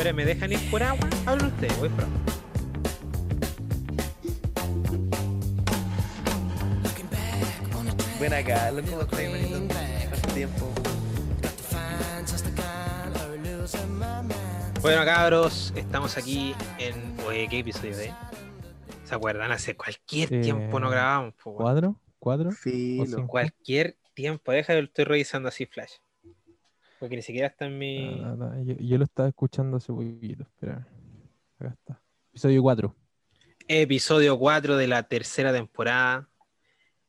Esperen, ¿me dejan ir por agua? Hablen ustedes, voy por agua. Ven acá, lo mismo está veniendo hace tiempo. Bueno, cabros, estamos aquí en. Oye, ¿qué episodio de? ¿Se acuerdan? Hace cualquier Eh, tiempo no grabamos, po, weón. ¿Cuatro? ¿Cuatro? Filo. O cinco. Cualquier tiempo. Deja que lo estoy revisando así, Flash. Porque ni siquiera está en mi. Ah, no, yo, yo lo estaba escuchando hace poquito. Espera. Acá está. Episodio 4. Episodio 4 de la tercera temporada.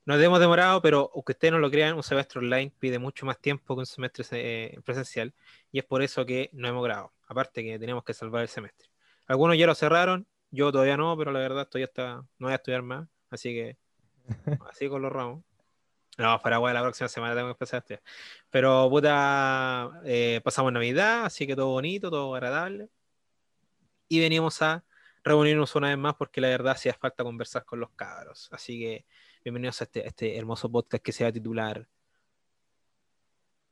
Nos hemos demorado, pero aunque ustedes no lo crean, un semestre online pide mucho más tiempo que un semestre eh, presencial. Y es por eso que no hemos grabado. Aparte que tenemos que salvar el semestre. Algunos ya lo cerraron, yo todavía no, pero la verdad estoy hasta. No voy a estudiar más. Así que. así con los ramos. No, Paraguay la próxima semana tengo que empezar a estudiar. Pero puta, eh, pasamos Navidad, así que todo bonito, todo agradable. Y venimos a reunirnos una vez más porque la verdad hacía falta conversar con los cabros. Así que bienvenidos a este, a este hermoso podcast que se va a titular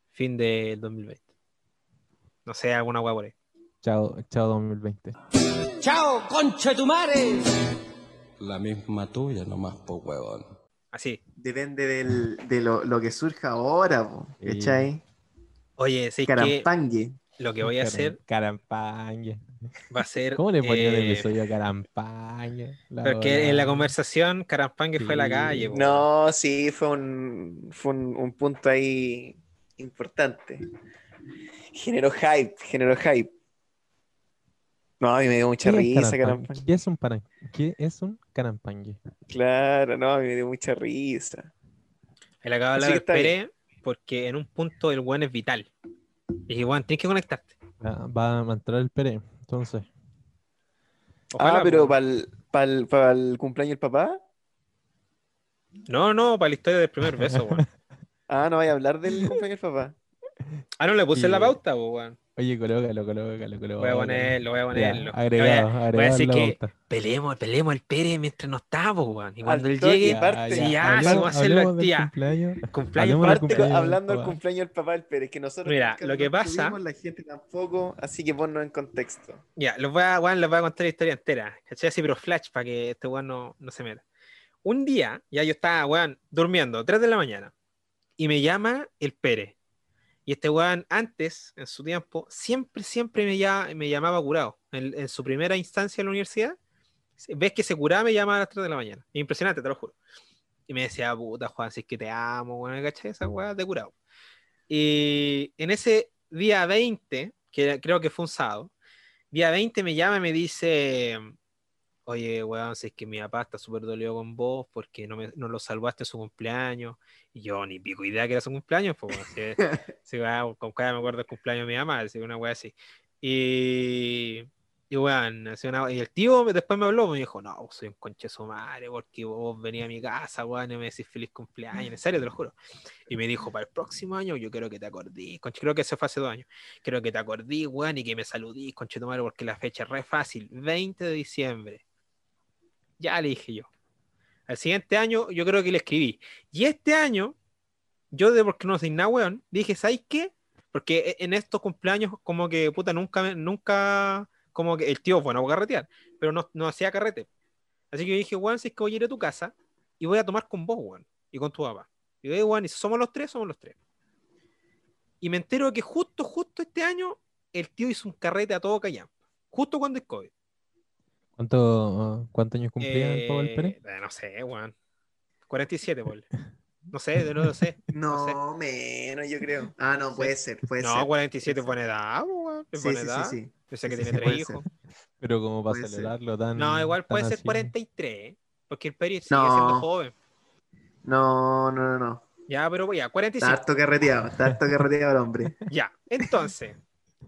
Fin del 2020. No sé, alguna hueá por ahí. Chao, chao 2020. ¡Chao, concha tu madre! La misma tuya, nomás, po huevón. Así. Depende del, de lo, lo que surja ahora, po. ¿cachai? Oye, sí que Carampangue. lo que voy a hacer Carampaña. va a ser. ¿Cómo le ponían el eh, episodio a Carampaña? La Porque en la conversación Carampangue fue a la calle. po. No, sí, fue un, fue un, un punto ahí importante. Generó hype, generó hype. No, a mí me dio mucha ¿Qué es risa, Carampangue. ¿Qué es un paran- ¿Qué es un carampangue? Claro, no, a mí me dio mucha risa. Él acaba de hablar Pérez porque en un punto el buen es vital. Y dije, bueno, tienes que conectarte. Ah, Va a entrar el Pere, entonces. Ojalá, ah, pero para el cumpleaños del papá. No, no, para la historia del primer beso, weón. Ah, no vaya a hablar del cumpleaños del papá. Ah, no le puse en la Y- pauta, weón. Oye, colócalo, colócalo, colócalo. Voy a ponerlo, voy a ponerlo. Ya, agregado, Voy a- agregado voy a decir la que pauta. peleemos, peleemos el Pérez mientras no está, po, weón. Y cuando Al él toque, llegue, parte. sí, ya, Hablemos- vamos a hacerlo hablemos al del día. cumpleaños. Cumpleaños hablemos del Parte cumpleaños hablando del papá. cumpleaños del papá del Pérez, que nosotros Mira, nunca lo que pasa- tuvimos, la gente tampoco, así que ponnos en contexto. Ya, les voy a, weón, les voy a contar la historia entera. ¿Cachai? Así, pero flash para que este weón no, no se meta. Un día, ya yo estaba, weón, durmiendo, 3 de la mañana, y me llama el Pérez. Y este weón, antes, en su tiempo, siempre, siempre me, ya, me llamaba curado. En, en su primera instancia en la universidad, ves que se curaba, me llamaba a las 3 de la mañana. Impresionante, te lo juro. Y me decía, puta, Juan, si es que te amo, weón, ¿cachai? Esa weá de curado. Y en ese día 20, que creo que fue un sábado, Día 20 me llama y me dice, oye, weón, si es que mi papá está súper dolido con vos porque no, me, no lo salvaste en su cumpleaños. Y yo ni pico idea que era su cumpleaños, pues, weón. Si, si, weón, con cada me acuerdo del cumpleaños de mi mamá, así, una weá así. Y, y weón, así una- y el tío después me habló, me dijo, no, soy un conche su madre porque vos venís a mi casa, weón, y me decís feliz cumpleaños, en serio, te lo juro. Y me dijo, para el próximo año yo quiero que te acordís, conche, creo que eso fue hace dos años. Quiero que te acordís, weón, y que me saludís, conche tu madre, porque la fecha es re fácil, 20 de diciembre. Ya le dije yo. Al siguiente año yo creo que le escribí. Y este año, yo de porque no soy nada, weón, dije, ¿sabes qué? Porque e- en estos cumpleaños como que, puta, nunca, nunca, como que el tío, bueno, a carretear, pero no, no hacía carrete. Así que yo dije, weón, si es que voy a ir a tu casa y voy a tomar con vos, weón, y con tu papá. Y yo, weón, y si somos los tres, somos los tres. Y me entero que justo, justo este año, el tío hizo un carrete a todo callampa. Justo cuando es COVID. ¿Cuánto, ¿Cuántos años cumplía el Pablo Pérez? Eh, no sé, weón. 47, Paul. No sé, de no lo sé. No sé. No, menos, yo creo. Ah, no, puede ser, puede No, ser. 47 es buena edad, weón. Es Sí, buena sí, edad. sí, sí. Yo sé que tiene sí, tres hijos. Pero como para Puede ser. celebrarlo tan. No, igual puede ser así. 43, porque el Peri sigue No. siendo joven. No, no, no, no. Ya, pero ya, Está 45. harto carreteado, está harto carreteado el hombre. Ya, entonces,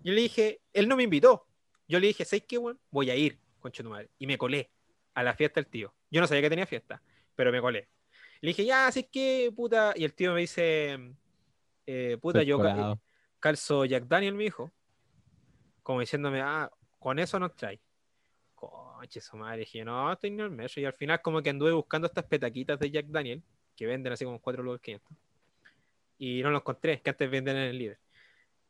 yo le dije, él no me invitó. Yo le dije, ¿sabes qué, weón? Voy a ir, concha tu madre. Y me colé a la fiesta del tío. Yo no sabía que tenía fiesta, pero me colé. Le dije, ya, así que, puta. Y el tío me dice, eh, puta, yo ca- colado. calzo Jack Daniel, mi hijo. Como diciéndome, ah, con eso nos trae. Conche, su madre. Dije, no, estoy en el metro. Y al final, como que anduve buscando estas petaquitas de Jack Daniel, que venden así como 4 lucas 500. Y no lo encontré, que antes venden en el líder.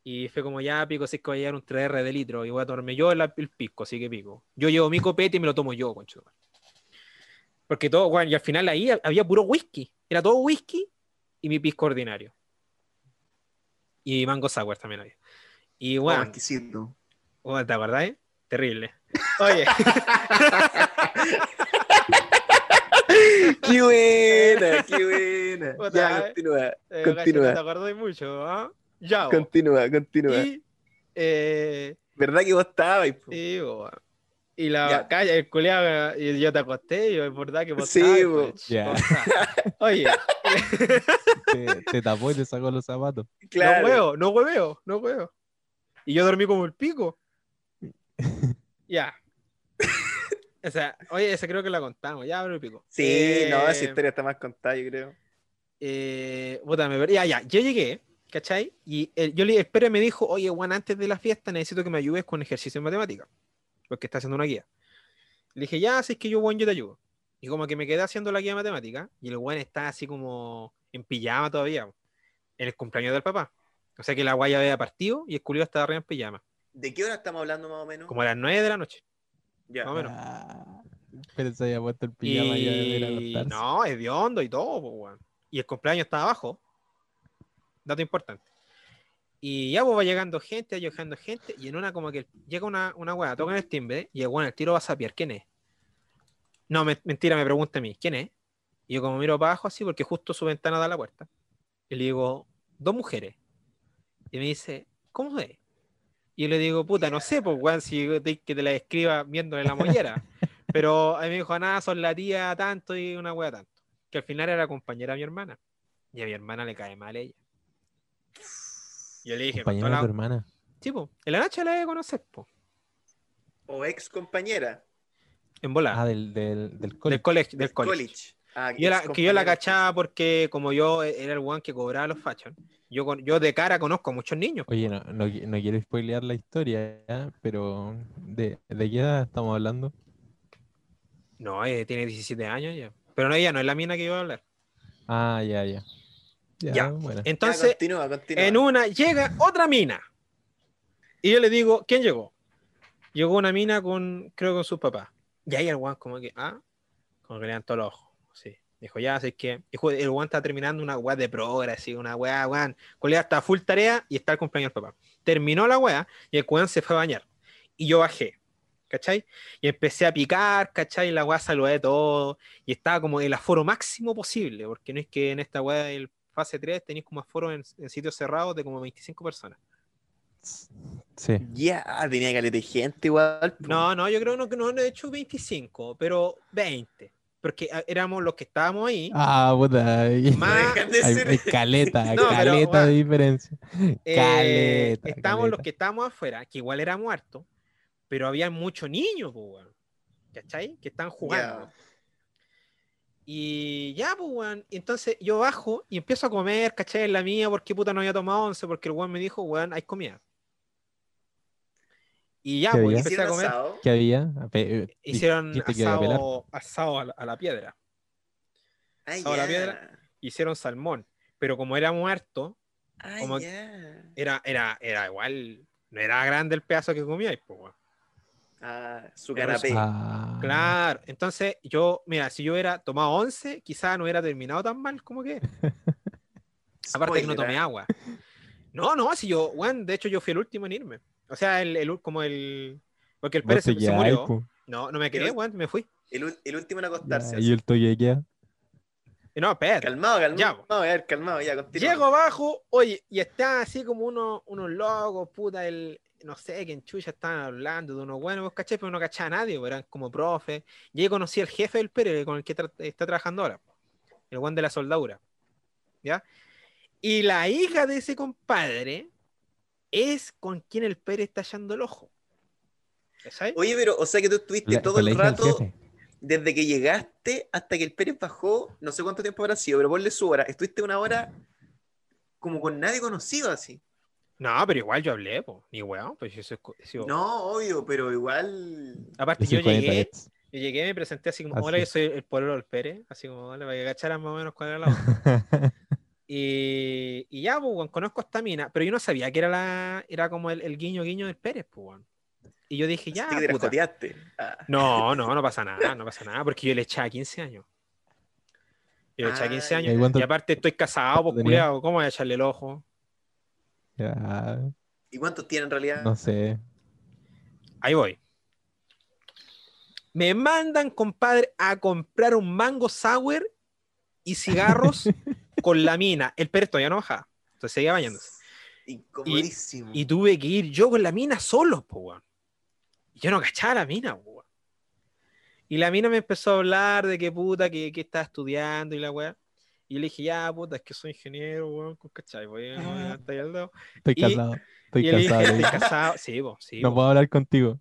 Y fue como, ya, pico, si es que voy a llevar un 3R de litro y voy a tomarme yo el, el pisco, así que pico. Yo llevo mi copete y me lo tomo yo, concho. Porque todo, bueno, y al final ahí había puro whisky. Era todo whisky y mi pisco ordinario. Y mango sour también había. Y Oh, bueno, exquisito. bueno, ¿te acordás? eh? Terrible. Oye, Qué buena, qué buena. Ya, eh. continúa, eh, gacho, no continúa, te acordás mucho, ¿ah? Ya, bo. continúa, continúa. Y, eh, ¿Verdad que vos estabas? Sí, bo. Y la Ya. calle, el culiado, y yo te acosté, y es verdad que vos Sí, estabas, bo. pues, estabas. Oye, Te, te tapó y te sacó los zapatos. Claro. no huevo, no hueveo, no hueveo. Y yo dormí como el pico. Ya. O sea, oye, esa creo que la contamos, ya, pero el pico. Sí, Eh, no, esa historia está más contada, yo creo. eh, puta, me perdí. Ya, ya, yo llegué, ¿cachai? Y el, yo le, el Pere me dijo, oye, Juan, antes de la fiesta necesito que me ayudes con ejercicio en matemática, porque está haciendo una guía. Le dije, ya, si es que yo, Juan, yo te ayudo. Y como que me quedé haciendo la guía de matemática, y el Juan está así como en pijama todavía, en el cumpleaños del papá. O sea que la guaya había partido y el culio estaba arriba en pijama, ¿De qué hora estamos hablando más o menos? como a las 9 de la noche. Ya. más o menos. Ah, pero se había puesto el pijama ya de Y no, es de hondo y todo, pues, weón. Y el cumpleaños estaba abajo. Dato importante. Y ya pues va llegando gente, va llegando gente, y en una como que llega una, una weá, tocan el timbre, y el weón el tiro va a sapiar, ¿quién es? No, me- mentira, me pregunta a mí, ¿quién es? Y yo como miro para abajo así, porque justo su ventana da a la puerta. Y le digo, dos mujeres. Y me dice, ¿cómo es? Y yo le digo, puta, no sé, pues weón, si te- que te la escriba viéndole la mollera. Pero a mí me dijo, nada, son la tía tanto y una wea tanto. Que al final era compañera de mi hermana. Y a mi hermana le cae mal ella. Yo le dije, con Compañera toda de tu hermana. Sí, po, en la noche la de conocer, po. O ex compañera. En bola. Ah, del, del, del cole. del colegio. Del college. college. Ah, Yo la- que yo la cachaba porque como yo era el one que cobraba los fashion, yo, con- yo de cara conozco a muchos niños. Oye, no, no, no quiero spoilear la historia, ¿ya? pero ¿de, ¿de qué edad estamos hablando? No, eh, tiene 17 años ya. Pero no, ella no es la mina que yo voy a hablar. Ah, ya, ya. Ya, Ya. bueno. Ya, Entonces, continúa, continúa. En una llega otra mina. Y yo le digo, ¿quién llegó? Llegó una mina con, creo, con sus papás. Y ahí el guan como que, ah, como que le levantó los ojos. Sí. Dijo, ya, así que. Dijo, el guan está terminando una weá de progres, así, una weá, weón. Colega está full tarea y está el cumpleaños del papá. Terminó la weá y el weón se fue a bañar. Y yo bajé. ¿Cachai? Y empecé a picar, ¿cachai? Y la weá saludé todo. Y estaba como el aforo máximo posible, porque no es que en esta weá del fase 3 tenéis como aforo en, en sitios cerrados de como 25 personas. Sí. Ya, tenía caleta de gente igual. No, no, yo creo no, que no, de hecho 25, pero 20. Porque ah, éramos los que estábamos ahí. Ah, puta. No más, de Hay, ser- hay caleta, No, pero, caleta de diferencia. eh, Caleta. estábamos los que estábamos afuera, que igual éramos hartos, pero había muchos niños. ¿Cachai? Que están jugando. Y ya, pues, weón. y Entonces yo bajo y empiezo a comer, ¿cachai? En la mía, porque puta no había tomado once, porque el weón me dijo, weón, hay comida. Y ya, ¿Qué pues, empecé a ¿Hicieron comer. asado? ¿Qué había? A pe- eh, Hicieron asado, asado a la- a la piedra. Ah, Asado a la ya. piedra. hicieron salmón, pero como era muerto, Ah, Como- ya. era, era, era igual, no era grande el pedazo que comíais, pues, weón. Su canapé. Ah, Claro, entonces yo, mira, si yo hubiera tomado 11, quizás no hubiera terminado tan mal como que. Aparte que no tomé agua. No, no, si yo, weón, de hecho yo fui el último en irme. O sea, el, el como el. Porque el Pérez se, murió. No, no me quedé, weón, me fui. El, el último en Ya, acostarse. Y el. Y No, espérate. Calmado, calmado. Ya, ver, calmado, ya, continúa. Llego abajo, oye, y está así como unos, unos locos, puta, el, no sé, que en Chucha estaban hablando de unos buenos, vos caché, pero no cachaba a nadie, pues, eran como profe. Y ahí conocí al jefe del Pérez, con el que tra- está trabajando ahora, el buen de la soldadura. ¿Ya? Y la hija de ese compadre es con quien el Pérez está echando el ojo. ¿Sabes? Oye, pero, o sea que tú estuviste La- todo el rato, desde que llegaste hasta que el Pérez bajó, no sé cuánto tiempo habrá sido, pero ponle su hora. Estuviste una hora como con nadie conocido así. No, pero igual yo hablé, pues, ni weón, pues eso eso- No, obvio, pero igual. Aparte, yo 40 llegué, yo llegué, me presenté así como, Así hola, yo soy el pueblo del Pérez, así como, hola, para que cacharan más o menos cuál era la onda. Y, y ya, pues, weón, conozco esta mina, pero yo no sabía que era la, era como el, el guiño guiño del Pérez, pues, weón. Y yo dije, ya, Así te puta. Ah, No, no, no pasa nada, no pasa nada, porque yo le echaba 15 años. Yo le echaba 15 Ah, años. ¿y aparte estoy casado, pues, culiao, ¿cómo voy a echarle el ojo? Ya, ¿Y cuántos tiene en realidad? no sé. Ahí voy. Me mandan, compadre, a comprar un mango sour y cigarros con la mina. El Pérez todavía no bajaba. Entonces seguía bañándose. Incomodísimo. Y tuve que ir yo con la mina solo. Y Yo no cachaba a la mina, po. Y la mina me empezó a hablar de que puta, que, que estaba estudiando y la weá. Y le dije, ya, puta, es que soy ingeniero, weón, ¿cachai? Voy a voy a estar ahí al lado. Estoy Y- casado. Estoy y dije, casado. estoy casado. Sí, po, sí. No puedo hablar contigo.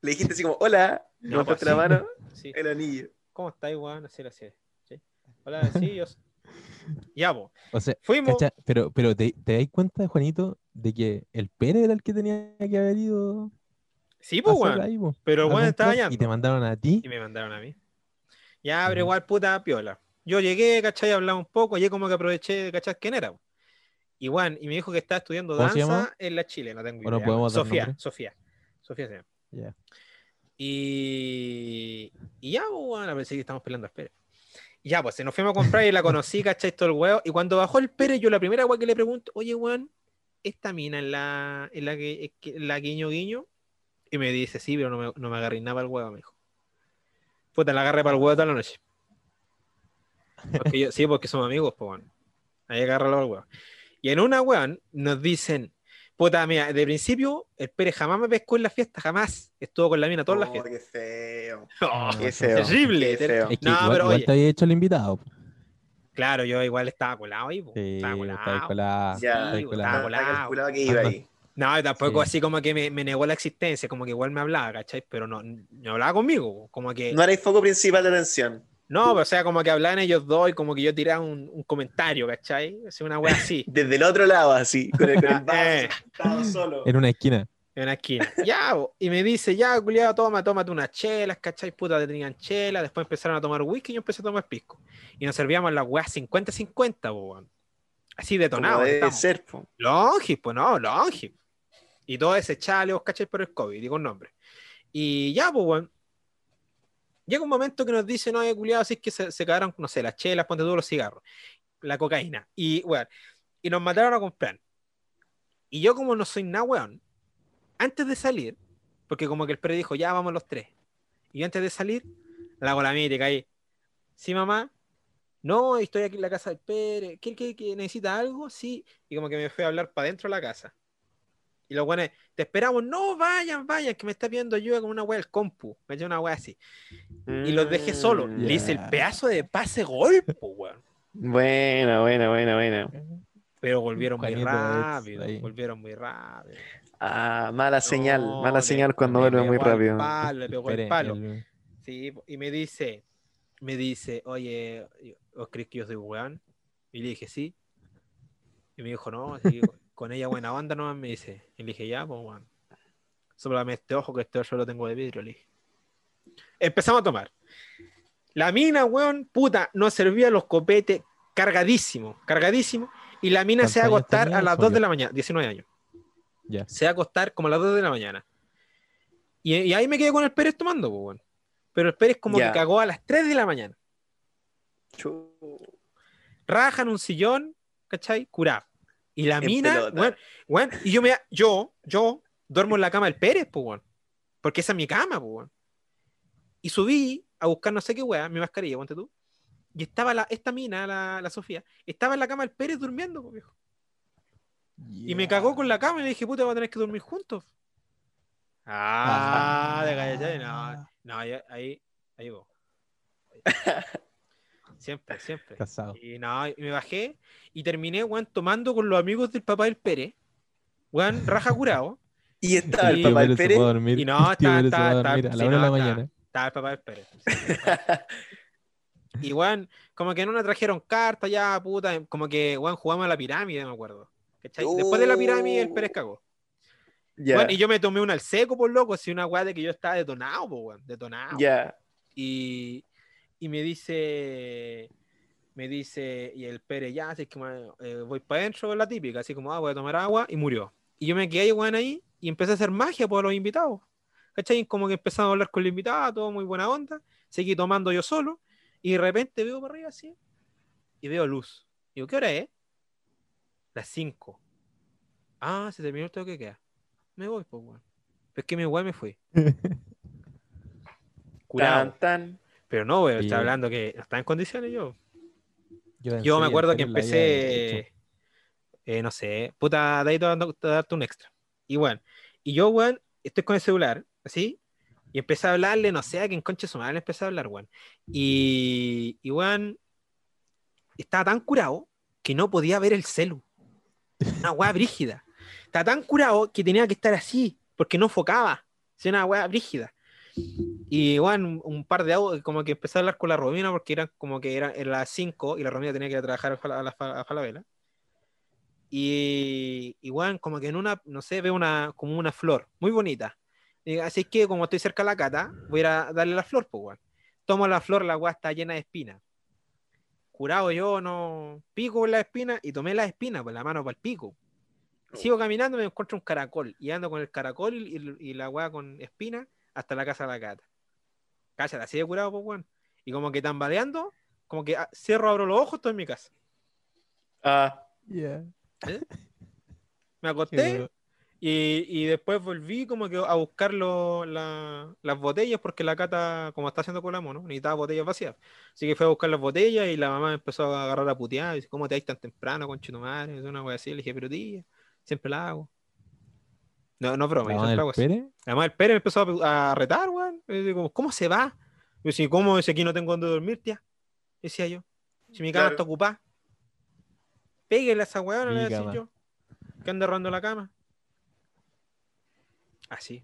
Le dijiste así como, hola, No, me pues la mano, Sí. el anillo. ¿Cómo estáis, weón? Así, así. ¿sí? Hola, sí, yo. Ya, po. O sea, Fuimos. cacha, pero, pero te, ¿te das cuenta, Juanito, de que el Pérez era el que tenía que haber ido Sí, pues, weón. ahí, Pero weón estaba bañando. Y te mandaron a ti. Y me mandaron a mí. Ya, pero igual, puta piola. Yo llegué, ¿cachai? Hablaba un poco, llegué como que aproveché de cachar quién era. Y bueno, y me dijo que estaba estudiando ¿Cómo se danza en la Chile, no tengo ¿O no idea. podemos Sofía, nombre? Sofía. Sofía se llama. Ya. Y, y ya, bueno, pensé que estamos peleando a Pérez. Y ya, pues, se nos fuimos a comprar y la conocí, ¿cachai? Todo el huevo. Y cuando bajó el Pérez, yo la primera weá que le pregunto, oye, weón, ¿esta mina es la, es la que, que- la guiño guiño? Y me dice, sí, pero no me, no me agarré nada para el huevo, me dijo. Puta, la agarré para el huevo toda la noche. Porque yo- sí, porque somos amigos, pues, weón. Ahí agárralo al huevo. Y en una, weón, nos dicen, puta, mira, de principio, el Pérez jamás me pescó en la fiesta, jamás. Estuvo con la mina toda la Oh, fiesta. qué feo. Oh, Qué feo. terrible. Qué feo. Es que No, igual, pero igual oye. te había hecho el invitado. Claro, yo igual estaba colado ahí. po. Sí, estaba está ahí colado. colado. Ya, sí, colado. estaba colado. calculado que iba ahí. No, tampoco Sí. así como que me, me negó la existencia, como que igual me hablaba, ¿cachai? Pero no, no hablaba conmigo, como que... No era el foco principal de atención. No, pero, o sea, como que hablaban ellos dos y como que yo tiraba un, un comentario, ¿cachai? Así una wea así, Desde el otro lado, así, con el, con el vaso, Eh. solo. En una esquina. en una esquina. Ya, y me dice, ya, culiado, toma, tómate unas chelas, ¿cachai? Puta, te tenían chelas, después empezaron a tomar whisky y yo empecé a tomar pisco. Y nos servíamos las weas 50-50, po, weón. Así detonado. Como debe ser, po. Longis, pues no, Longis. Y todo ese chale, vos cachai por el COVID, digo un nombre. Y ya, pues, weón. Llega un momento que nos dicen, no, culiado, así que se, se cagaron, no sé, las chelas, ponte tú los cigarros, la cocaína. Y, weón, y nos mataron a comprar. Y yo, como no soy nada, weón, antes de salir, porque como que el perro dijo, ya vamos los tres. Y yo antes de salir, la hago la mítica ahí. Sí, mamá. No, estoy aquí en la casa del Pérez. ¿Qué, qué, qué necesita algo? Sí. Y como que me fui a hablar para dentro de la casa. Y los buenos, te esperamos. No, vayan, vayan, que me está pidiendo ayuda con una wea del compu. Me echó una wea así. Y los dejé solos. Mm, Le hice el pedazo de pase gol, weón. Buena, buena, buena, buena. Pero volvieron muy rápido. ahí. Volvieron muy rápido. Ah, mala señal, mala le- señal cuando vuelve muy rápido. palo, le pegó el palo. Sí, y me dice, me dice, oye, ¿os crees que yo soy weón? Y le dije, sí. Y me dijo, no, así, con ella buena onda nomás me dice. Y le dije, ya, pues weón. Sóplame este ojo, que este ojo lo tengo de vidrio, le dije. Empezamos a tomar. La mina, weón, puta, nos servía los copetes cargadísimo, cargadísimo. Y la mina se va a ¿Cuántos años acostar a las 2 de la mañana, 19 años. Ya. Se va a acostar como a las 2 de la mañana. Y, y ahí me quedé con el Pérez tomando, pues, weón. Pero el Pérez como Ya. que cagó a las 3 de la mañana. Chu. Raja en un sillón, ¿cachai? Curado. Y la En mina, weón, weón, y yo me yo, yo duermo en la cama del Pérez, pues, weón. Porque esa es mi cama, pues, weón. Y subí a buscar no sé qué weá, mi mascarilla, ponte tú. Y estaba la, esta mina, la, la Sofía, estaba en la cama del Pérez durmiendo, pues, viejo. Y me cagó con la cama y le dije, puta, vamos a tener que dormir juntos. Ah, de cachai, no, no, ahí, ahí, ahí vos. Siempre, siempre. Casado. Y no, y me bajé y terminé, weón, tomando con los amigos del papá del Pérez. Weón, raja curado. Y estaba el papá del Pérez dormir. Y no, se está- fue a sí, la de no, mañana. Estaba el papá del Pérez. Y weón, como que en una trajeron cartas ya, puta, como que weón jugamos a la pirámide, me acuerdo. ¿Cachai? Después de la pirámide el Pérez cagó. Y yo me tomé una al seco, por loco, así una weá de que yo estaba detonado, po, weón, detonado. ya. Y, y me dice, me dice, y el Pérez, ya, así que eh, voy para adentro, la típica, así como, ah, voy a tomar agua, y murió. Y yo me quedé, weón, ahí, y empecé a hacer magia por los invitados. ¿Cachai? Como que empezamos a hablar con el invitado, todo muy buena onda, seguí tomando yo solo, y de repente veo para arriba así, y veo luz. Digo, ¿qué hora es? Las 5. Ah, se terminó el toque que queda. Me voy, pues, weón. Pero es que mi weón me fui. Curado. Tan, tan. Pero no, weón, Sí. está hablando que no está en condiciones yo. Yo, Yo me acuerdo que empecé, eh, no sé, puta, de ahí te voy a darte un extra. Y bueno, y yo, weón, estoy con el celular, así, y empecé a hablarle, no sé, a quién conche su madre le empecé a hablar, weón. Y, y weón, estaba tan curado que no podía ver el celu. Una weá brígida. Estaba tan curado que tenía que estar así, porque no enfocaba. Era una weá brígida. Y bueno, un, par de audios, como que empecé a hablar con la Romina porque eran como que eran en las 5 y la Romina tenía que ir a trabajar a, Fala- a la a Falabella. Y, y bueno, como que en una, no sé, veo una, como una flor muy bonita. Y así que como estoy cerca de la cata, voy a ir a darle la flor, pues weón. Tomo la flor, la weá está llena de espinas. Curado yo, no pico con la espina y tomé la espina con la mano para el pico. Sigo caminando, me encuentro un caracol y ando con el caracol y, y la weá con espina hasta la casa de la cata. Cállate, así de curado, pues, weón. Y como que tambaleando, como que ah, cierro, abro los ojos, estoy en mi casa. Ah, Ya. Me acosté y, y después volví como que a buscar lo- la- las botellas porque la cata, como está haciendo con la mono, necesitaba botellas vacías. Así que fui a buscar las botellas y la mamá me empezó a agarrar a putear. Y dice, ¿cómo te vais tan temprano, con madre? Es una wea así. Le dije, pero tía, siempre la hago. No, no es broma, ¿La del. Pérez? Además, el Pérez me empezó a, a retar, weón. ¿cómo se va? Y yo decía, ¿cómo? Si aquí no tengo donde dormir, tía. Decía yo. Si mi cama Claro. está ocupada. Péguele a esa weón, le voy a Mi decir cama. yo. Que anda robando la cama. Así.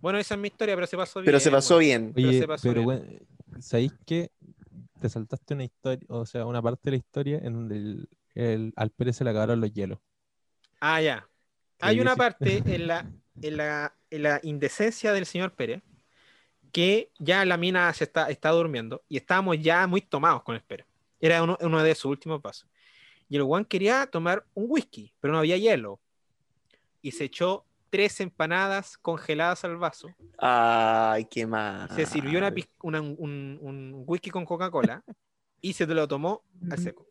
Bueno, esa es mi historia, pero se pasó bien. pero se pasó bien. Pero Oye, se pasó pero bien. bueno, ¿sabéis que te saltaste una historia, o sea, una parte de la historia en donde el, el- al Pérez se le acabaron los hielos? Ah, ya. ¿Qué Hay una parte en la, en la, en la indecencia del señor Pérez que ya la mina se está, está durmiendo y estábamos ya muy tomados con el Pérez. Era uno, uno de sus últimos pasos. Y el Juan quería tomar un whisky, pero no había hielo. Y se echó tres empanadas congeladas al vaso. Ay, qué mal. Se sirvió una, una- un, un whisky con Coca-Cola y se lo tomó al seco.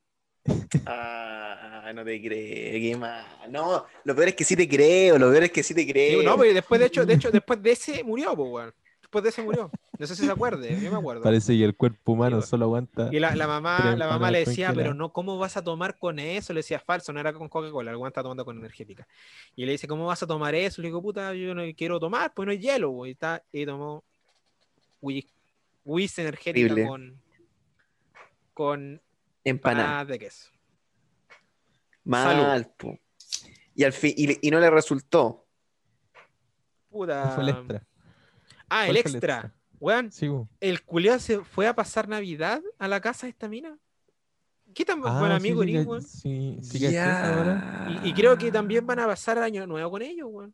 Ah, no te creo, qué mal. No, lo peor es que sí te creo, lo peor es que sí te creo. Sí, no, pero después, de hecho, de hecho, después de ese murió, pues, weón. Después de ese murió. No sé si se acuerde, yo me acuerdo. Parece que el cuerpo humano solo aguanta. Y la, la mamá, la mamá le decía, pero no, ¿cómo vas a tomar con eso? Le decía, falso, no era con Coca-Cola, el está tomando con energética. Y le dice, ¿cómo vas a tomar eso? Le digo, puta, yo no quiero tomar, pues no hay hielo, güey. Y, está, y tomó whis, whis energética Horrible. con, con Empanada. empanadas de queso. Mal, po. Y al fin, y, y no le resultó. Puta. ¿Cuál fue el extra? Ah, el ¿Cuál fue el extra. extra? Weón, Sí, el culiao se fue a pasar Navidad a la casa de esta mina. ¿Qué tan Ah, buen amigo sí, eres, weón? Sí, sí, ahora. Y, y creo que también van a pasar año nuevo con ellos, weón.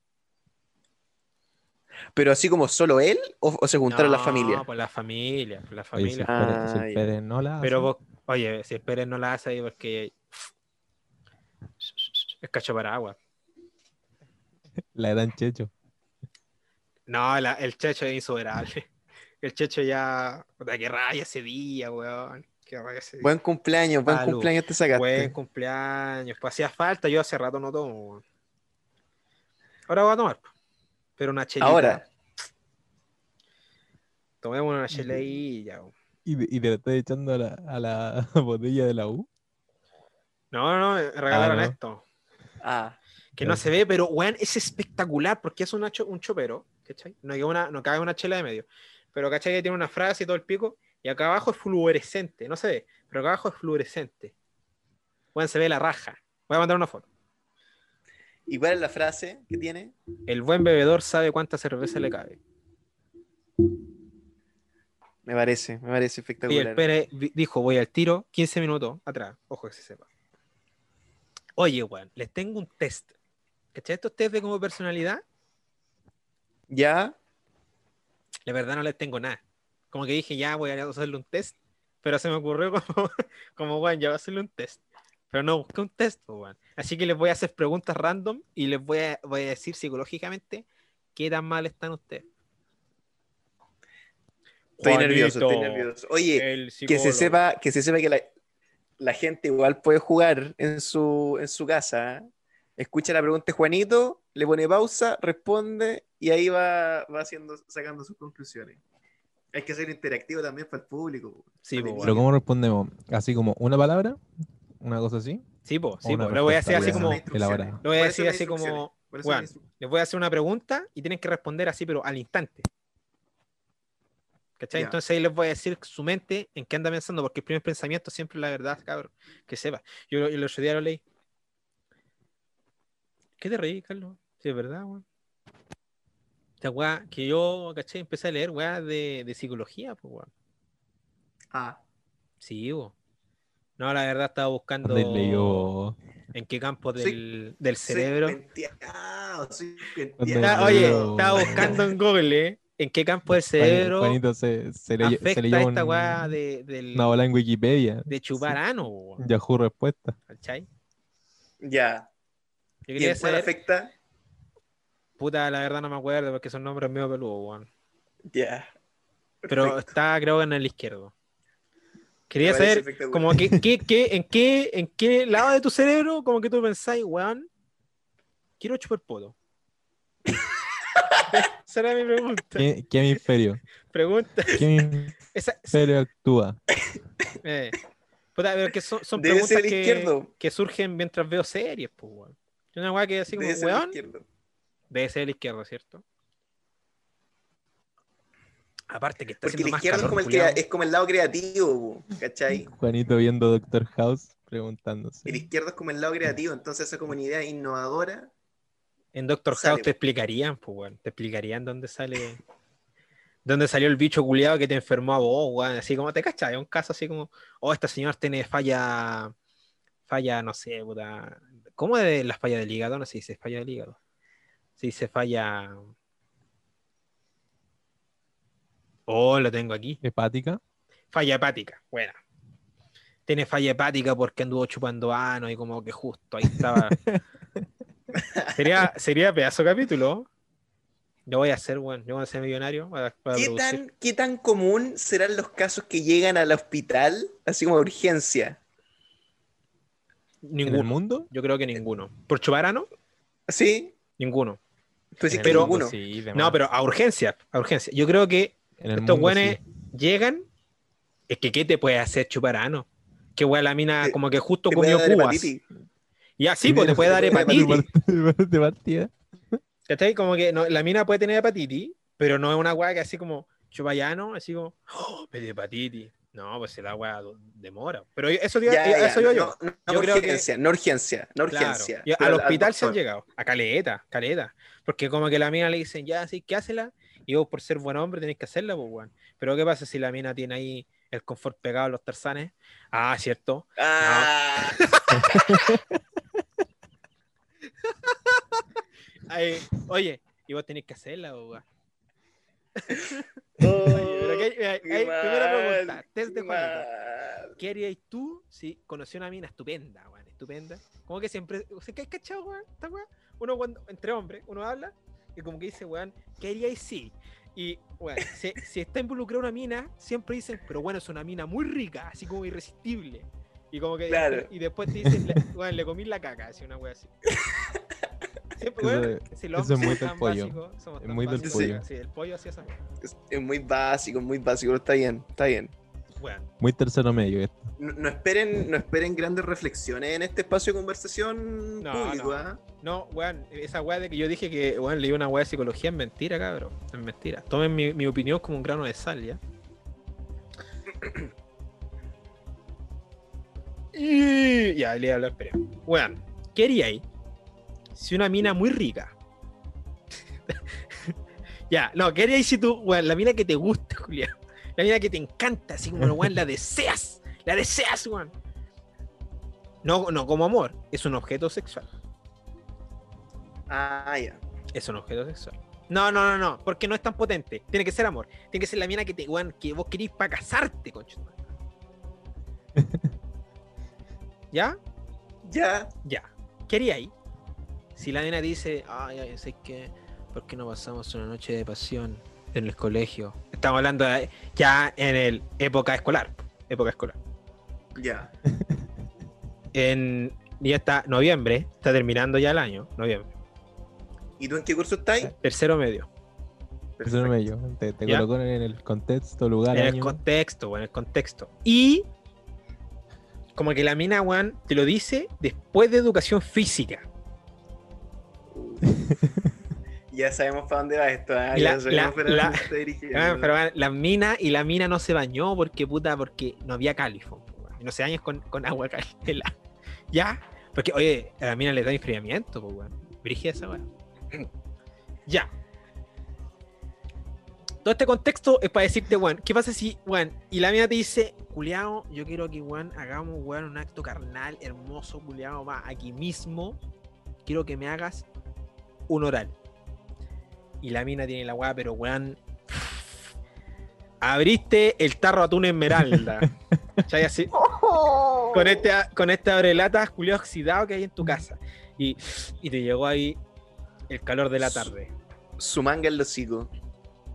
Pero así como solo él o, o se juntaron las No, familias. Pues la familia, pues la Oye, si familia. el Pérez- Ah, si. Pérez no la Pero vos, oye, si esperes no la hace ahí porque es cacho para agua. la gran checho. No, la- el checho es insuperable. El checho ya. Puta, qué raya ese día, weón. Qué raya ese día. Buen cumpleaños, buen Salud. cumpleaños te sacaste. Buen cumpleaños. Pues hacía falta, yo hace rato no tomo, weón. Ahora voy a tomar. Pero una chelita. Ahora. Tomemos una chelilla, weón. Y, te lo estás echando a la, a la botella de la U. No, no, no, me regalaron no. esto. Ah, Que no se ve, pero weón, es espectacular porque es una cho- un chopero, ¿cachai? No, hay una, no cabe una chela de medio. Pero ¿cachai? Que tiene una frase y todo el pico. Y acá abajo es fluorescente, no se ve, pero acá abajo es fluorescente. Weón, se ve la raja. Voy a mandar una foto. ¿y cuál es la frase que tiene? El buen bebedor sabe cuánta cerveza le cabe. Me parece, me parece Y el espectacular. Pérez dijo, voy al tiro, 15 minutos atrás. Ojo que se sepa. Oye, weón, les tengo un test. ¿Cachai? Estos test de como personalidad, ¿Ya? la verdad no les tengo nada. Como que dije, ya voy a hacerle un test pero se me ocurrió como, como weón, ya voy a hacerle un test. Pero no busqué un test, pues, weón. Así que les voy a hacer preguntas random y les voy a, voy a decir psicológicamente qué tan mal están ustedes. Estoy nervioso, estoy nervioso. Oye, que se sepa, que se sepa que la, la gente igual puede jugar en su, en su casa. Escucha la pregunta de Juanito, le pone pausa, responde y ahí va, va haciendo, sacando sus conclusiones. Hay que ser interactivo también para el público. Sí, pues, Pero. ¿cómo respondemos? ¿Así como una palabra? ¿Una cosa así? Sí, po, sí, po. Lo voy a hacer así como. Lo voy a decir así como, instru- Les voy a hacer una pregunta y tienen que responder así, pero al instante. ¿Cachai? Ya. Entonces ahí les voy a decir su mente en qué anda pensando, porque el primer pensamiento siempre es la verdad, cabrón. Que sepa. Yo, yo el otro día lo leí. ¿Qué te reí, Carlos? Sí, es verdad, weón. Esta weá que yo, ¿cachai? Empecé a leer weá de, de psicología, pues, weón. Ah, Sí, weón. No, la verdad estaba buscando en qué campo del, del cerebro. ¿Dónde cuenteado. Está- oye, estaba buscando en Google ¿eh? En qué campo del cerebro Juanito se, se leyó, se afecta leyó esta un- weá de, del, una bola en Wikipedia. de chupar ano, weón, Yahoo respuesta. ¿cachai? Ya. Yo ¿Y quería saber, afecta? puta, la verdad no me acuerdo porque son nombres medio peludos, weón. Ya. Pero está creo que en el izquierdo. Quería saber como que, que- que- en, qué, en qué lado de tu cerebro como que tú pensáis, weón, quiero chupar poto. Esa era mi pregunta. ¿Qué, qué hemisferio? Pregunta. ¿Qué Esa, hemisferio actúa? Eh, puta, pero que son, son preguntas ser que, izquierdo. que surgen mientras veo series, pues, weón. Yo Una weá que así como, weón, debe ser el izquierdo, ¿cierto? Aparte que está Porque el izquierdo es como el, es como el lado creativo, ¿cachai? Juanito viendo Doctor House preguntándose. El izquierdo es como el lado creativo, entonces esa como una idea innovadora. En Doctor sale, House te explicarían, pues, weón. Te explicarían dónde sale. Dónde salió el bicho culiado que te enfermó a vos, weón. Así como te cachai. Un caso así como, oh, esta señora tiene falla. Falla, no sé, puta. ¿Cómo de la falla del hígado? No se dice falla del hígado. Se dice falla. Oh, lo tengo aquí. Hepática. Falla hepática, buena. Tiene falla hepática porque anduvo chupando ano y como que justo ahí estaba. sería, sería pedazo capítulo. Yo voy a hacer, bueno, yo voy a ser millonario para, para ¿Qué tan, ¿Qué tan común serán los casos que llegan al hospital, así como de urgencia? ¿En el Ninguno. mundo? Yo creo que ninguno. ¿Por chupar ano? ¿Sí? Ninguno. Pero- mundo, ninguno. sí, No, pero a urgencia, a urgencia. Yo creo que En el estos güeyes sí. llegan. Es que, ¿qué te puede hacer chupar ano? Que güey, la mina como que justo comió cubas. hepatitis. Y así, pues te puede dar te puede dar hepatitis. De partida. ¿Cachai? Como que no, la mina puede tener hepatitis, pero no es una weá que así como chupayano, así como, oh, me dio hepatitis. No, pues weá do- demora. Pero eso, digo- Ya, ya, eso yo, yo. No, no Yo creo que- urgencia, no urgencia, no Claro. urgencia. Pero al hospital se han llegado, a caleta, caleta. Porque como que la mina le dicen, ya, sí, ¿qué hacela? Y vos por ser buen hombre tenés que hacerla, pues, weón. Pero ¿qué pasa si la mina tiene ahí el confort pegado a los tarzanes? Ah, cierto. Ah, Ay, oye, y vos tenés que hacerla, weón. oh, primera pregunta, test de mal. ¿Qué harías tú si conocí una mina estupenda, weón? Estupenda. Como que siempre. O sea, ¿qué cachado, weón? Uno cuando, entre hombres, uno habla y como que dice, weón, ¿qué haríais si? Y, weón, si, si está involucrada una mina, siempre dicen, pero bueno, es una mina muy rica, así como irresistible. Y como que Claro. y después te dicen, le- weón, le comí la caca, así una weón así. Siempre, Eso si los eso es muy somos del tan pollo. somos Es muy del básicos, pollo. Sí, el pollo. Es, es muy básico, muy básico, pero está bien, está bien. Weón. Muy tercero medio esto. No, no esperen, no esperen grandes reflexiones en este espacio de conversación No, público, no. ¿ah? No, weón, esa weá de que yo dije que, weón, leí una weá de psicología es mentira, cabrón. Es mentira. Tomen mi, mi opinión como un grano de sal, ¿ya? Y ya, le hablar, espera. Weón, ¿qué haríais si una mina muy rica? ya, no, ¿qué haríais si tú, weón, la mina que te gusta, Julián? La mina que te encanta, así como, weón, la deseas. La deseas, weón. No, no como amor, es un objeto sexual. Ah, ya. Es un objeto sexual. No, no, no, no, porque no es tan potente. Tiene que ser amor. Tiene que ser la mina que te, weón, que vos querís para casarte, concha. ¿Ya? Ya. Ya. ¿Qué haría ahí? Si la nena dice, ay, ay, sé que, ¿por qué no pasamos una noche de pasión en el colegio? Estamos hablando de- ya en el época escolar. Época escolar. Ya. En, ya está noviembre, está terminando ya el año, noviembre. ¿Y tú en qué curso estás? Tercero medio. Eso no me yo. Te, te colocó en el contexto, lugar, En el contexto, en el contexto. Y como que la mina, weón, te lo dice después de educación física. Ya sabemos para dónde va esto. Y la- la- la-. Ah, pero la mina y la mina no se bañó porque puta, porque no había califón. Y no se bañan con, con agua caliente. ¿Ya? Porque, oye, a la mina le da enfriamiento, pues, weón. Brígida esa weón. Ya. Todo este contexto es para decirte, weón, ¿qué pasa si, weón, y la mina te dice, culiao, yo quiero que, weón, hagamos, weón, un acto carnal hermoso, culiao, va, aquí mismo, quiero que me hagas un oral. Y la mina tiene la weá, pero weón, abriste el tarro atún esmeralda. ¿Cachai? Así, con este, con este abrelata culiao oxidado que hay en tu casa. Y, y te llegó ahí el calor de la tarde. Su manga los hocico.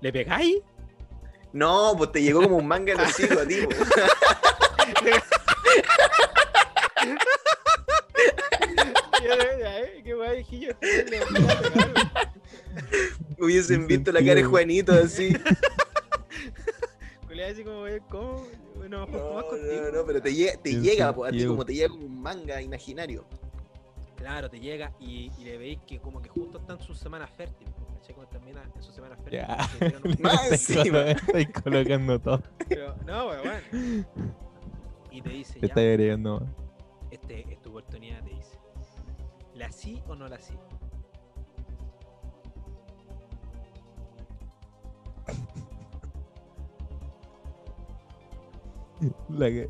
¿Le pegáis? No, pues te llegó como un manga en los hocico a ti. po. ¿Qué weá dije yo? Hubiesen visto la cara de Juanito así. Así como, ¿cómo? Bueno, No, más contigo. no, no, pero te llega, te llega po, a ti como te llega como un manga imaginario. Claro, te llega y, y le veis que como que justo está en su semana fértil. ¿Cachai? Cuando termina en su semana fértil. Ya. te llegan unos- Más encima. Estoy colocando todo. Pero, no, weón. Y te dice, Te ya, está agregando este es tu oportunidad, te dice. ¿La sí o no la sí? La que-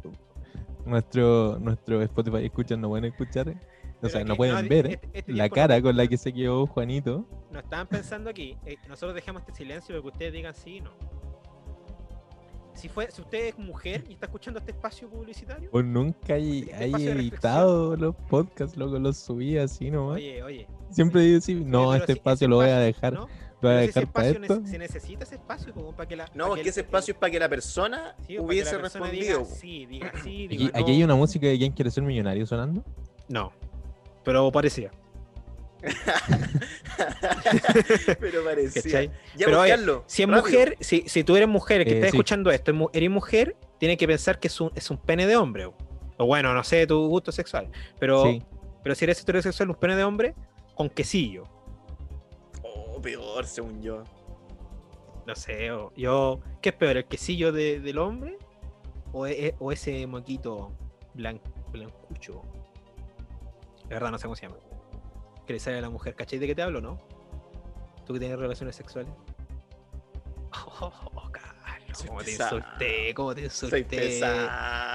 Nuestro, nuestro Spotify escuchan, no pueden escuchar. O Pero sea, no pueden ver este- este la cara con la que se quedó Juanito. No estaban pensando aquí. eh, nosotros dejamos este silencio para que ustedes digan sí y no. Si, fue, si usted es mujer y está escuchando este espacio publicitario, O nunca hay, Este hay editado los podcasts, loco, los subí así nomás. oye, oye. Siempre digo, sí, no, este si espacio lo voy a dejar, ¿no? lo voy a dejar para esto. se necesita ese espacio como para que la. No, porque el- ese el- espacio es para que la persona sí, que hubiese la persona respondido. Diga, sí, diga sí, Aquí, diga aquí no. hay una música de quién quiere ser millonario sonando. No, pero parecía. pero parecía. ¿Cachai? Ya, Pero, pues, oye, Si es rápido. mujer, si, si tú eres mujer que Eh, estás sí. escuchando esto, eres mujer, tienes que pensar que es un, es un pene de hombre. O, bueno, no sé tu gusto sexual. Pero, Sí. pero si eres heterosexual, un pene de hombre con quesillo. Oh, peor, según yo. No sé, yo. ¿Qué es peor, el quesillo de- del hombre? ¿O, e- o ese moquito blan- blancucho? De verdad, no sé cómo se llama. Que le sale a la mujer. ¿Cachai de qué te hablo, no? ¿Tú que tienes relaciones sexuales? Oh, Carlos, Soy cómo te insulté, cómo te insulté.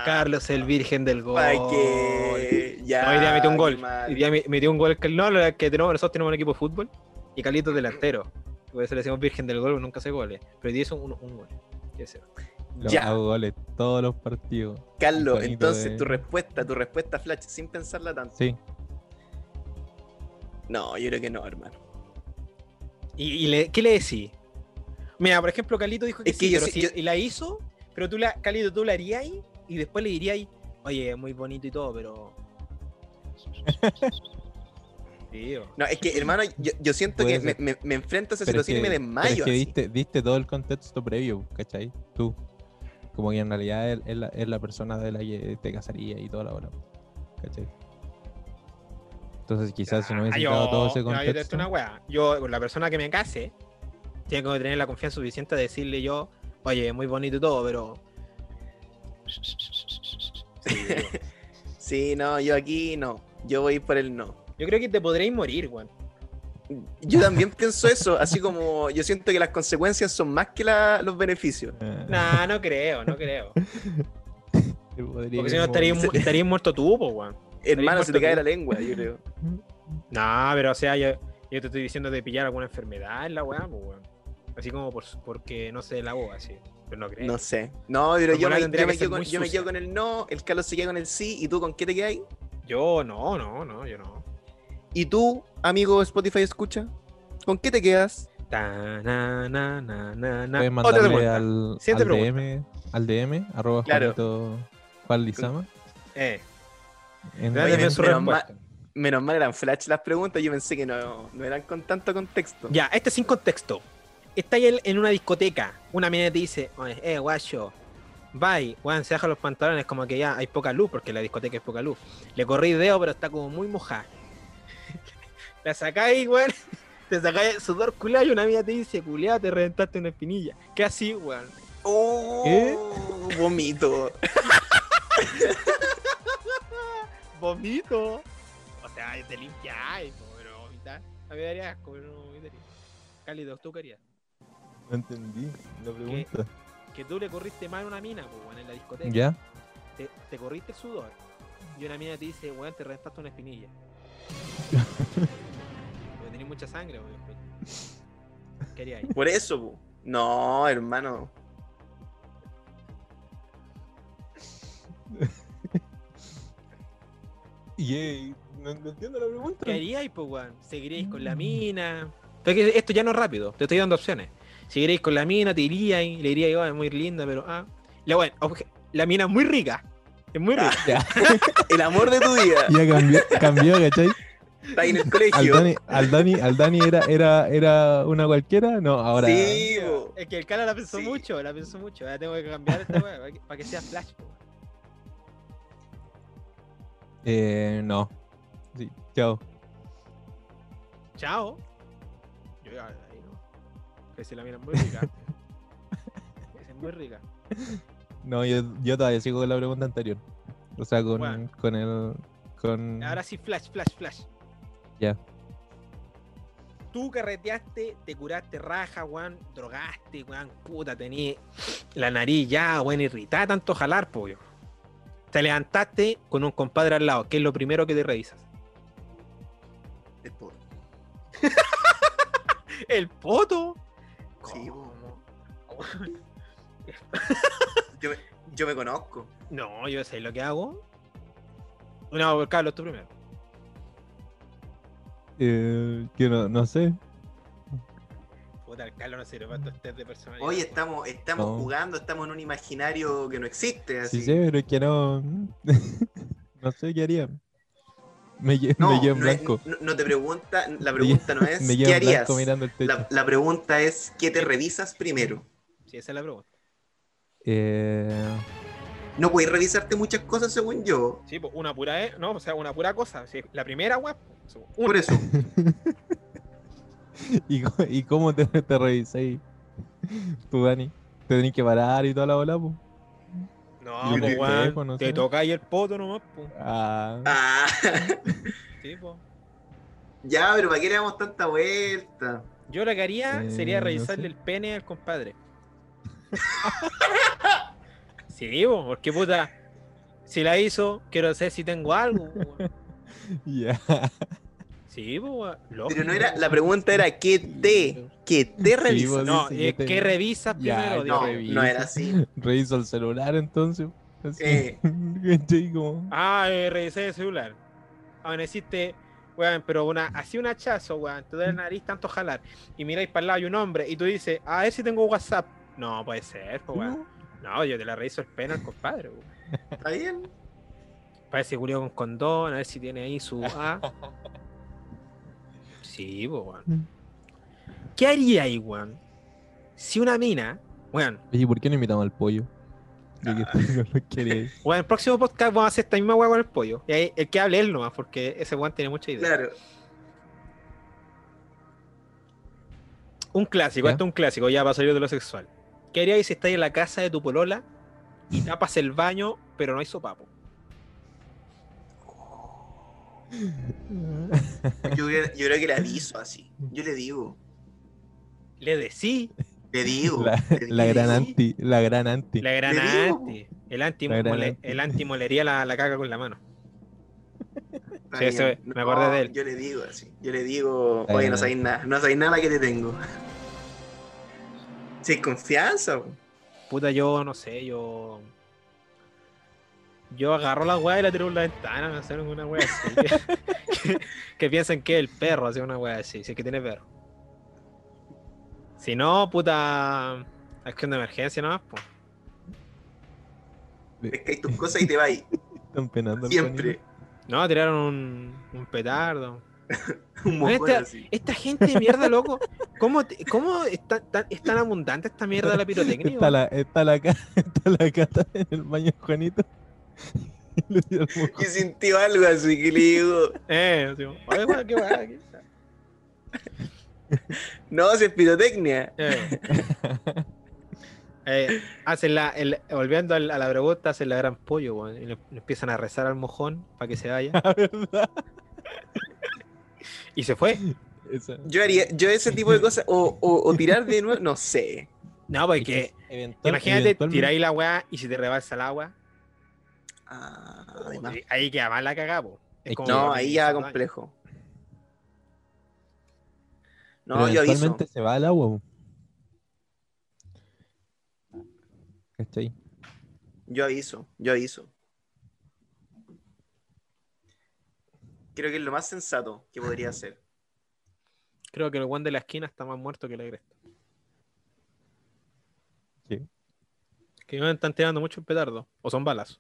Carlos, el virgen del gol. ¿Para qué? Ya. Hoy día metió un gol. Hoy día me- metió un gol. No, lo que tenemos, nosotros tenemos un equipo de fútbol y Carlitos delantero. Por eso le decimos virgen del gol, nunca hace goles. Pero hoy día hizo un, un gol. ¿Qué es eso? Lo Ya. hago goles todos los partidos. Carlos, entonces de- tu respuesta, tu respuesta flash, sin pensarla tanto. Sí. No, yo creo que no, hermano. ¿Y, y le- qué le decís? Mira, por ejemplo, Carlito dijo que, Es que sí, yo pero sí- si- yo- y la hizo, pero tú la, Carlito, tú la harías ahí y después le dirías, oye, muy bonito y todo, pero. Tío. No, es que, hermano, yo, yo siento que me, me- me enfrento a esa Pero es situación y me que- pero. Es que así. diste, diste todo el contexto previo, ¿cachai? Tú. Como que en realidad es, es la, es la persona de la que te casaría y toda la hora. ¿Cachai? Entonces quizás si no hubiese Ah, dado todo ese yo contexto. esto una wea. Yo, la persona que me case, tengo que tener la confianza suficiente de decirle yo, oye, muy bonito y todo, pero. Sí, no, yo aquí no. Yo voy por el no. yo creo que te podréis morir, weón. Yo también pienso eso, así como yo siento que las consecuencias son más que la- los beneficios. Ah, Nah, no creo, no creo. Porque si no estarías, mu- estarías muerto tú, pues, weón. Hermano, se te cae la lengua, yo creo. No, pero o sea, yo, yo te estoy diciendo de pillar alguna enfermedad en la weá, pues, weón. Así como por, porque no se lavó así. Pero no creo. No sé. No, pero yo me, yo me quedo con, yo me quedo con el no, el Carlos se queda con el sí, ¿y tú con qué te quedas? Yo no, no, no, yo no. ¿Y tú, amigo Spotify escucha? ¿Con qué te quedas? Ta, na, na, na, na, mandarle al, Siguiente al pregunta. DM, al DM, arroba Claro. Juanito Juan Lizama. Eh, En- su menos, respuesta. mal, menos mal eran flash las preguntas, yo pensé que no, no eran con tanto contexto. Ya, este sin contexto. Está ahí en- una discoteca. Una mina te dice, Oye, eh, guacho, bye, weón, se bajan los pantalones, como que ya hay poca luz, porque la discoteca es poca luz. Le corrí dedo, pero está como muy mojada. la sacáis, weón. Te sacáis el sudor culiado y una amiga te dice, culiado, te reventaste una espinilla. ¿Qué así, weón? Oh, ¿Qué? Vomito. Vomito. O sea, te limpiáis, pero vomitar. A mí me daría asco, pero no vomitaría. Cálido, tú querías. No entendí la pregunta. Que tú le corriste mal a una mina, pues, weón, en la discoteca. ¿Ya? te, te corriste el sudor y una mina te dice, weón, te reventaste una espinilla. Porque tenés mucha sangre, weón. ¿Qué harías ahí? Por eso, po. No, hermano. Y no, no entiendo la pregunta. ¿Qué haríais, pues, weón? ¿Seguiríais con la mina? Porque esto ya no es rápido, te estoy dando opciones. ¿Seguiríais con la mina? ¿Te iríais? Le diríais, oh, es muy linda, pero ah. La, la mina es muy rica. Es muy rica. Ya, El amor de tu vida. ya cambió, cambió, ¿cachai? Está ahí en el Al colegio. Dani, al Dani, al Dani era, era, era una cualquiera, no, ahora. Sí. Es que el cara la pensó Sí. mucho, la pensó mucho. Ahora tengo que cambiar esta weón para que, sea flash, po, weón. Eh, no. Sí, chao. Chao. Yo ya, ahí no. Que si la mina es muy rica. es muy rica. No, yo, yo todavía sigo con la pregunta anterior. O sea, con, Bueno. con el. Con... Ahora sí, flash, flash, flash. Ya. Tú carreteaste, te curaste raja, weón, drogaste, weón, puta, tenías la nariz ya, weón, irritada, tanto jalar, pollo. Te levantaste con un compadre al lado, que es lo primero que te revisas. Es por- El poto. Sí, ¿Cómo? Yo me, yo me conozco. No, yo sé lo que hago. No, Carlos, tú primero. Eh, que no, no sé. Puta, el Carlos no sirve para estos test de personalidad. Oye, weón. estamos, estamos No. jugando, estamos en un imaginario que no existe. Así. Sí sé, pero es que no. no sé qué haría. Me, lle- No, me llevo en no, es- blanco. no- no te pregunta, la pregunta no es me ¿qué harías? blanco mirando el techo. La, la pregunta es ¿qué te revisas primero? Sí, esa es la pregunta. Eh, No puedes revisarte muchas cosas según yo. Sí, pues una pura, eh, no, o sea, una pura cosa. Sí, la primera, weón. una. Por eso. ¿y, co- ¿Y cómo te, te revisáis tú, Dani? Te tenés que parar y toda la bola, pues. No, pues, weón, teléfono, te sí. toca ahí el poto nomás, pues. Ah, Ah, Sí, pues. ya, pero ¿para qué le damos tanta vuelta? Yo lo que haría Eh, sería no revisarle sé. el pene al compadre. sí, po, porque puta, si la hizo, quiero saber si tengo algo. po, weón. Sí, pues, Pero no era, la pregunta era ¿qué te, qué te revisas? vos No, eh, te- ¿qué revisas primero? no, revisa. no era así. Reviso el celular entonces. Así. Eh. Ah, eh, revisé el celular. Ah, bueno, hiciste, weón, pero una, así un hachazo, weón, te duele la nariz tanto jalar. Y miráis para el lado hay un hombre y tú dices, a ver si tengo WhatsApp. No, puede ser, pues, weón. No, yo te la reviso el pene al compadre, weón. ¿Está bien? Parece culiao con condón, a ver si tiene ahí su A. Sí, pues, weón. ¿Qué haría ahí, weón? Si una mina, weón, Oye, ¿por qué no invitamos al pollo? Ya que no lo queréis. weón, en el próximo podcast vamos a hacer esta misma weá con el pollo. Y ahí, el que hable él nomás, porque ese weón tiene mucha idea. Claro. Un clásico, ¿Ya? esto es un clásico, ya para salir de lo sexual. ¿Qué harías si estás en la casa de tu polola y tapas el baño, pero no hay sopapo? Yo, creo- yo creo que le aviso así. Yo le digo. Le decí, Le digo. La, le- la le gran anti, la gran anti. la gran anti. El anti, La gran mole- anti. el anti molería la, la caga con la mano. Sí, me acordé de él. Yo le digo así. Yo le digo, oye, no sabéis nada. No sabéis nada que te tengo. Si hay confianza. Puta, yo no sé, yo. Yo agarro la weá y la tiro por la ventana, no sé, una weá así. que, que- que piensen que es el perro, así una weá así, si es que tiene perro. Si no, puta. Acción de emergencia nomás, pues. Pescáis tus cosas y te vais. Están penando Siempre. No, tiraron un, un petardo. Un mojón así. Esta gente de mierda, loco. ¿Cómo, te- cómo es, tan, es tan abundante esta mierda de la pirotecnia? Está la, está la, está la cata en el baño Juanito. Y sintió algo así que le digo, Eh, así qué no, si es pirotecnia. Eh. Eh, hacen la, el- volviendo a la pregunta, hacen la gran pollo, y le, le empiezan a rezar al mojón para que se vaya. Verdad. Y se fue. Esa- Yo haría, yo ese tipo de cosas, o, o, o tirar de nuevo, no sé. No, porque Eventual- imagínate, tiráis la weá y si te rebalsa el agua, Ah, además. ahí queda mal la que- No, ahí ya complejo. No, pero yo aviso. se va al agua. ¿Cachai? Yo aviso, yo aviso. Creo que es lo más sensato que podría hacer. Creo que el weón de la esquina está más muerto que la cresta. ¿Qué? Que me están tirando mucho el petardo. O son balas.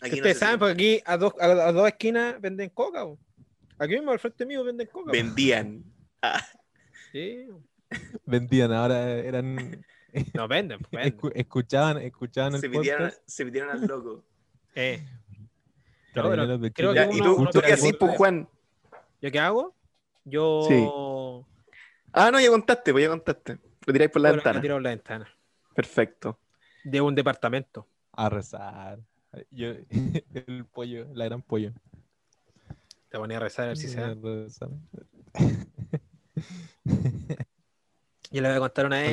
Aquí no Ustedes saben, porque aquí a dos, a, a dos esquinas venden coca. Aquí mismo al frente mío venden coca. vendían. Ah, Sí. Vendían, ahora eran. No venden, pues, venden. escu- escuchaban, escuchaban el se, pidieron, podcast. se pidieron al loco. Eh, Para pero creo que Ya, ¿Y tú, tú qué el pues. Juan? ¿Yo qué hago? Yo. Sí. Ah, no, ya contaste, pues ya contaste. Lo tiráis por la Bueno, ventana. tiro por la ventana. Perfecto. De un departamento. A rezar. Yo, el pollo, la gran pollo. Te ponía a rezar a ver si se da. Yo le voy a contar una vez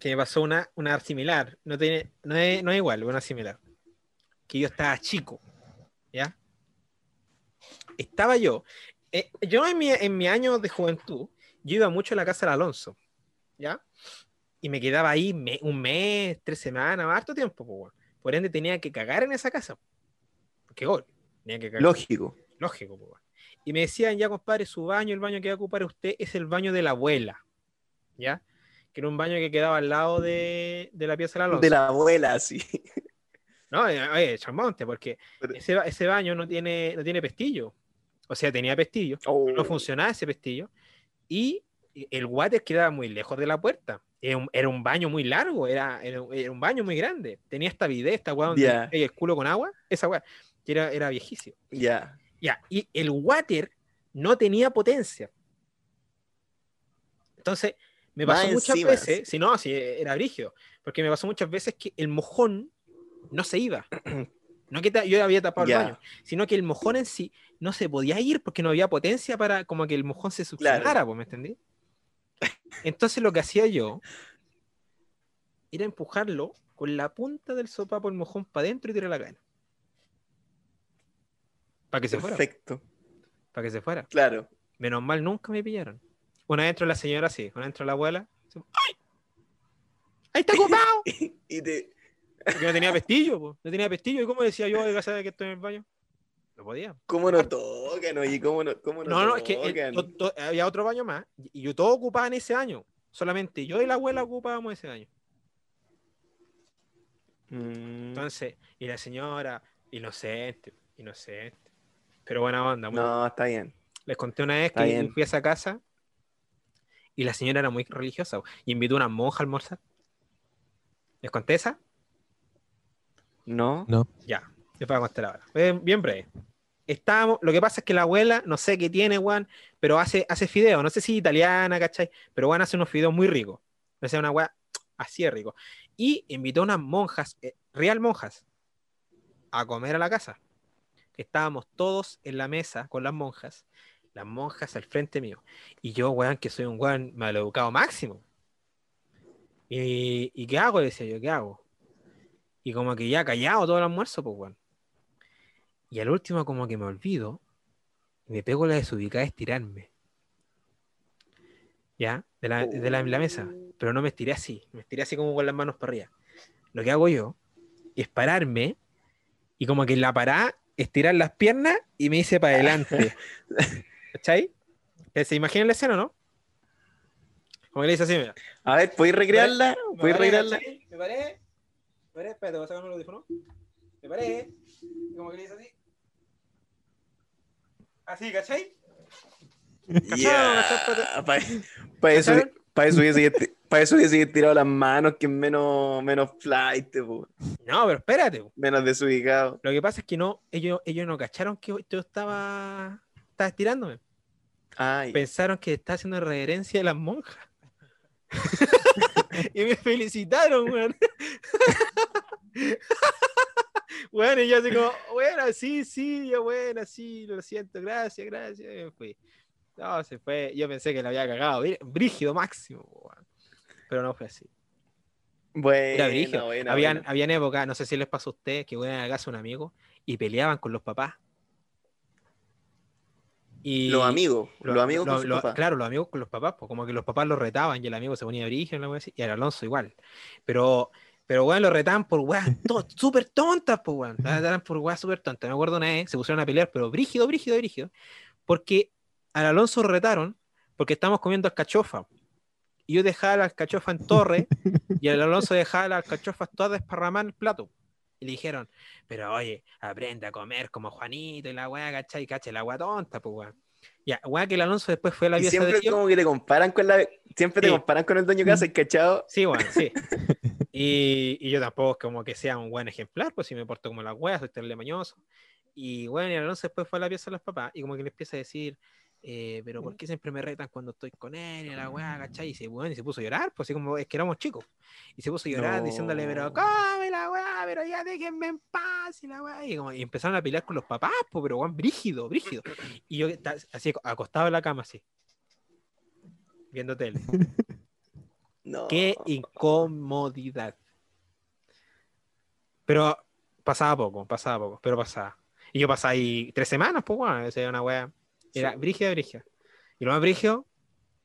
que me pasó una, una similar. No, tiene, no, es, no es igual, una similar. Que yo estaba chico. ¿Ya? Estaba yo. eh, yo en mi, en mi año de juventud, yo iba mucho a la casa del Alonso. ¿Ya? Y me quedaba ahí me- un mes, tres semanas, harto tiempo. po, weón. Por ende tenía que cagar en esa casa. Qué gol. Tenía que cagar. Lógico. Lógico, weón. Y me decían, ya compadre, su baño, el baño que va a ocupar usted es el baño de la abuela. ¿Ya? Que era un baño que quedaba al lado de, de la pieza del Alonso. De la abuela, sí. No, eh, oye, chamonte, porque Pero- ese, ese baño no tiene, no tiene pestillo. O sea, tenía pestillo, Oh, no funcionaba ese pestillo. Y el water quedaba muy lejos de la puerta. Era un, era un baño muy largo, era, era, era un baño muy grande. Tenía esta bidet, esta weá donde hay el culo con agua, esa weá, que era, era viejísimo. Ya. Ya, y el water no tenía potencia. Entonces, me Más pasó muchas encima, veces, si no, si era brígido, porque me pasó muchas veces que el mojón no se iba. No que yo había tapado el baño, sino que el mojón en sí no se podía ir porque no había potencia para como que el mojón se succionara, Claro. pues, ¿me entendí? Entonces lo que hacía yo era empujarlo con la punta del sopapo el mojón para adentro y tirar la cadena. Para que se fuera. Perfecto. Para que se fuera. Claro. Menos mal nunca me pillaron. Una dentro la señora sí, una dentro la abuela. ¡Ay! ¡Ahí está ocupado! y te. Porque no tenía pestillo, po. no tenía pestillo. ¿Y cómo decía yo, oiga, ¿sabe que estoy en el baño? No podía. ¿Cómo no tocan, oye? ¿Cómo no, cómo no, No, no, es que el- to- to- había otro baño más y yo todo ocupaba en ese año. Solamente yo y la abuela ocupábamos ese año. Mm, Entonces, y la señora, inocente, inocente. Pero buena onda. muy no, está bien. Les conté una vez Está que bien. fui a esa casa y la señora era muy religiosa y invitó a una monja a almorzar. ¿Les conté esa? No. No. Ya, les voy a contar ahora. Bien, bien breve. Estábamos, lo que pasa es que la abuela, no sé qué tiene, Juan, pero hace, hace fideos, no sé si italiana, ¿cachai? Pero Juan hace unos fideos muy ricos. O sea, una weá así de rico. Y invitó a unas monjas, eh, real monjas, a comer a la casa. Estábamos todos en la mesa con las monjas, las monjas al frente mío. Y yo, weón, que soy un weón maleducado máximo. ¿Y, ¿Y qué hago? Decía yo, ¿qué hago? Y como que ya callado todo el almuerzo, pues, weón. Y al último como que me olvido y me pego la desubicada de estirarme. ¿Ya? De la, de la, la mesa. Pero no me estiré así. Me estiré así como con las manos para arriba. Lo que hago yo es pararme y como que en la parada estirar las piernas y me hice para adelante. ¿Cachai? Eh, ¿Se imaginan la escena, no? Como que le hice así, mira. A ver, ¿podéis recrearla? Me ¿Podéis paré, recrearla? Me paré, me paré, espérate, voy a sacarme el audífono. Me paré, como que le hice así. Así, ¿cachai? Ya, ¿Cacharon? pa- pa eso, ¿Cacharon? pa' eso hubiese, pa' eso hubiese tirado las manos, que es menos, menos flight, po, No, pero espérate. po. menos desubicado. Lo que pasa es que no, ellos, ellos no cacharon que yo estaba, estaba estirándome. Ay, Pensaron que estaba haciendo reverencia de las monjas. y me felicitaron, weón. bueno, y yo así como, bueno, sí, sí, yo, bueno, sí, lo siento, gracias, gracias. Me fui. No, se fue. Yo pensé que lo había cagado. brí- Brígido máximo. Pero no fue así. bueno, Era brígido. bueno, habían, bueno. habían épocas, no sé si les pasó a ustedes, que iban a la casa de un amigo y peleaban con los papás. Y Los amigos, lo- los amigos lo- con sus lo- papás. Claro, los amigos con los papás, pues como que los papás los retaban y el amigo se ponía brígido y el Alonso igual. Pero, pero weón, lo retaban por weas súper tontas, pues weón. Lo retaban por weas súper tontas. Me acuerdo una vez, se pusieron a pelear, pero brígido, brígido, brígido. Porque al Alonso lo retaron porque estábamos comiendo alcachofa. Y yo dejaba la alcachofa en torre y el Alonso dejaba las alcachofas todas desparramadas en el plato. Y le dijeron, pero oye, aprende a comer como Juanito y la weá, ¿cachai? Cacha, la weá tonta, pues weón. Ya, weá que el Alonso después fue a la pieza siempre de como que te comparan con la, siempre te Sí. comparan con el dueño casa, ¿el cachado? Sí, bueno, sí. Y, y yo tampoco como que sea un buen ejemplar, pues si me porto como la weá, soy terrible mañoso. Y bueno, y Alonso después fue a la pieza de los papás y como que le empieza a decir, eh, pero ¿por qué siempre me retan cuando estoy con él y la weá, cachai? Y se, bueno, y se puso a llorar, pues así como es que éramos chicos. Y se puso a llorar No. diciéndole, pero come la weá, pero ya déjenme en paz y la weá. Y, como- y empezaron a pelear con los papás, pues, pero weón, brígido, brígido. Y yo así acostado en la cama, así, viendo tele. No. Qué incomodidad. Pero pasaba poco, pasaba poco, pero pasaba. Y yo pasaba ahí tres semanas, pues, bueno, esa era una wea. Era Sí. brígida, brígida. Y lo más brígido,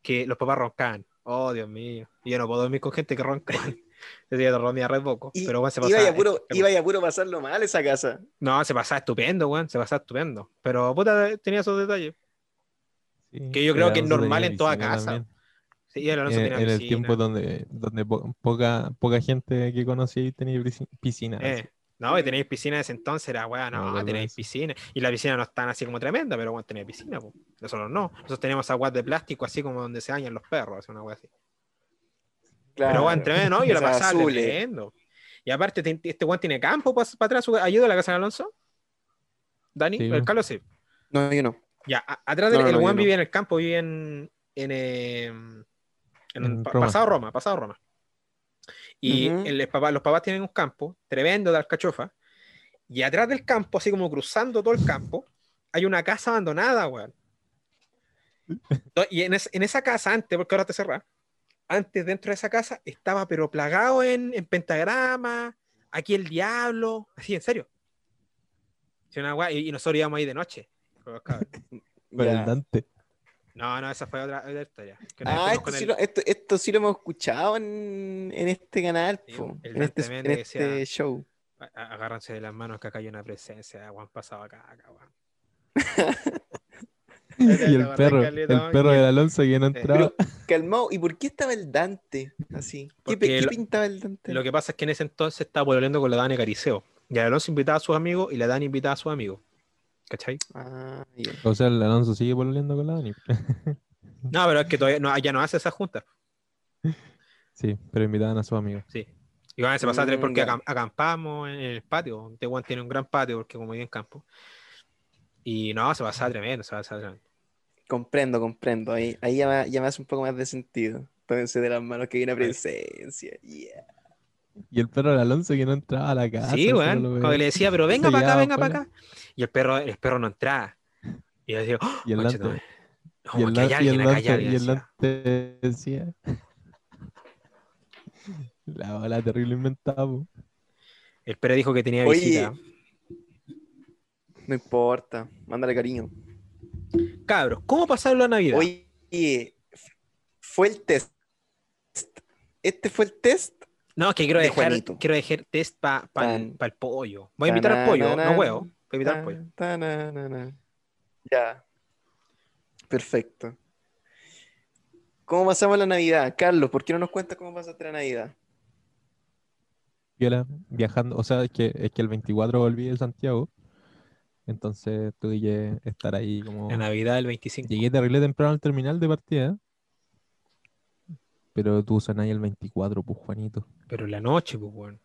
que los papás roncaban. Oh, Dios mío. Y yo no puedo dormir con gente que roncaban. Ese día dormía re poco. Y- pero bueno, se iba pasaba. a puro, iba a puro pasarlo mal esa casa. No, se pasaba estupendo, weón. Se pasaba estupendo. Pero puta, tenía esos detalles. Sí, Que yo creo que es normal en toda casa. también. Sí, el Alonso En, tenía en el tiempo donde, donde po- poca, poca gente que conocía tenía pisci- piscina. Eh, no, y tenéis piscina ese entonces, era weá, no, de tenéis piscina. Y la piscina no es tan así como tremenda, pero bueno, tenía piscina, po. Nosotros no. Nosotros teníamos aguas de plástico, así como donde se bañan los perros, así una weá así. Pero bueno, tremendo, ¿no? Yo la pasaba azules. tremendo. Y aparte, te- este weón tiene campo para atrás, ayuda a la casa de Alonso. Dani, Sí, el. Carlos sí. No, yo no. Ya, a- atrás del No, no, el no, weón no. vivía en el campo, vivía en. en, eh, en En pa- Roma. pasado Roma, pasado Roma. Y Ujú. el papá, los papás tienen un campo tremendo de alcachofa. Y atrás del campo, así como cruzando todo el campo, hay una casa abandonada, weón. Y en, es- en esa casa, antes, porque ahora te cerrás, antes dentro de esa casa estaba pero plagado en, en pentagrama, aquí el diablo, así, en serio. Sí, una weá, y, y nosotros íbamos ahí de noche. con el Dante. No, no, esa fue otra, otra historia. Que Ah, esto con sí, el- lo, esto, esto sí lo hemos escuchado en, en este canal, Sí, po, en este, en este decía- show. Agárranse de las manos que acá hay una presencia, Juan pasado acá, acá, weón. Y ¿Te el perro, el perro del Alonso que no entraba. Calmado, ¿y por qué estaba el Dante así? ¿Qué, qué lo- pintaba el Dante? Lo que pasa es que en ese entonces estaba pololeando con la Dani Cariceo. Y el Alonso invitaba a sus amigos y la Dani invitaba a sus amigos. ¿Cachai? Ah, ya. O sea, el Alonso sigue pololeando con la Dani. No, pero es que todavía no, ya no hace esas juntas. Sí, pero invitaban a sus amigos. Sí. Y van a se pasaba tres Mm, porque acampamos en el patio. Tehuan tiene un gran patio porque como vive en campo. Y no, se pasaba tremendo, se pasaba tremendo. Comprendo, comprendo. Ahí, ahí ya, me, ya me hace un poco más de sentido. Tómense de las manos que hay una presencia. Yeah. Y el perro del Alonso que no entraba a la casa. Sí, weón. lo Como que le decía, pero venga para acá, venga para acá. Y el perro, el perro no entraba. Y yo decía, ¡Oh, Y el Dante, madre! y el que hay Dante, y el alguien, y el decía. Dante decía. La bola terrible inventada, po. El perro dijo que tenía Oye. visita. No importa. Mándale cariño. Cabros, ¿cómo pasaron la Navidad? Oye, fue el test. Este fue el test No, es que quiero De dejar, Juanito. quiero dejar test para Tan. el pollo. Voy a invitar al pollo, no huevo. Pollo. Ta- tananana. Ya. Perfecto. ¿Cómo pasamos la Navidad? Carlos, ¿por qué no nos cuentas cómo pasaste la Navidad? Viola, viajando, o sea, es que, es que el 24 volví de Santiago, entonces tuve que estar ahí como... La Navidad del 25. Llegué terrible temprano al terminal de partida, pero tú ahí el 24, pues Juanito. Pero en la noche, pues, weón.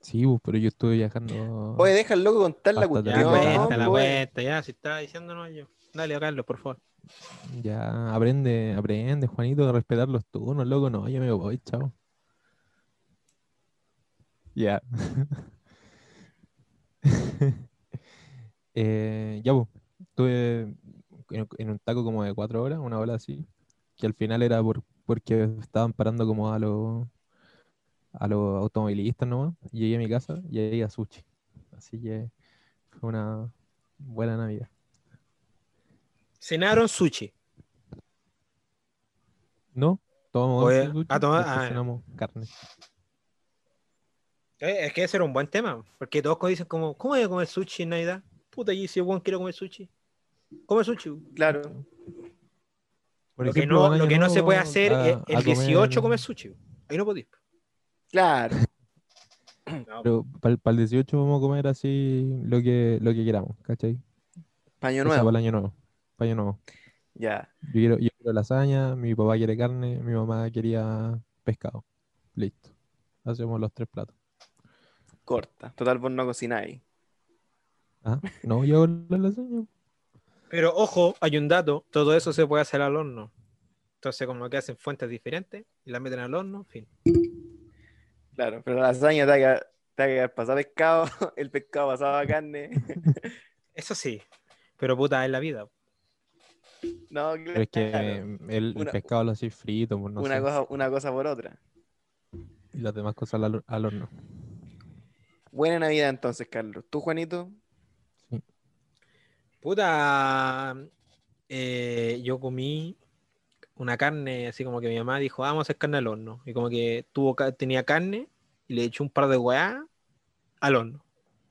Sí, pues, pero yo estuve viajando... Oye, deja al loco contar la Hasta Ya, cuestión. cuenta, la pues. cuenta, ya, si estaba diciéndonos yo. Dale, Carlos, por favor. Ya, aprende, aprende, Juanito, a respetar los turnos, loco, no, yo me voy, chao. Ya. Eh, ya, pues, estuve en, en un taco como de cuatro horas, una hora así, que al final era por, porque estaban parando como a los a los automovilistas nomás, y llegué a mi casa y ahí a sushi. Así que fue una buena Navidad. Cenaron sushi. ¿No? Tomamos sushi, ah, toma- después ah, cenamos carne. Eh, Es que ese era un buen tema, porque todos dicen como, ¿cómo voy a comer sushi en Navidad? Puta, y si Juan quiere comer sushi. Come sushi. Claro. Por Lo que no, lo que no se puede hacer a- es a el 18 comer- comer sushi. Ahí no podéis. Claro. Pero para el, 18 vamos a comer así lo que, lo que queramos, ¿cachai? Paño O sea, nuevo. para el año nuevo. Para el año nuevo. Ya. Yo quiero, yo quiero lasaña, mi papá quiere carne, mi mamá quería pescado. Listo. Hacemos los tres platos. Corta. Total, vos no cocináis. Ah, no, yo hago la lasaña. Pero ojo, hay un dato, todo eso se puede hacer al horno. Entonces, como que hacen fuentes diferentes y las meten al horno, fin. Claro. Pero la lasaña te va a quedar- te va a quedar pasado pescado, el pescado pasado a carne. Eso sí, pero puta, es la vida. No, Pero es que claro. el, el Una- pescado lo hacéis frito, pues no una, sé. cosa, una cosa por otra. Y las demás cosas al, al horno. Buena Navidad entonces, Carlos. ¿Tú, Juanito? Puta, eh, yo comí una carne, así como que mi mamá dijo, "Ah, vamos a hacer carne al horno. Y como que tuvo, tenía carne y le echó un par de weá al horno.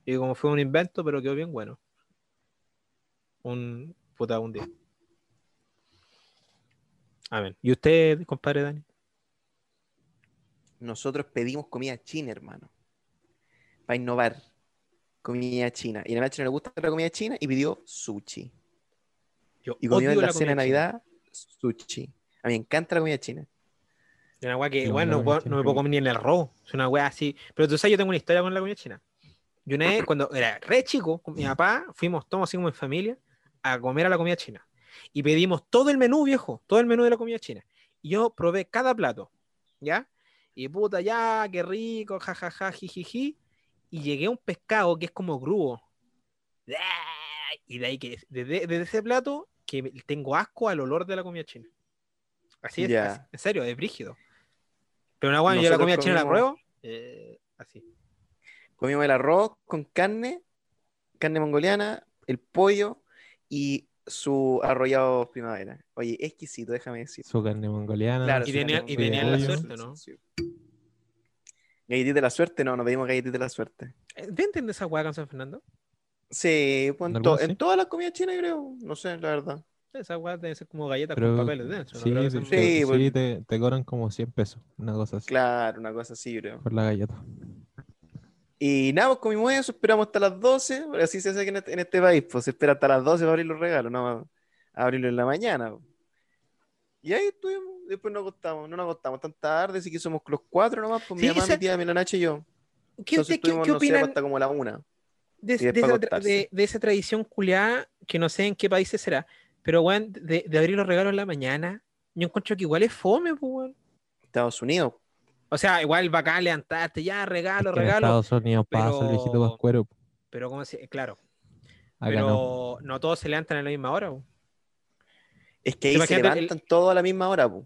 Y como fue un invento, pero quedó bien bueno. Un puta, un día. Amén. ¿Y usted, compadre Dani? Nosotros pedimos comida china, hermano. Para innovar. Comida china. Y a la no le gusta la comida china y pidió sushi. Yo Y comió en la la cena de. Navidad sushi. A mí me encanta la comida china. Es una weá que, Yo bueno, no, puedo- no me puedo comer ni en el arroz. Es una weá así. Pero tú sabes, yo tengo una historia con la comida china. Yo una vez, cuando era re chico, con mi papá, fuimos todos así como en familia a comer a la comida china. Y pedimos todo el menú, viejo, todo el menú de la comida china. Y yo probé cada plato, ¿ya? Y puta, ya, qué rico, jajaja, jijiji. Y llegué a un pescado que es como grubo. Y de ahí que, desde, desde ese plato, que tengo asco al olor de la comida china. Así es, así- en serio, es brígido. Pero una guay, yo la comida china la pruebo, eh, así. Comimos el arroz con carne, carne mongoliana, el pollo y su arrollado primavera. Oye, exquisito, déjame decir. Su carne mongoliana. Claro, su Y tenía- tenían la suerte, ¿no? Sí. Galletitas de la suerte, no, nos pedimos galletitas de la suerte. Eh, ¿Venden de esa hueá con San Fernando? Sí, pues, en, ¿En to- algunas en sí? todas las comidas chinas, creo. No sé, la verdad. Esa hueá deben ser como galletas Pero con papeles dentro. ¿no? sí, te- Sí, sí, pues. te, te cobran como 100 pesos, una cosa así, Claro, una cosa así, creo. por la galleta. Y nada, pues comimos eso, esperamos hasta las 12, porque así se hace en este, en este país, pues se espera hasta las 12 para abrir los regalos, no abrirlo en la mañana. pues. Y ahí estuvimos, después nos acostamos, no nos acostamos tan tarde, así que somos los cuatro nomás, pues Sí, mi mamá, esa- mi tía, mi la Nacha y yo. ¿Qué, Entonces qué- estuvimos, qué no sé, opinan hasta como la una. de, de esa, de- de esa tradición culiada que no sé en qué países será? Pero, weón, de, de abrir los regalos en la mañana, yo encuentro que igual es fome, pues, weón. Estados Unidos. O sea, igual bacán levantarte, ya, regalo, Es que en regalo. Estados Unidos pasa el viejito pero- pascuero. Pero, como si, claro, Acá pero no. no. todos se levantan a la misma hora, weón. Es que ahí se el- levantan todos a la misma hora, pues.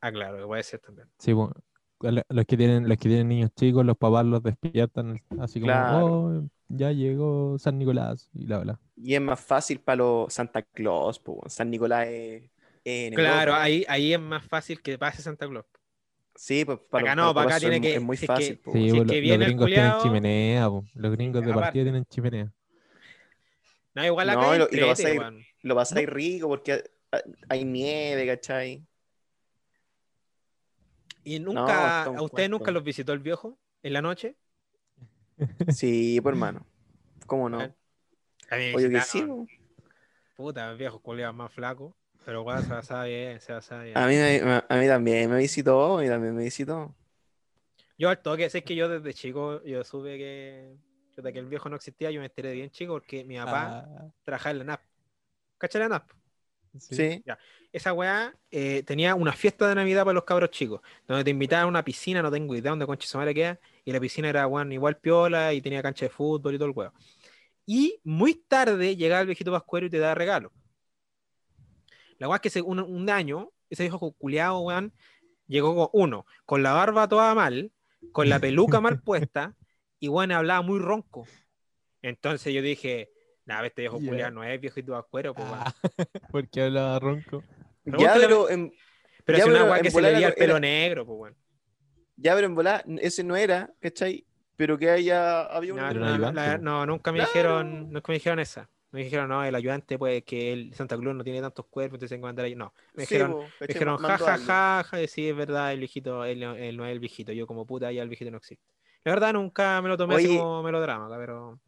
Ah, claro, que puede ser también. Sí, bueno, lo- los que tienen, los que tienen niños chicos, los papás los despiertan así como, Claro. "Oh, ya llegó San Nicolás y la bla. Y es más fácil para los Santa Claus, pues. San Nicolás es, Claro, ahí, ahí es más fácil que pase Santa Claus. Sí, pues para Acá los- no, para acá tiene es que- muy si es que- fácil. po, Sí, Si es que viene los gringos culiao- tienen chimenea, po. los gringos de partida tienen chimenea. No, igual acá No, y lo- y lo vas a ir- rico porque hay- nieve, ¿cachai? Y nunca, ¿a ustedes cuento. nunca los visitó el viejo en la noche? Sí, pues hermano. ¿Cómo no? Oye, que sí. po. Puta, el viejo culiao más flaco. Pero weón, se bien, se basaba bien. A mí, me- a mí también me visitó, a mí también me visitó. Yo al toque, sé que yo desde chico, yo supe que, chuta, que el viejo no existía, yo me enteré bien chico porque mi papá Ah, trabajaba en la NAP. ¿Cachai la NAP? Sí. Esa weá eh, tenía una fiesta de Navidad para los cabros chicos, donde te invitaban a una piscina, no tengo idea dónde concha su madre queda, y la piscina era weón, igual piola y tenía cancha de fútbol y todo el weón. Y muy tarde llegaba el viejito Pascuero y te daba regalo. La weá es que se- un, un año, ese viejo culiado, weón, llegó con, uno, con la barba toda mal, con la peluca mal puesta, y weón hablaba muy ronco. Entonces yo dije, nada, este viejo Ya. culiado no es viejito Pascuero, pues weón. Ah, ¿Por qué hablaba ronco? Ya, Pregúntale- pero en, Pero Ya, es una pero weá que se le veía el era- pelo negro, pues bueno. Ya, pero en volá, ese no era, ¿cachai? Pero que haya, había un... No, no, ayudante, la- no, nunca me Claro. dijeron, nunca me dijeron esa. Me dijeron, no, el ayudante, pues que el Santa Claus no tiene tantos cuerpos, entonces hay que mandar ahí. No, me Sí, dijeron, po, me dijeron, ja, ja, ja, ja, sí, es verdad, el viejito, él, no- él no es el viejito. Yo como puta, ya el viejito no existe. La verdad, nunca me lo tomé así Oye. como melodrama, pero...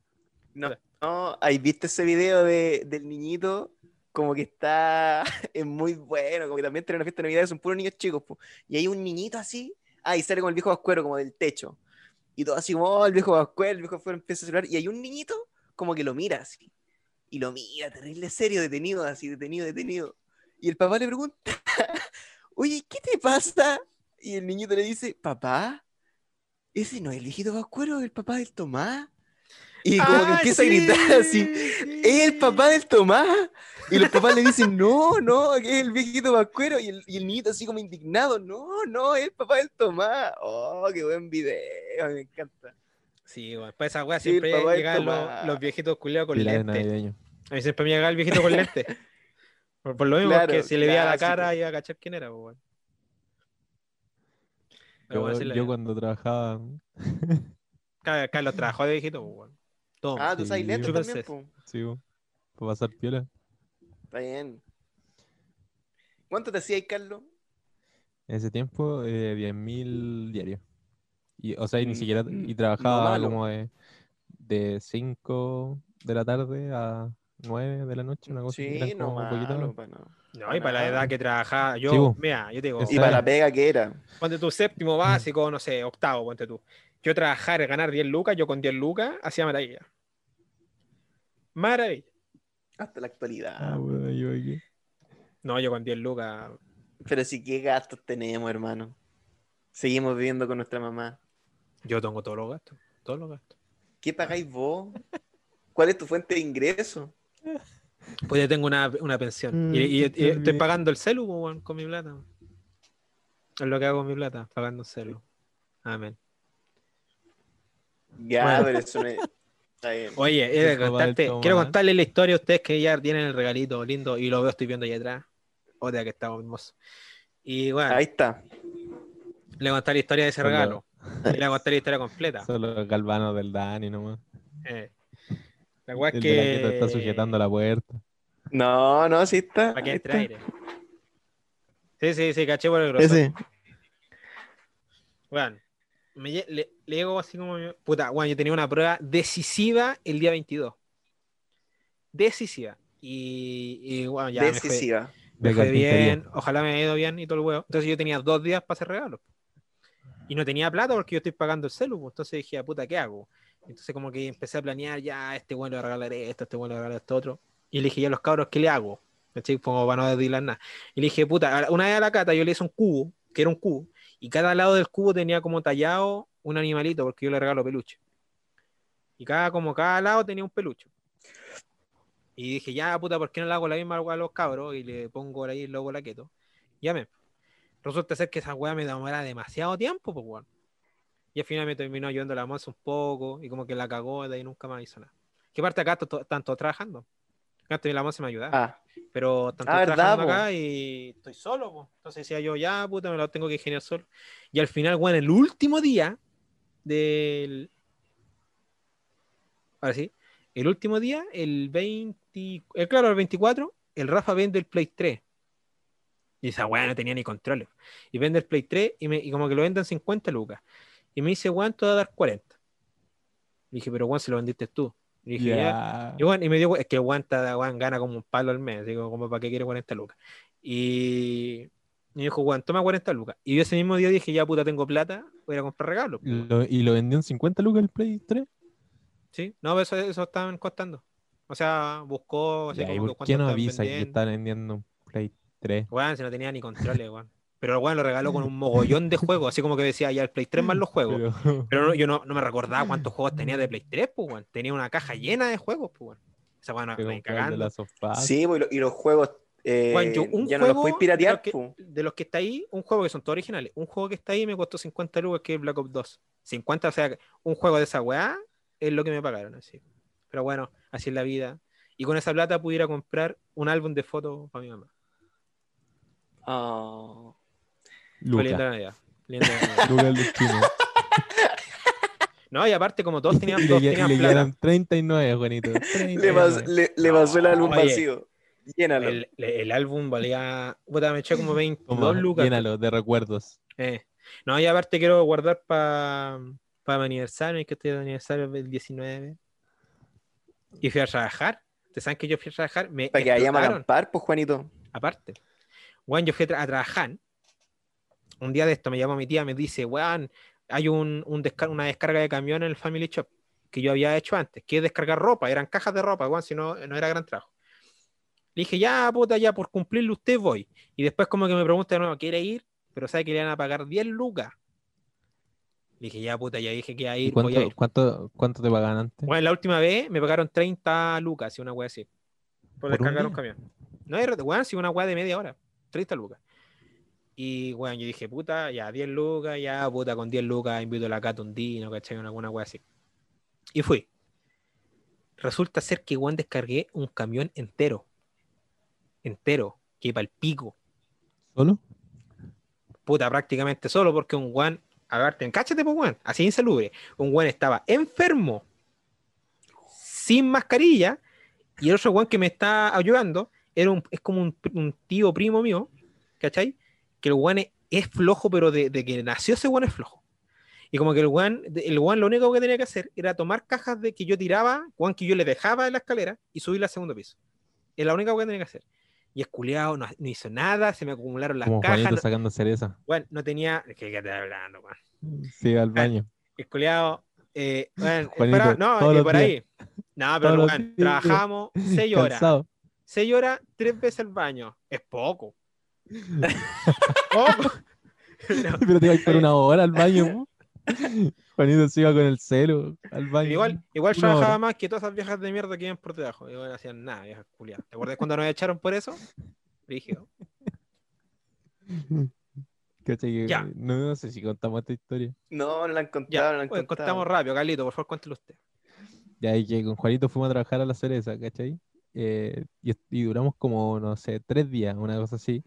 No, no, ¿hay visto ese video de, del niñito? Como que está, es muy bueno, como que también tiene una fiesta de Navidad, son puros niños chicos, po. y hay un niñito así, ah, y sale como el viejo Pascuero, como del techo, y todo así oh, el viejo Pascuero, el viejo Pascuero empieza a celular, y hay un niñito como que lo mira así, y lo mira, terrible serio, detenido, así, detenido, detenido, y el papá le pregunta, oye, ¿qué te pasa? Y el niñito le dice, papá, ese no es el viejito Pascuero, el papá del Tomás. Y como que ¡Ah, empieza sí! a gritar así, es el papá del Tomás. Y los papás le dicen, no, no, que es el viejito Pascuero. Y el, y el niñito así como indignado, no, no, es el papá del Tomás. Oh, qué buen video, me encanta. Sí, bueno, pues esa weá Sí, siempre del llegaban los, viejitos culiados con lentes. A mí siempre me llegaba el viejito con lentes. Por, por lo mismo, Claro, que si le veía la cara iba a cachar quién era, pues bueno. Pero Yo, bueno, yo cuando trabajaba, Ca- Carlos trabajó de viejito, pues bueno. Ah, tú sabes sí, lentes también, po. sí, po, para pasar piola. Está bien. ¿Cuánto te hacías, Carlos? En ese tiempo, eh, 10.000 diarios. Y, o sea, y ni Mm, siquiera, mm, y trabajaba como de, de 5 de la tarde a 9 de la noche, una cosa así, Sí, no como un poquito malo, pa' no. No, y para la edad que trabajaba, yo, Sí, mira, yo te digo, Y para la pega que era. ponte tu séptimo básico, no sé, octavo, ponte tú. Yo trabajar, ganar 10 lucas, yo con 10 lucas hacía maravilla. Maravilla. Hasta la actualidad. Ah, bueno, yo aquí. No, yo con 10 lucas. Pero sí, qué gastos tenemos, hermano. Seguimos viviendo con nuestra mamá. Yo tengo todos los gastos. Todos los gastos. ¿Qué pagáis vos? ¿Cuál es tu fuente de ingreso? Pues yo tengo una, una pensión. Mm, y, y- estoy pagando el celu, con mi plata. Es lo que hago con mi plata, pagando el celu. Amén. Ya, Bueno. pero eso. Está bien. Oye, contarte- Tomás. quiero contarles la historia a ustedes que ya tienen el regalito lindo y lo veo, estoy viendo ahí atrás. Otra que está hermoso. Y bueno, Ahí está. le voy a contar la historia de ese Son los- regalo. Y le voy a contar la historia completa. Son los galvanos del Dani nomás. Eh, La weá es la que que. está sujetando la puerta. No, no, sí está. Para que entre está. aire. Sí, sí, sí, caché por el grosor. Ese. Bueno, me le, le digo así como. Puta, bueno, yo tenía una prueba decisiva el día 22. Decisiva. Y, y bueno, ya me fue, Decisiva. me fue bien. Ojalá me haya ido bien y todo el huevo. Entonces yo tenía dos días para hacer regalos. Y no tenía plata porque yo estoy pagando el celu. pues. Entonces dije, "Ah, puta, ¿qué hago? Entonces como que empecé a planear, ya, este bueno le regalaré esto, este bueno le regalaré esto otro. Y le dije, ya los cabros, ¿qué le hago? ¿Cachai? Como para no desdilar nada. Y le dije, puta, una vez a la cata yo le hice un cubo, que era un cubo, y cada lado del cubo tenía como tallado un animalito, porque yo le regalo peluche. Y cada, como cada lado tenía un peluche. Y dije, ya, puta, ¿por qué no le hago la misma a los cabros? Y le pongo ahí el logo laqueto. Llame. Resulta ser que esa weá me demora demasiado tiempo, pues, weón. Y al final me terminó ayudando la moza un poco, y como que la cagó, de ahí nunca más hizo nada. ¿Qué parte acá to- están todos trabajando? Antes la se me ayudaba. Ah, Pero tanto Ah, estoy ¿verdad, trabajando acá y estoy solo, po. Entonces decía yo, ya, puta, me lo tengo que ingeniar solo. Y al final, bueno, el último día del. Ahora sí. El último día, el 20. eh, claro, el 24, el Rafa vende el Play 3. Y esa weá no tenía ni controles. Y vende el Play 3 y, me- y como que lo venden 50 lucas. Y me dice, weón, te voy a dar 40. Le dije, pero weón, se lo vendiste tú. Dije. Ya. Y, bueno, y me dio, es que está- weón gana como un palo al mes, digo, como para qué quiere 40 lucas. Y, me dijo, weón, toma 40 lucas. Y yo ese mismo día dije, ya puta, tengo plata, voy a ir a comprar regalos. Lo- ¿Y lo vendió en 50 lucas el Play 3? Sí, no, pero eso, eso estaban costando. O sea, buscó, así Ya, ¿y como que ¿Por qué cuánto no estaban avisa que están vendiendo un Play 3? Weón, si no tenía ni controles, weón. Pero el weón lo regaló con un mogollón de juegos, así como que decía, ya el Play 3 más los juegos. Pero- Pero no- yo no, no me recordaba cuántos juegos tenía de Play 3, pues, weón. Tenía una caja llena de juegos, pues, weón. Esa weón me cagando. sí, pues, y, lo- y los juegos eh, Weón, yo un ya no los juego puedes de piratear. los, que, po. de los que está ahí, un juego que son todos originales. Un juego que está ahí me costó 50 lucas, que es Black Ops 2. 50, o sea, un juego de esa weá es lo que me pagaron, así. Pero bueno, así es la vida. Y con esa plata pudiera comprar un álbum de fotos para mi mamá. Fue linda Lucas. la Navidad. linda chino. No, y aparte, como todos tenían, le, todos que- tenían le plata, quedaron 39, Juanito. Le, 39. pas- le- le pasó el álbum Oye. vacío. Llénalo. el, el álbum valía. Puta, me eché como 22 Toma, lucas. llénalo de recuerdos. Eh. No, y aparte quiero guardar para mi aniversario, que estoy de aniversario el 19. Y fui a trabajar. ¿Te saben que yo fui a trabajar? Me Para que vayamos a acampar, pues, Juanito. aparte. Weón, yo fui a, tra- a trabajar. Un día de esto me llama mi tía, me dice, weón, hay un, un descar- una descarga de camión en el Family Shop que yo había hecho antes, que es descargar ropa, eran cajas de ropa, weón, si no, no era gran trabajo. Le dije, ya, puta, ya, por cumplirlo usted voy. Y después como que me pregunta de nuevo, ¿quiere ir? Pero sabe que le van a pagar 10 lucas. Le dije, ya, puta, ya dije que iba a ¿Y ir, voy a cuánto, ir. cuánto, cuánto te pagan antes? Bueno, la última vez me pagaron 30 lucas, y una wea así. Por ¿Por un descargar un camión. No era, weón, si una wea de media hora. 30 lucas. Y, weón, yo dije, puta, ya, 10 lucas, ya, puta, con 10 lucas invito a la Cata un dino, ¿cachai? Una, una wea así. Y fui. Resulta ser que, weón, descargué un camión entero. Entero. Que para el pico. ¿Solo? Puta, prácticamente solo porque un weón, a ver, cáchate, pues, weón, así insalubre. Un weón estaba enfermo, sin mascarilla, y el otro weón que me está ayudando era un, es como un, un tío primo mío, ¿cachai? Que el weón es, es flojo, pero de, de que nació ese weón es flojo. Y como que el weón, el weón lo único que tenía que hacer era tomar cajas de que yo tiraba, weón que yo le dejaba en la escalera y subirla al segundo piso. Es la única cosa que tenía que hacer. Y esculeado, no, no hizo nada, se me acumularon las Como cajas. No- sacando cereza. bueno, no tenía. Es que, ¿qué te hablando, weón? Sí, al baño. El culiao, eh, bueno, Juanito, espera, no, los por días. ahí. No, pero weón, días. trabajamos seis horas. Cansado. Seis horas, tres veces al baño. Es poco. No, Pero te ibas por una hora al baño. Juanito se iba con el celo al baño. igual, igual trabajaba hora. más que todas esas viejas de mierda que iban por debajo. Igual no hacían nada, viejas culiadas. ¿Te acuerdas cuando nos echaron por eso? Rígido. ¿Cachai que- Ya. No, no sé si contamos esta historia. No, no la han contado, Ya, no la han pues, contado. contamos rápido, Carlito, por favor, cuéntelo usted. Ya, y que con Juanito fuimos a trabajar a la cereza, ¿cachai? Eh, y, y duramos como, no sé, tres días, una cosa así.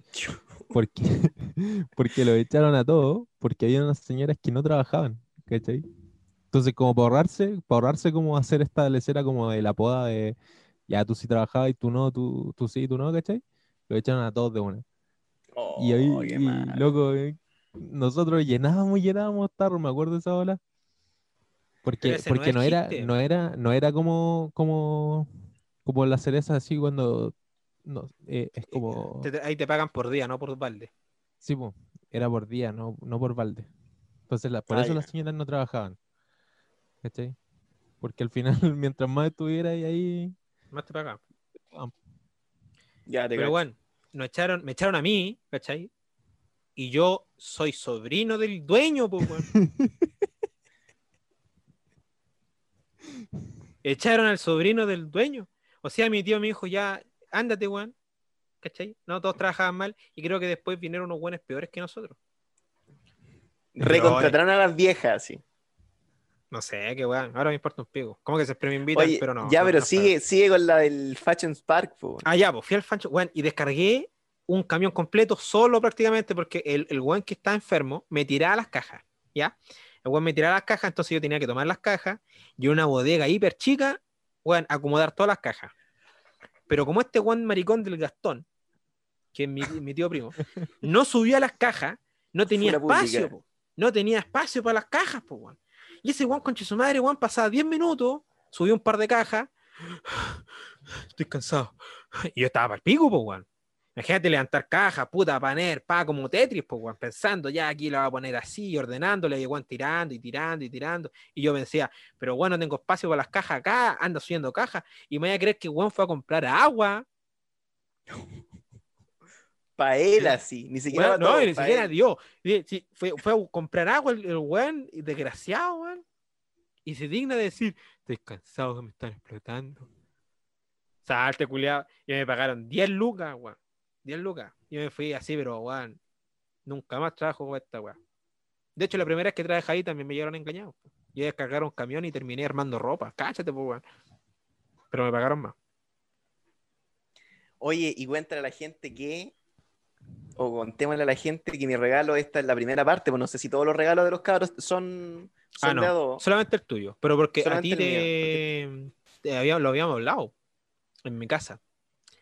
Porque, porque lo echaron a todos, porque había unas señoras que no trabajaban, ¿cachai? Entonces, como para ahorrarse, para ahorrarse como hacer esta lecera como de la poda de, ya tú sí trabajabas y tú no, tú, tú sí y tú no, ¿cachai? Lo echaron a todos de una. Y ahí, Oh, y, loco, eh, nosotros llenábamos, llenábamos tarro, me acuerdo de esa ola. Porque, no porque no, era, no era, no era como, como, como la cereza así cuando no, eh, es como Te- te- ahí te pagan por día, no por balde. sí, po, era por día, no, no por balde. Entonces la- por Ah, eso ya. las señoras no trabajaban. ¿Cachai? Porque al final, mientras más estuviera ahí, ahí Más te pagan. Ya te Pero bueno, nos echaron, me echaron a mí, ¿cachai? Y yo soy sobrino del dueño, pues. Echaron al sobrino del dueño. O sea, mi tío me dijo, ya, ándate, weón. ¿Cachai? No, todos trabajaban mal y creo que después vinieron unos buenos peores que nosotros. Recontrataron a las viejas, sí. No sé, qué weón. Ahora me importa un pico. ¿Cómo que siempre me invitan? Oye, pero no. ya, no- pero no sigue, sigue con la del Fashion Spark, po. Ah, ya, pues fui al fancho, weón, y descargué un camión completo solo prácticamente porque el, el weón que está enfermo me tiraba las cajas, ¿ya? El weón me tiraba las cajas, entonces yo tenía que tomar las cajas y una bodega hiper chica, weón, acomodar todas las cajas. Pero como este weón maricón del Gastón, que es mi, mi tío primo, no subió a las cajas, no tenía espacio, po. no tenía espacio para las cajas, pues, weón. Y ese weón, conche su madre, weón, pasaba 10 minutos, subió un par de cajas, estoy cansado. Y yo estaba para el pico, pues, weón. Imagínate levantar cajas, puta, poner, pa, como Tetris, pues, weón, pensando, ya aquí la voy a poner así, ordenándole, y weón, tirando y tirando y tirando. Y yo pensaba, pero bueno, no tengo espacio para las cajas acá, anda subiendo cajas, y me voy a creer que weón fue a comprar agua. Pa' él así, ni siquiera no, ni siquiera dio. Fue, fue a comprar agua el, el weón, desgraciado, weón. Y se digna de decir, estoy cansado que me están explotando. Salte, culiado. Y me pagaron 10 lucas, weón. 10 lucas. Yo me fui así, pero weón. Nunca más trabajo con esta weón. De hecho, la primera vez que trabajé ahí también me llegaron engañados. Yo descargaron un camión y terminé armando ropa. Cáchate, pues, weón. Pero me pagaron más. Oye, y cuéntale a la gente que, o contémosle a la gente que mi regalo, esta es la primera parte, pues no sé si todos los regalos de los cabros son, son Ah, de no. dos. Solamente el tuyo. Pero porque a ti te, te había- lo habíamos hablado en mi casa.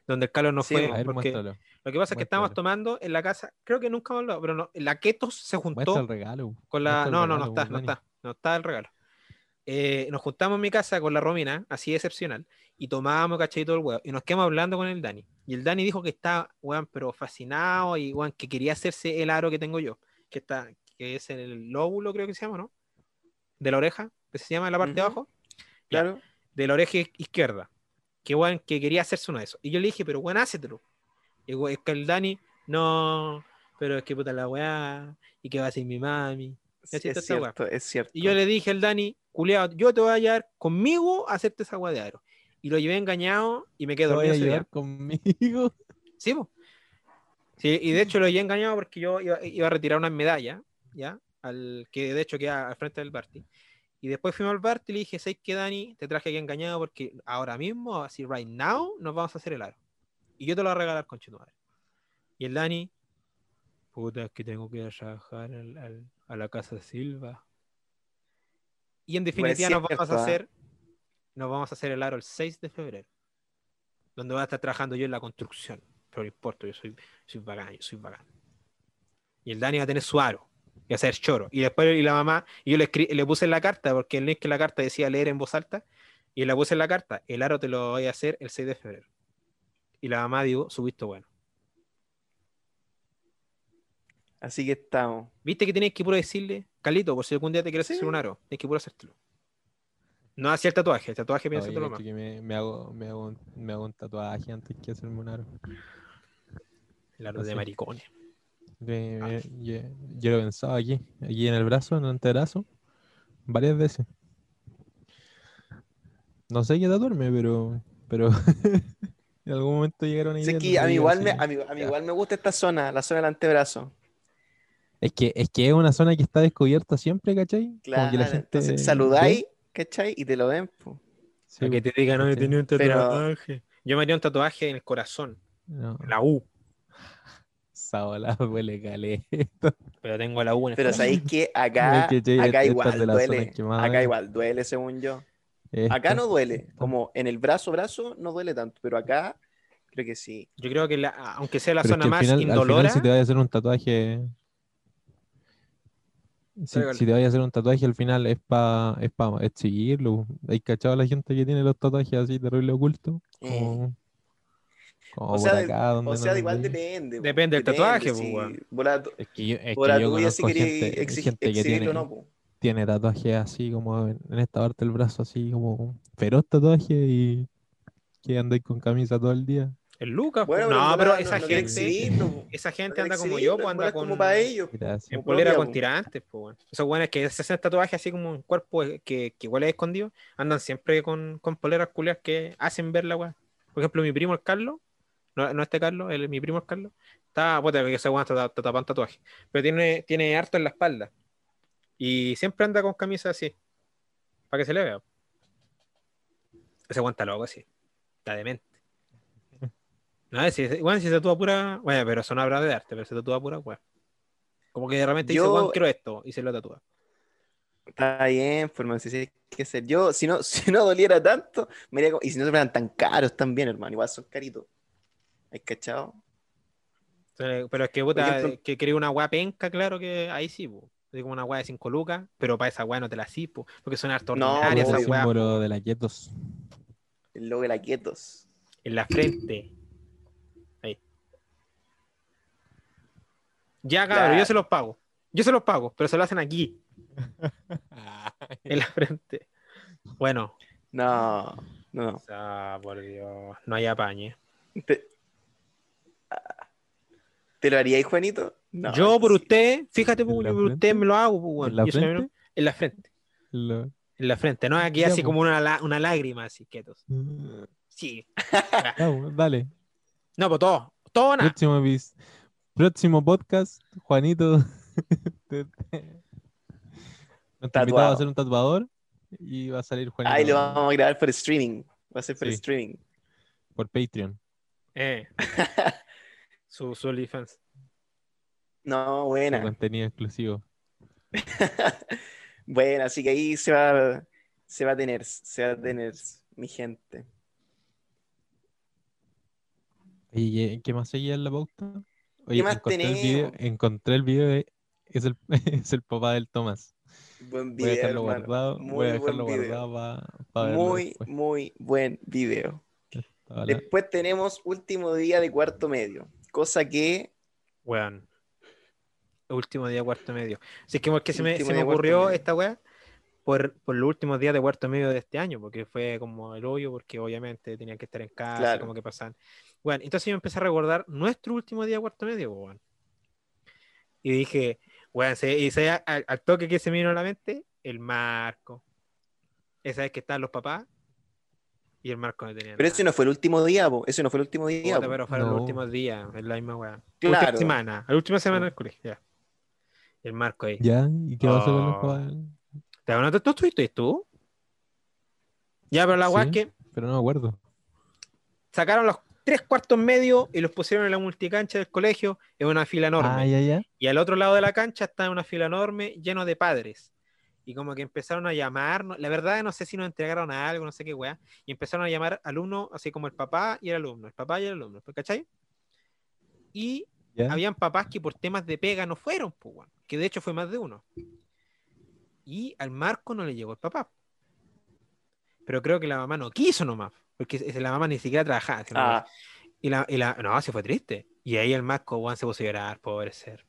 Donde el Carlos no Sí, fue. Ver, porque muéstralo. lo que pasa es que estábamos tomando en la casa. Creo que nunca hemos hablado, pero no. La Ketos se juntó el regalo. con la. el No, no, no regalo, está, pues, no está. No está el regalo. Eh, nos juntamos en mi casa con la Romina, así excepcional, y tomábamos, ¿cachai? Todo el huevo. Y nos quedamos hablando con el Dani. Y el Dani dijo que está, weón, pero fascinado y, weón, que quería hacerse el aro que tengo yo, que está, que es el lóbulo, creo que se llama, ¿no? De la oreja, que se llama en la parte de abajo, Claro. de la oreja izquierda. Que, weón, que quería hacerse uno de esos. Y yo le dije, pero, weón, hácetelo. Y, weón, es que el Dani, no, pero es que puta la weá, y que va a ser mi mami. Sí, es esta weá. cierto, es cierto. Y yo le dije al Dani, culiado, yo te voy a llevar conmigo a hacerte esa agua de aro. Y lo llevé engañado y me quedé Te voy dormido a llevar conmigo. Sí, po. Sí, y de hecho lo llevé engañado porque yo iba, iba a retirar unas medallas, ¿ya? Al, que de hecho queda al frente del Barty. Y después fuimos al Barty y le dije, ¿sabes qué, Dani? Te traje aquí engañado porque ahora mismo, así right now, nos vamos a hacer el aro. Y yo te lo voy a regalar con madre. Y el Dani, puta, es que tengo que ir a trabajar al- al- a la casa de Silva. Y en definitiva nos vamos a ¿ah? hacer, nos vamos a hacer el aro el 6 de febrero. Donde voy a estar trabajando yo en la construcción. Pero no importa, yo soy, soy bacán, yo soy bacán. Y el Dani va a tener su aro. Y ser choro. Y después y la mamá, y yo le, escri- le puse en la carta, porque el link en la carta decía leer en voz alta, y le puse en la carta, el aro te lo voy a hacer el 6 de febrero. Y la mamá dijo, su visto bueno. Así que estamos. ¿Viste que tienes que puro decirle, Calito, por si algún día te quieres Sí. hacer un aro, tienes que puro hacértelo. No hacer el tatuaje, el tatuaje piensa que me, me hago, me, hago, un- me hago un tatuaje antes que hacerme un aro. El aro de maricones. Me- me- yo, yo lo pensaba aquí, aquí en el brazo, en el antebrazo, varias veces. No sé qué tatuarme, pero, pero en algún momento llegaron a Sí, es que a mí igual me, a mí, a mí igual me gusta esta zona, la zona del antebrazo. Es que, es que es una zona que está descubierta siempre, ¿cachai? Claro. Como que la gente Entonces saludáis, ve. ¿cachai? Y te lo ven. po. Sí, A que po, te digan, no, un Pero- tatuaje. Yo me haría un tatuaje en el corazón, No, la U. esa bola huele caleta. Pero tengo la U en Pero sabéis que acá, Es que, che, acá igual duele. Acá duele. igual duele, según yo. Esta, Acá no duele. Como en el brazo, brazo, no duele tanto. Pero acá, creo que sí. Yo creo que la- aunque sea la Pero es zona que al más final, al final indolora, si te vas a hacer un tatuaje. Si, te vas a hacer un tatuaje, al final es para es pa, es seguirlo. Hay cachado a la gente que tiene los tatuajes así terrible ocultos. Eh. Como, O sea, por de- acá, donde O no sea, igual depende. Depende del tatuaje, si bola- Es que yo, es bola que yo conozco gente, exi- gente que tiene, no. po. tiene tatuajes así como en, en esta parte del brazo, así como feroz tatuaje y que andáis con camisa todo el día. el Lucas. Bueno, pero no, pero esa no quiere gente, exhibirlo, esa gente anda como yo, pues anda es como con, para ellos. Gracias. en polera con tirantes, pues, weón. Esos buenos que se hacen tatuajes así como un cuerpo que, que igual es escondido, andan siempre con, con poleras culias que hacen ver la weá. Por ejemplo, mi primo el Carlos, no, no este Carlos, el, mi primo el Carlos, está, puta, que ese weón está, tapando tatuaje, pero tiene, tiene harto en la espalda. Y siempre anda con camisa así. Para que se le vea. Ese aguanta loco, sí. Está demente. No, si, bueno, si se tatúa pura. Bueno, pero son obras de arte, pero se tatúa pura, weón. Como que de repente dice, Yo- Juan, quiero esto, y se lo tatúa. Está bien, forma, si hay que ser. Yo, si no, si no doliera tanto, me iría como- y si no se fueran tan caros también, hermano, igual son caritos. ¿Hay cachado? Pero es que, puta, ejemplo- que quería una weá penca, claro que ahí sí, po. Así como una weá de 5 lucas, pero para esa weá no te la sí, po, porque son harto No, ordinarias esas el po. símbolo de la quietos. El logo de la Quietos. En la frente. Ahí. Ya, cabrón, yo se los pago. Yo se los pago, pero se lo hacen aquí, en la frente. Bueno, No, no. o sea, por Dios, no hay apañe. ¿Te, Ah. ¿Te lo haríais, Juanito? No, yo por sí. usted, fíjate, po, ¿En la yo por usted me lo hago, weón. ¿En la frente? En la frente. Lo- En la frente, no aquí Ya, así como una, la- una lágrima, así, quietos. Sí. Ya, dale. No, pues todo, todo o nada. Próximo, epi- próximo podcast, Juanito. Nuestro invitado a ser un tatuador y va a salir Juanito Ay, lo vamos a grabar por streaming. Va a ser por Sí. streaming. por Patreon. Eh. su, su OnlyFans. No, Su buena. contenido exclusivo. Bueno, así que ahí se va, se va a tener, se va a tener, mi gente. ¿Y qué más seguía en la pauta? Oye, más encontré el video, encontré el video de- es el, es el papá del Tomás. Buen Voy a video, dejarlo hermano. guardado, voy Muy a dejarlo buen video. guardado para verlo Muy, después. muy buen video. Después tenemos último día de cuarto medio, cosa que Weón. Último día, cuarto medio. Es que, porque se me, se me ocurrió esta weá por, por los últimos días de cuarto medio de este año, porque fue como el hoyo, porque obviamente tenían que estar en casa, Claro. como que pasaban. Bueno, entonces yo empecé a recordar nuestro último día de cuarto medio, weón. Y dije, weón, se- y se, al, al toque que se me vino a la mente, el marco. Esa vez que estaban los papás y el marco no tenía Pero nada. ese no fue el último día, po. ese no fue el último día. Puta, pero fueron No. los últimos días, es la misma weá. Claro. Última semana, la última semana del colegio, ya. Y el marco ahí. ¿Ya? ¿Y qué pasó con los Oh. ¿Te acuerdas? ¿Tú estuviste tú? Ya, pero la weá es Sí. que Pero no me acuerdo. sacaron los tres cuartos medios y los pusieron en la multicancha del colegio en una fila enorme. Ah, ya, ya. Y al otro lado de la cancha está una fila enorme lleno de padres. Y como que empezaron a llamar, no- la verdad no sé si nos entregaron algo, no sé qué weá, y empezaron a llamar alumnos, así como el papá y el alumno, el papá y el alumno, ¿cachai? Y habían papás que por temas de pega no fueron, pues, que de hecho fue más de uno. Y al Marco no le llegó el papá. Pero creo que la mamá no quiso nomás, porque la mamá ni siquiera trabajaba. Ah, y la, y la, no, se fue triste. Y ahí el Marco, weón, se puso a llorar, pobre ser.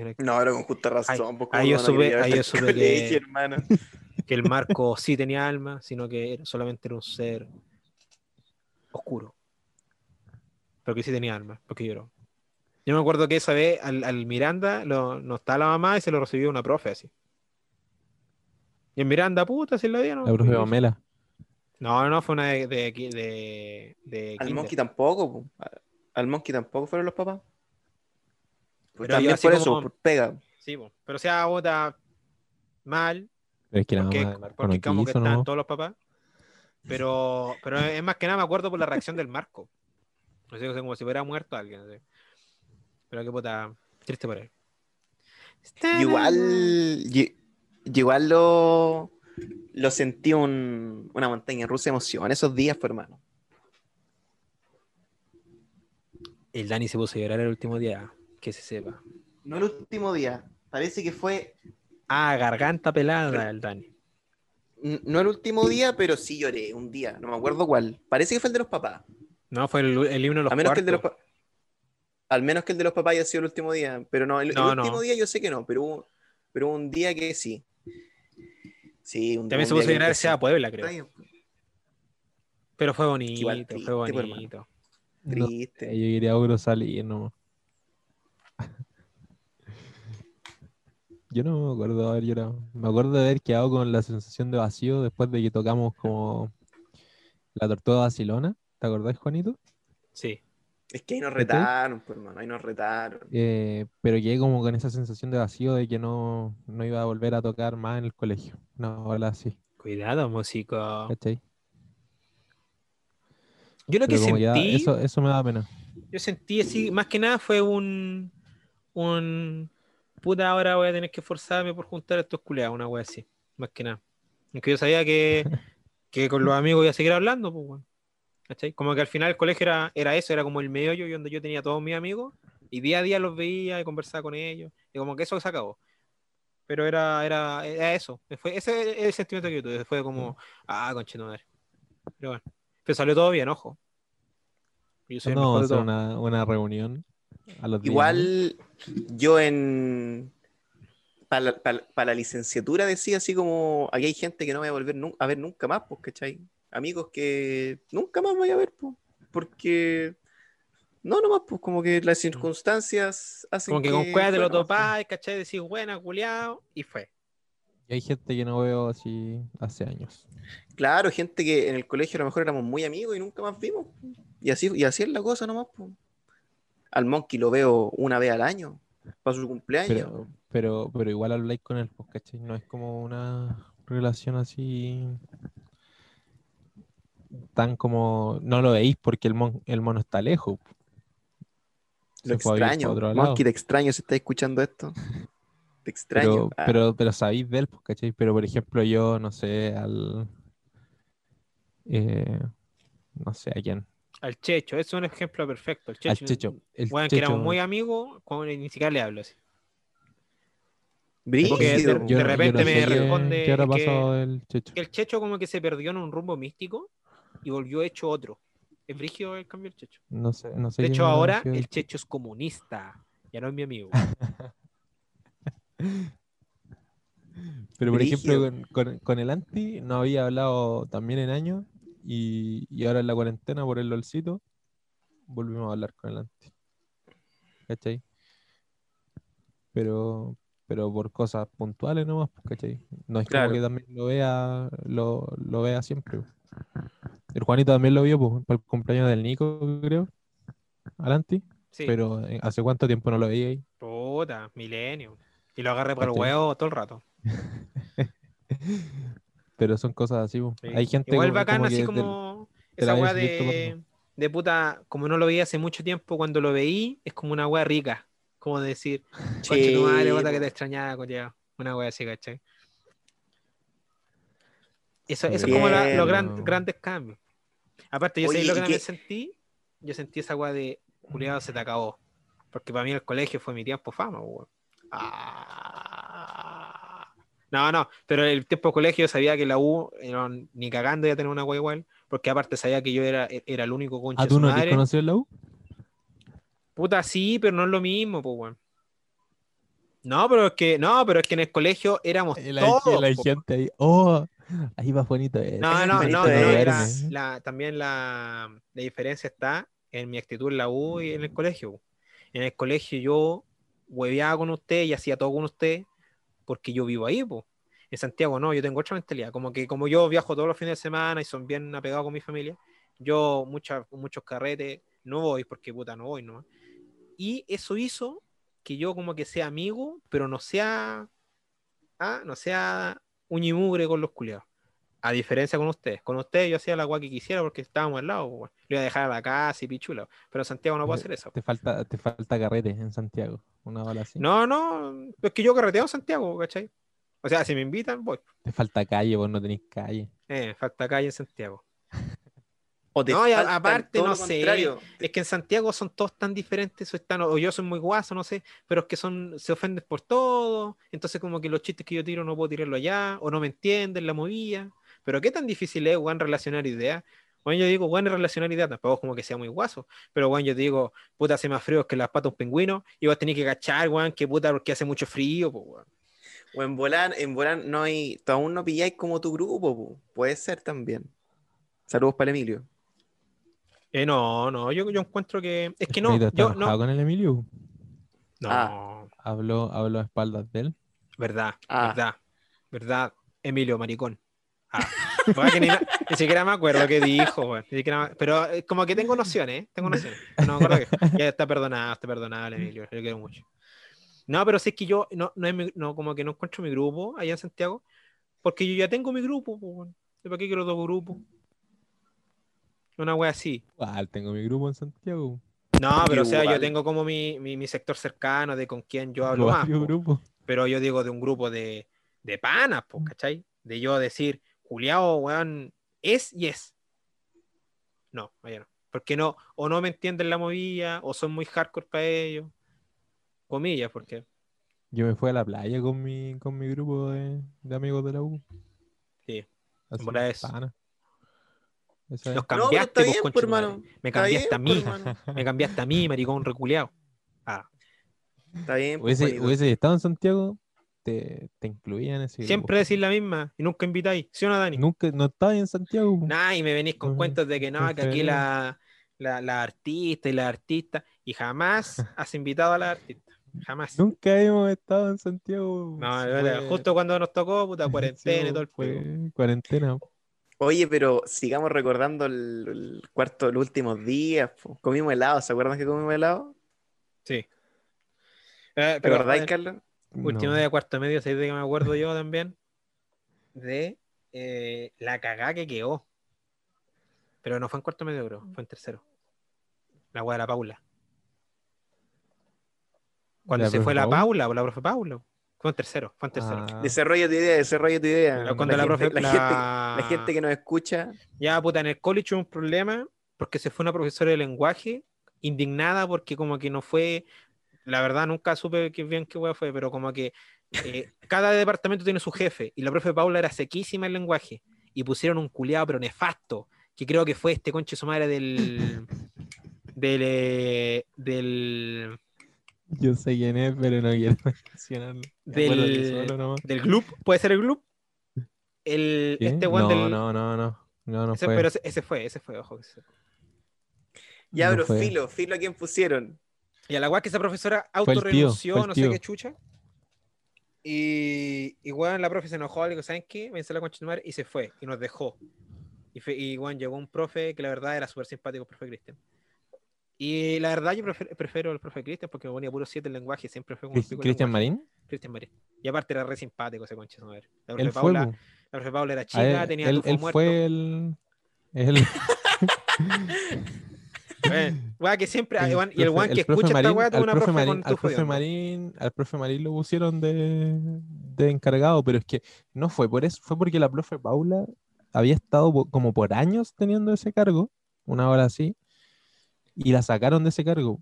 Era que- no, pero con justa razón. pues, ¿cómo ahí yo supe- ahí yo supe que- hermano? Que el Marco sí tenía alma, sino que era- solamente era un ser oscuro. Pero que sí tenía alma, porque lloró. Yo me acuerdo que esa vez al, al Miranda lo, no estaba la mamá y se lo recibió una profe así. Y en Miranda, puta, si lo dieron. La profe Pamela. No, no, fue una de, de, de, de Al kinder. Monkey tampoco. po. Al Monkey tampoco fueron los papás. Pues Pero también así por eso, como- por pega. Sí, po. pero sea bota mal, Pero es que porque, Marco porque como que ¿no? todos los papás. Pero, pero es más que nada me acuerdo por la reacción del Marco. No sé, como si hubiera muerto alguien. no sé. Pero qué puta, triste por él. Igual, igual lo, lo sentí un- una montaña rusa de emoción esos días, pues, hermano. El Dani se puso a llorar el último día, que se sepa. No el último día. Parece que fue. Ah, garganta pelada el Dani. No el último día, pero sí lloré un día. No me acuerdo cuál. Parece que fue el de los papás. No, fue el, el himno de los A menos que el de los cuartos. pa- Al menos que el de los papás haya sido el último día. Pero no, el, el No, no. último día yo sé que no. Pero hubo, pero hubo un día que sí. Sí, un, También se un puso a el Seba Puebla, creo. Pero fue bonito, Igual triste, fue bonito. Triste. yo quería Ogro salir nomás. Yo no me acuerdo de haber llorado. Me acuerdo de haber quedado con la sensación de vacío después de que tocamos como la tortuga vacilona. ¿Te acordás, Juanito? Sí. Es que ahí nos retaron, pues, hermano. Ahí nos retaron. Eh, pero quedé como con esa sensación de vacío de que no, no iba a volver a tocar más en el colegio. No, ahora sí. Cuidado, músico. ¿cachai? Yo lo que Pero sentí, eso, eso me da pena. yo sentí así, más que nada fue un, un, puta, ahora voy a tener que esforzarme por juntar a estos culeados, una wea así, más que nada. Aunque yo sabía que, que con los amigos iba a seguir hablando, pues. ¿Cachai? Como que al final el colegio era, era eso, era como el medio y donde yo tenía todos mis amigos y día a día los veía y conversaba con ellos y como que eso se acabó. Pero era, era, era eso, fue, ese es el sentimiento que yo tuve, fue como, ah, conchetumadre. Pero bueno, pero salió todo bien, ojo. Yo soy el de hacer una, una reunión a los días, ¿no? Igual yo en para la, pa- pa la licenciatura decía así como aquí hay gente que no voy a volver a ver nunca más, pues, ¿cachai? Amigos que nunca más voy a ver, pues, porque no nomás, pues como que las circunstancias hacen Como que con cueva te lo bueno, pues. topás, ¿cachai? Decís, buena, culiao, y fue. Y hay gente que no veo así hace años. Claro, gente que en el colegio a lo mejor éramos muy amigos y nunca más vimos. Y así, y así es la cosa nomás. po. Al Monkey lo veo una vez al año, para su cumpleaños. Pero, pero, pero igual habláis con él, pues, ¿cachai? No es como una relación así tan como no lo veis porque el, mon- el mono está lejos. lo vivir pa' extraño. Monkey, te extraño si estás escuchando esto. Te extraño. Pero, Ah, pero, pero sabéis de él, pues, ¿cachai? Pero por ejemplo, yo no sé, al eh, no sé a quién. Al Checho, eso es un ejemplo perfecto. El Al Checho, Checho. El weón, que éramos Checho- muy amigos, como ni siquiera le hablo así. brígido. porque de- yo repente no me qué- responde ¿Qué habrá que- pasado del Checho? Que el Checho como que se perdió en un rumbo místico y volvió hecho otro. Es brígido el cambio del Checho. No sé, no sé De hecho, ahora el Checho es comunista. Ya no es mi amigo. Pero por ejemplo, con- con el anti no había hablado también en años y, y ahora en la cuarentena por el LOLcito volvimos a hablar con el anti. ¿Cachai? Pero, pero por cosas puntuales nomás, pues, ¿cachai? No es Claro. como que también lo vea, lo, lo vea siempre. El Juanito también lo vio pues, para el cumpleaños del Nico, creo, al anti, Sí. pero eh, ¿hace cuánto tiempo no lo veía ahí? Puta, milenio. Y lo agarré para el huevo todo el rato. Pero son cosas así. Sí. Hay gente Igual como- bacán, como así del- como te esa weá de, de puta, como no lo veía hace mucho tiempo, cuando lo veí, es como una weá rica. Como decir, conche tu madre, puta, que te extrañaba, coño. Una weá así, ¿cachai? Eso, eso es como la- los gran- grandes cambios. Aparte, yo Oye, sé lo que ¿y también qué- sentí. Yo sentí esa weá de culiado se te acabó. Porque para mí el colegio fue mi tiempo fama, weón. Ah. No, no, pero el tiempo de colegio yo sabía que la U eh, no, ni cagando iba a tener una weá igual, porque aparte sabía que yo era, era el único concha ¿Ah, de tú no te madre. conocí en la U? Puta, sí, pero no es lo mismo, pues, weón. No, pero es que, no, pero es que en el colegio éramos Y la, todos. la gente ahí. ¡Oh! Ahí va Juanito. eh. No, no, no, no, era la- también la, la diferencia está en mi actitud en la U y en el colegio. En el colegio yo hueveaba con usted y hacía todo con usted porque yo vivo ahí. En Santiago no, yo tengo otra mentalidad. Como que como yo viajo todos los fines de semana y son bien apegados con mi familia, yo muchas, muchos carretes no voy porque puta no voy, ¿no? Y eso hizo que yo como que sea amigo, pero no sea, ah, no sea uñimugre con los culiados. A diferencia con ustedes. Con ustedes yo hacía la agua que quisiera porque estábamos al lado. weón. Le iba a dejar a la casa y pichula. Pero en Santiago no puedo hacer eso. Te falta, te falta carrete en Santiago. Una bala así. No, no. Es que yo carreteo en Santiago, ¿cachai? O sea, si me invitan, voy. Te falta calle, vos no tenés calle. Eh, falta calle en Santiago. O te No, y a- falta aparte, no lo sé. contrario. Es que en Santiago son todos tan diferentes, o, están, o yo soy muy guaso, no sé, pero es que son, se ofenden por todo, entonces como que los chistes que yo tiro no puedo tirarlo allá, o no me entienden la movida, pero qué tan difícil es, weón, relacionar ideas. Bueno, yo digo, bueno, relacionar ideas, tampoco es como que sea muy guaso, pero bueno, yo digo, puta, hace más frío que las patas de un pingüino, y vos tenés que cachar, weón, que puta, porque hace mucho frío, pues, weón. O en volar, en volar no hay, tú aún no pilláis como tu grupo, po. puede ser también. Saludos para el Emilio. Eh, no, no, yo, yo encuentro que, es que no, yo, no, con el Emilio. no, Ah. Habló, habló a espaldas de él. Verdad, Ah. verdad, verdad, Emilio, maricón. Ah, weón, que ni, ni siquiera me acuerdo qué dijo, me- pero eh, como que tengo nociones, ¿eh? tengo nociones. No me acuerdo que ya está perdonado, está perdonado, Emilio, yo quiero mucho. No, pero sí es que yo no, no, es mi- no, como que no encuentro mi grupo allá en Santiago, porque yo ya tengo mi grupo, po, weón. ¿Y ¿Para qué quiero dos grupos? Una wea así. Igual tengo mi grupo en Santiago. No, pero o sea, yo tengo como mi, mi, mi sector cercano de con quién yo hablo más. Varios po. grupos. Pero yo digo de un grupo de, de panas, po, ¿cachai? De yo decir, Juliao, weón, es y es. No, vaya no. Porque no, o no me entienden la movida, o son muy hardcore para ellos. Comillas, porque. Yo me fui a la playa con mi, con mi grupo de, de amigos de la U. Sí, Así, bola es. pana. Esa Los es. pero cambiaste, está vos, bien, pues, hermano. Me Está cambiaste a mí. pues. Me cambiaste a mí, maricón reculeado. Ah, Está bien. pues, hubiese estado en Santiago, te, te incluía en ese grupo. siempre decís la misma y nunca invitáis. ¿Sí o no, Dani? Nunca, no estaba en Santiago. Nah, y me venís con Ujú, cuentos de que no, que aquí la, la, la artista y la artista, y jamás has invitado a la artista. Jamás. Nunca hemos estado en Santiago. No, fue- justo cuando nos tocó, puta, sí, cuarentena y todo el pico. Cuarentena. Oye, pero sigamos recordando el, el cuarto, los últimos días. po. Comimos helado, ¿se acuerdan que comimos helado? Sí. Eh, ¿Te pero, acordáis, eh, Carlos? Último No. día de cuarto medio, ¿sabes de qué me acuerdo yo también? De eh, la cagá que quedó. Pero no fue en cuarto medio, creo, fue en tercero. La weá de la Paula. Cuando ¿La se fue la Paula? Paula, o la profe Paula. Fue en tercero, fue en tercero. Ah, Desarrolla tu idea, desarrolla tu idea. Pero cuando la, gente, profe, la, la- gente, la gente que nos escucha, Ya, puta, en el college hubo un problema porque se fue una profesora de lenguaje indignada porque como que no fue, la verdad nunca supe que bien qué hueá fue, pero como que eh, cada departamento tiene su jefe y la profe Paula era sequísima en lenguaje y pusieron un culiado pero nefasto, que creo que fue este conche su madre del del eh, del Yo sé quién es, pero no quiero mencionarlo. Que del, del club, puede ser el club. El, ¿Qué? este one no, del no, no, no. No, no ese, fue. pero ese, ese fue, ese fue, ojo. ese fue. ya, No pero fue. filo, filo a quién pusieron. Y a la weá que esa profesora el autorrenunció, el no sé qué chucha. Y, y weón, la profe se enojó, le dijo, ¿saben qué? Vence la concha de tu madre", y se fue, y nos dejó. Y, fue, y weón, llegó un profe que la verdad era súper simpático, el profe Cristian. Y la verdad yo prefiero, prefiero el profe Cristian porque me ponía puro 7 en lenguaje, siempre fue como el ¿Cristian. Marín? Cristian Marín. Y aparte era re simpático ese concha. La profe, Él fue. Paula, po. la profe Paula era chica, él- tenía él, él muerto. fue el. el Weá que siempre, el y el weón que escucha esta Marín- weá tuvo una profe Marín, con al profe. Marín, al profe Marín lo pusieron de, de encargado, pero es que no fue por eso, fue porque la profe Paula había estado como por años teniendo ese cargo, una hora así, y la sacaron de ese cargo.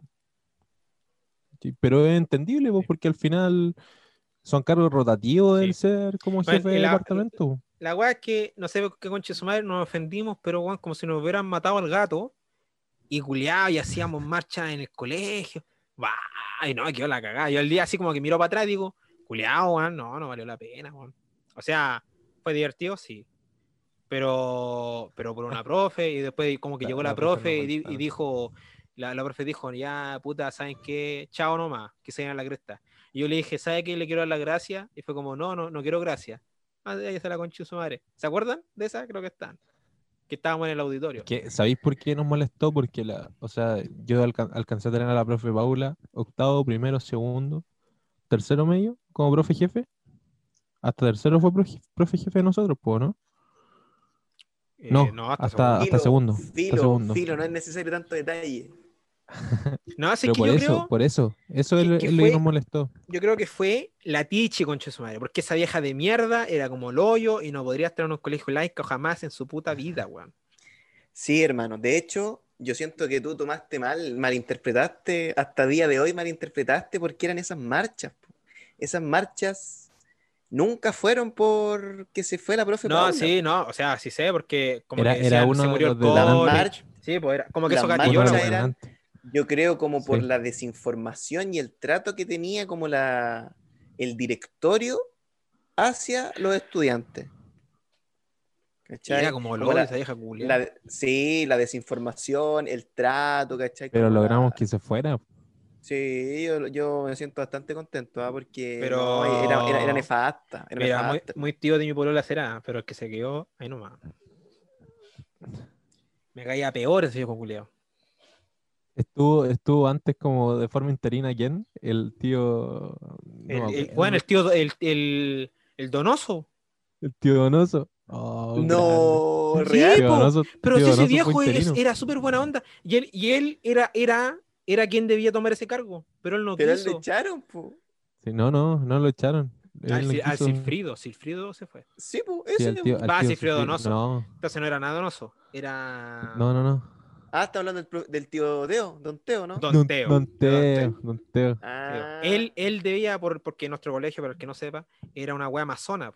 Pero es entendible, pues, porque al final son cargos rotativos del Sí. ser como Bueno, jefe y de la- departamento. La weá es que, no sé qué conche su madre, nos ofendimos, pero como si nos hubieran matado al gato y culiado y hacíamos marcha en el colegio. Bah, y no, quedó la cagada. Yo el día así como que miro para atrás y digo, culiado, no, no valió la pena. O sea, fue divertido, sí. Pero, pero por una profe, y después como que La- llegó la la profe profe no y, dijo, la, la profe dijo, ya, puta, ¿saben qué? Chao nomás, que se a la cresta. Y yo le dije, ¿sabe qué? Le quiero dar las gracias. Y fue como, no, no, no quiero gracias. Ah, ya está la concha de su madre. ¿Se acuerdan de esa? Creo que están. Que estábamos en el auditorio. ¿Sabéis por qué nos molestó? Porque la, o sea, yo alca- alcancé a tener a la profe Paula, octavo, primero, segundo, tercero medio, como profe jefe. Hasta tercero fue profe, profe jefe de nosotros, pues, ¿no? Eh, no, hasta, hasta- segundo. segundo, hasta segundo. filo, no es necesario tanto detalle. No, así Pero que por yo eso, creo, por eso, eso que- es, lo- que nos molestó. yo creo que fue la Tichi, concha de su madre. Porque esa vieja de mierda era como el hoyo y no podría estar en un colegio laico jamás en su puta vida, weón. Sí, hermano. De hecho, yo siento que tú tomaste mal, malinterpretaste, hasta día de hoy malinterpretaste porque eran esas marchas. po. Esas marchas nunca fueron porque se fue la profe No, Paula. sí, no, o sea, sí sé, porque como Era- que era decían, uno se de murió los el de la marchas, Sí, pues era como que Las eso gatilló la eran- yo creo como por Sí. la desinformación y el trato que tenía como la el directorio hacia los estudiantes. ¿Cachai? Era como Como la- esa vieja la- sí, la desinformación, el trato, ¿cachai? Pero Como logramos la- que se fuera. Sí, yo, yo me siento bastante contento, ¿ah? porque Pero- no, era, era, era nefasta. Era Mira, muy, muy tío de mi polola será, pero el que se quedó, ahí nomás. Me caía peor ese viejo culiao. Estuvo, estuvo antes como de forma interina, ¿quién? El tío... no El- me el- acuerdo. bueno, el tío, el, el, el donoso. El tío Donoso. Oh, No. Sí, real. Donoso- Pero si ese viejo es- era súper buena onda. Y él, y él era, era, era quien debía tomar ese cargo. Pero él no Pero él le quiso. echaron, po. Sí, no, no, no lo echaron. Él Al, Sil- al quiso- Silfrido. Silfrido se fue. Sí, po, Sí, ese. al tío, Va, Silfrido Silfrido. Donoso. No, Entonces no era nada donoso. Era. no, no, no. Ah, está hablando del, tío Teo, Don Teo, ¿no? Don Teo. Don Don Teo, Don Teo. Ah, Él, él debía, por, porque nuestro colegio, para el que no sepa, era una wea amazona.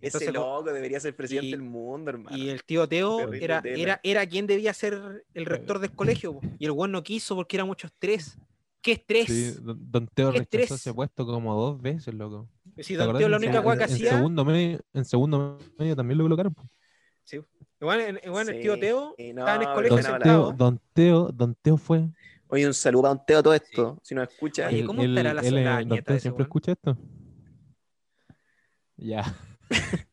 ese loco debería ser presidente y- del mundo, hermano. Y el tío Teo era, era, era quien debía ser el rector del colegio. po. Y el weón no quiso porque era mucho estrés. ¿Qué estrés? Sí, Don, Don Teo Qué rechazó estrés. ese puesto como dos veces, loco. Si ¿Te Don? Teo la En única weá que en hacía. segundo medio, en segundo medio también lo colocaron. po. Igual, el tío Sí, Teo estaba en el colegio Don. Teo, Don Teo, Don Teo fue. Oye, un saludo para Don Teo a todo esto. Si nos escucha. Oye, ¿cómo estará la- él, la Don nieta Teo siempre escucha esto. Ya.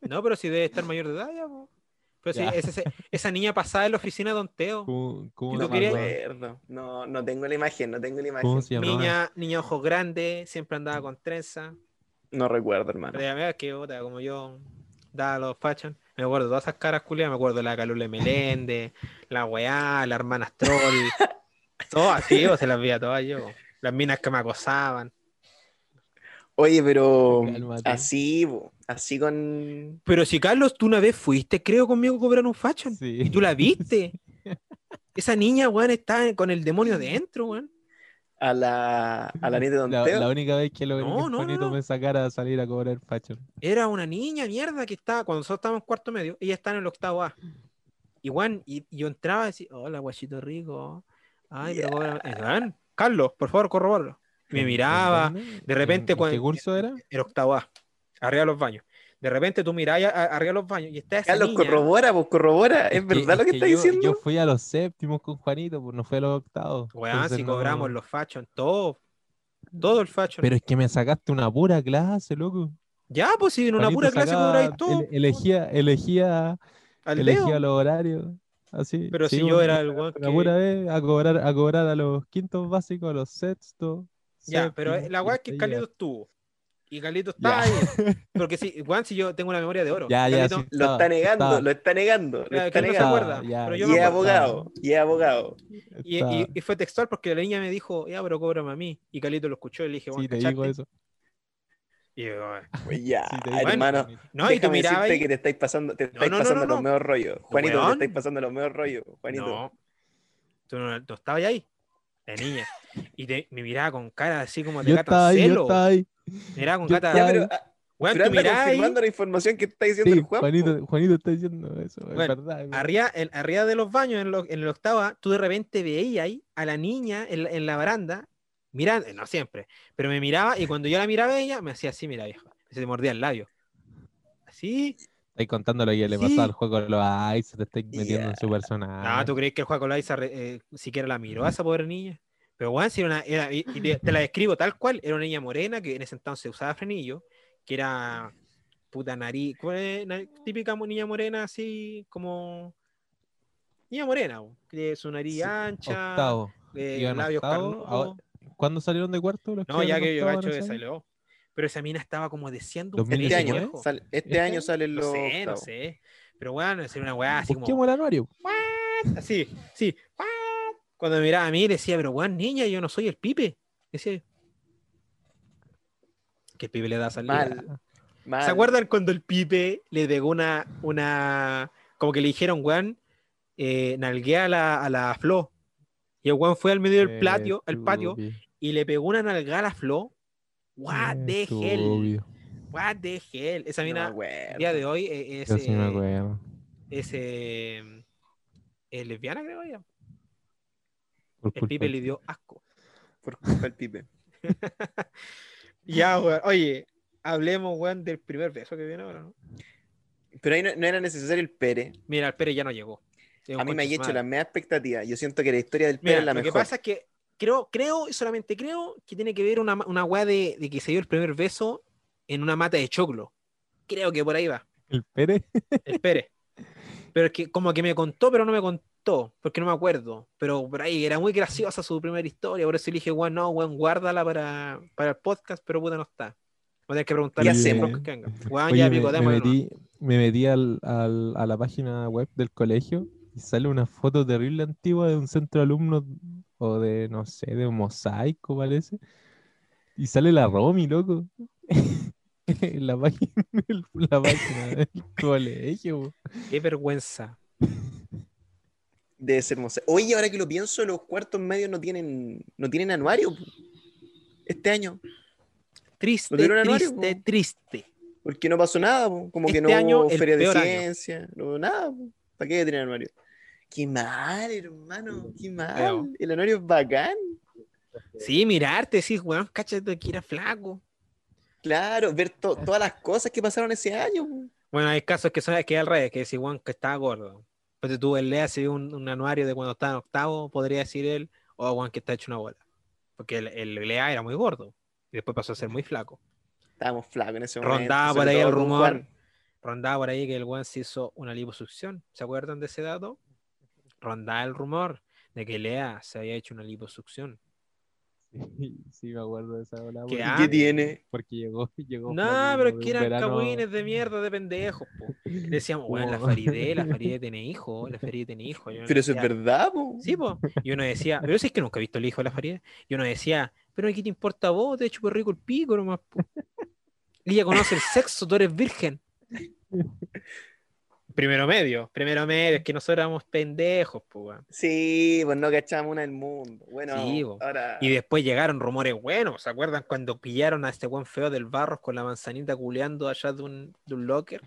No, pero si debe estar mayor de edad ya. po. Pero si Ya. ese- ese- esa niña pasaba en la oficina de Don Teo. ¿Cómo, cómo ¿Y no me. No, no tengo la imagen, no tengo la imagen. Niña, niña ojos grandes, siempre andaba con trenza. No recuerdo, hermano. Pero ya veas que otra, como yo daba los fashion, me acuerdo de todas esas caras culiadas, me acuerdo de la Calule Meléndez, la weá, la hermana Stroll, todas, sí, yo se las veía todas yo. Las minas que me acosaban. Oye, pero Cálmate. así, bo, así con. Pero si Carlos, tú una vez fuiste, creo, conmigo a cobrar un fashion. Sí. Y tú la viste. Esa niña, weón, está con el demonio dentro, weón. A la, a la nieta de Don La, Teo. la única vez que logré No, no, no, Juanito no. me sacara a salir a cobrar fashion. Era una niña, mierda, que estaba, cuando nosotros estábamos en cuarto medio, ella estaba en el octavo A. Y, y, y yo entraba y decía, hola, guachito rico. Ay, pero cobra- eh, Carlos, por favor, corroborlo. Me ¿En- en miraba, de repente ¿En- en cuando- ¿Qué curso era? el octavo A, arriba de los baños. De repente tú mirás arriba de los baños y está esa Carlos, niña. corrobora, pues corrobora. ¿Es, Es que- verdad lo es que, que está yo, diciendo? Yo fui a los séptimos con Juanito, pues no fue a los octavos. Weón, si no- cobramos los fashion, todo. Todo el fashion. Pero es que me sacaste una pura clase, loco. ya, pues si en una Juanito pura clase cobráis todo. ele- elegía, elegía, al elegía los horarios. Así. Pero si yo era el weón que- pura vez a cobrar, a cobrar a los quintos básicos, a los sextos. Ya, pero séptimos, la weá es que y Carlito estuvo. Y Carlito está ahí. Porque si, weón, si yo tengo una memoria de oro. Ya, ya, sí. Lo está negando, estaba- lo está negando, lo Claro, está que él no se negando. acuerda, ya, pero yo Y me es abogado, y es abogado. Y, y- y fue textual porque la niña me dijo, ya, pero cóbrame a mí. Y Carlito lo escuchó y le dije, bueno, Sí, te digo eso. Y yo, Pues ya, Sí, te digo hermano. eso. no, y tú mirabas ahí- que te estáis pasando, te estáis no, no, pasando no, los no. mejor rollos. Juanito, te estáis pasando los mejor rollos. Juanito. No. Tú no estabas ahí. La niña. Y te- me miraba con cara así como de yo celo. Miraba con yo gata. Ya, pero, ahí. ah, pero tú ahí, confirmando la información que está diciendo Sí, el Juan. Juanito, Juanito está diciendo eso. es Bueno, verdad. es verdad. arriba, en- arriba de los baños, en, lo- en el octavo, A, tú de repente veías ahí a la niña en, la- en la baranda, mirando, no siempre, pero me miraba y cuando yo la miraba ella, me hacía así, mira vieja, se te mordía el labio. Así. Estáis contando lo que le Sí. pasó al juego de los Ice, te estáis metiendo en su No, personaje. ¿tú crees que el Juaco Laiza eh, siquiera la miró a esa pobre niña? Pero bueno, si era una, era- y, y te, la describo tal cual, era una niña morena que en ese entonces usaba frenillo, que era puta nariz, típica niña morena así como niña morena, que su nariz Sí, ancha, Octavo. eh, labios octavo, ¿Cuándo salieron de cuarto? los No, ya que yo no que salió. Pero esa mina estaba como deseando un 2019. Este frenillo año, sale- este ¿Este año salen No los. sé, no sé. Pero bueno, es una weá así como. Busquemos el anuario. Así, sí. Cuando me miraba a mí, le decía, pero weón, niña, yo no soy el pipe. Decía yo. Que el pipe le da salida. Mal. mal. ¿Se acuerdan cuando el pipe le pegó una, una, como que le dijeron, weón, eh, nalguea a la, a la Flo? Y el weón fue al medio del patio, al patio, y le pegó una nalgada a la Flo. What the hell? What the hell? Esa No mina, el día de hoy, eh, es, Yo eh, es, eh, es lesbiana, creo ya. Por El pipe le dio asco. Por culpa del pipe. Ya, weón. Oye, hablemos, weón, del primer beso que viene ahora, ¿no? Pero ahí no, no era necesario el Pere. Mira, el Pérez ya no llegó. A mí me ha hecho la media expectativa. Yo siento que la historia del Pere Mira, es la lo mejor. que pasa es que creo, creo, y solamente creo, que tiene que ver una, una weá de, de que se dio el primer beso en una mata de choclo. Creo que por ahí va, El Pérez. el Pérez. Pero es que como que me contó, pero no me contó, porque no me acuerdo. Pero por ahí era muy graciosa su primera historia, por eso le dije, weón, no, weón, guárdala para, para el podcast, pero puta no está. Voy a tener que preguntarle ¿Qué a hacemos? Broncos que venga. Weón, Oye, ya me, pico, me metí, me metí al, al- a la página web del colegio y sale una foto terrible antigua de un centro de alumnos o de, no sé, de un mosaico parece. Y sale la Romy, loco. En la página, la página del colegio. Qué vergüenza. Debe ser hermosa. Oye, ahora que lo pienso, los cuartos medios no tienen, no tienen anuario este año. Triste, ¿No anuario, triste, po? triste. Porque no pasó nada, po. como que Este no año, feria de peor año. ciencia, no hubo nada. po. ¿Para qué tener anuario? Qué mal, hermano, qué mal. El anuario es bacán. Sí, mirarte, decís, weón, cáchate que era flaco. Claro, ver to- todas las cosas que pasaron ese año. Bueno, hay casos que son que al revés, que decís, weón, que estaba gordo. Pero tú, él lea si un, un anuario de cuando estaba en octavo, podría decir él, o weón, que está hecho una bola. Porque el, el Lea era muy gordo. Y después pasó a ser muy flaco. Estábamos flacos en ese momento. Rondaba por ahí el rumor. Juan. Rondaba por ahí que el weón se hizo una liposucción. ¿Se acuerdan de ese dato? Rondaba el rumor de que Lea se había hecho una liposucción. Sí, sí, me acuerdo de esa ola. ¿Qué. ¿Qué tiene? porque llegó, llegó No, pero es que eran verano- cagüines de mierda de pendejos, po. Decíamos, weón, la Farideh, la Farideh tiene hijo, la Farideh tiene hijo. Pero eso es verdad, po. Sí, po. Y uno decía, pero si es que nunca he visto el hijo de la Farideh. Y uno decía, pero ¿qué te importa a vos? Te chupo rico el pico nomás, po. Y ella conoce el sexo, tú eres virgen. Primero medio, primero medio, es que nosotros éramos pendejos, weón. Sí, pues no cachamos una del mundo. Bueno, Sí, ahora. Y después llegaron rumores buenos, ¿se acuerdan cuando pillaron a este buen feo del Barros con la manzanita culeando allá de un, de un locker?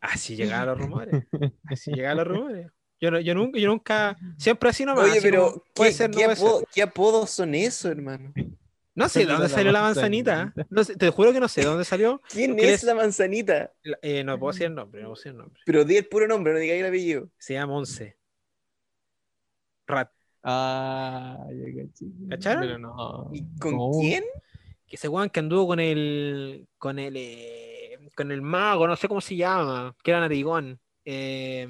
Así llegaban los rumores. Así llegaban los rumores. Yo, no- yo nunca, yo nunca, siempre así nomás. Oye, así pero ¿qué, ser, apodo- qué apodos son esos, hermano? No sé de dónde salió la manzanita. manzanita. No sé, te juro que no sé de dónde salió. ¿Quién ¿Qué es es? la manzanita? La- eh, no puedo decir el nombre, no puedo decir el nombre. Pero di el puro nombre, no digáis el apellido. Se llama Once. Rat. Ah. ¿Cacharon? Pero no. ¿Y con no. quién? Que ese weón que anduvo con el. con el. eh, con el mago, no sé cómo se llama. Que era narigón. Eh,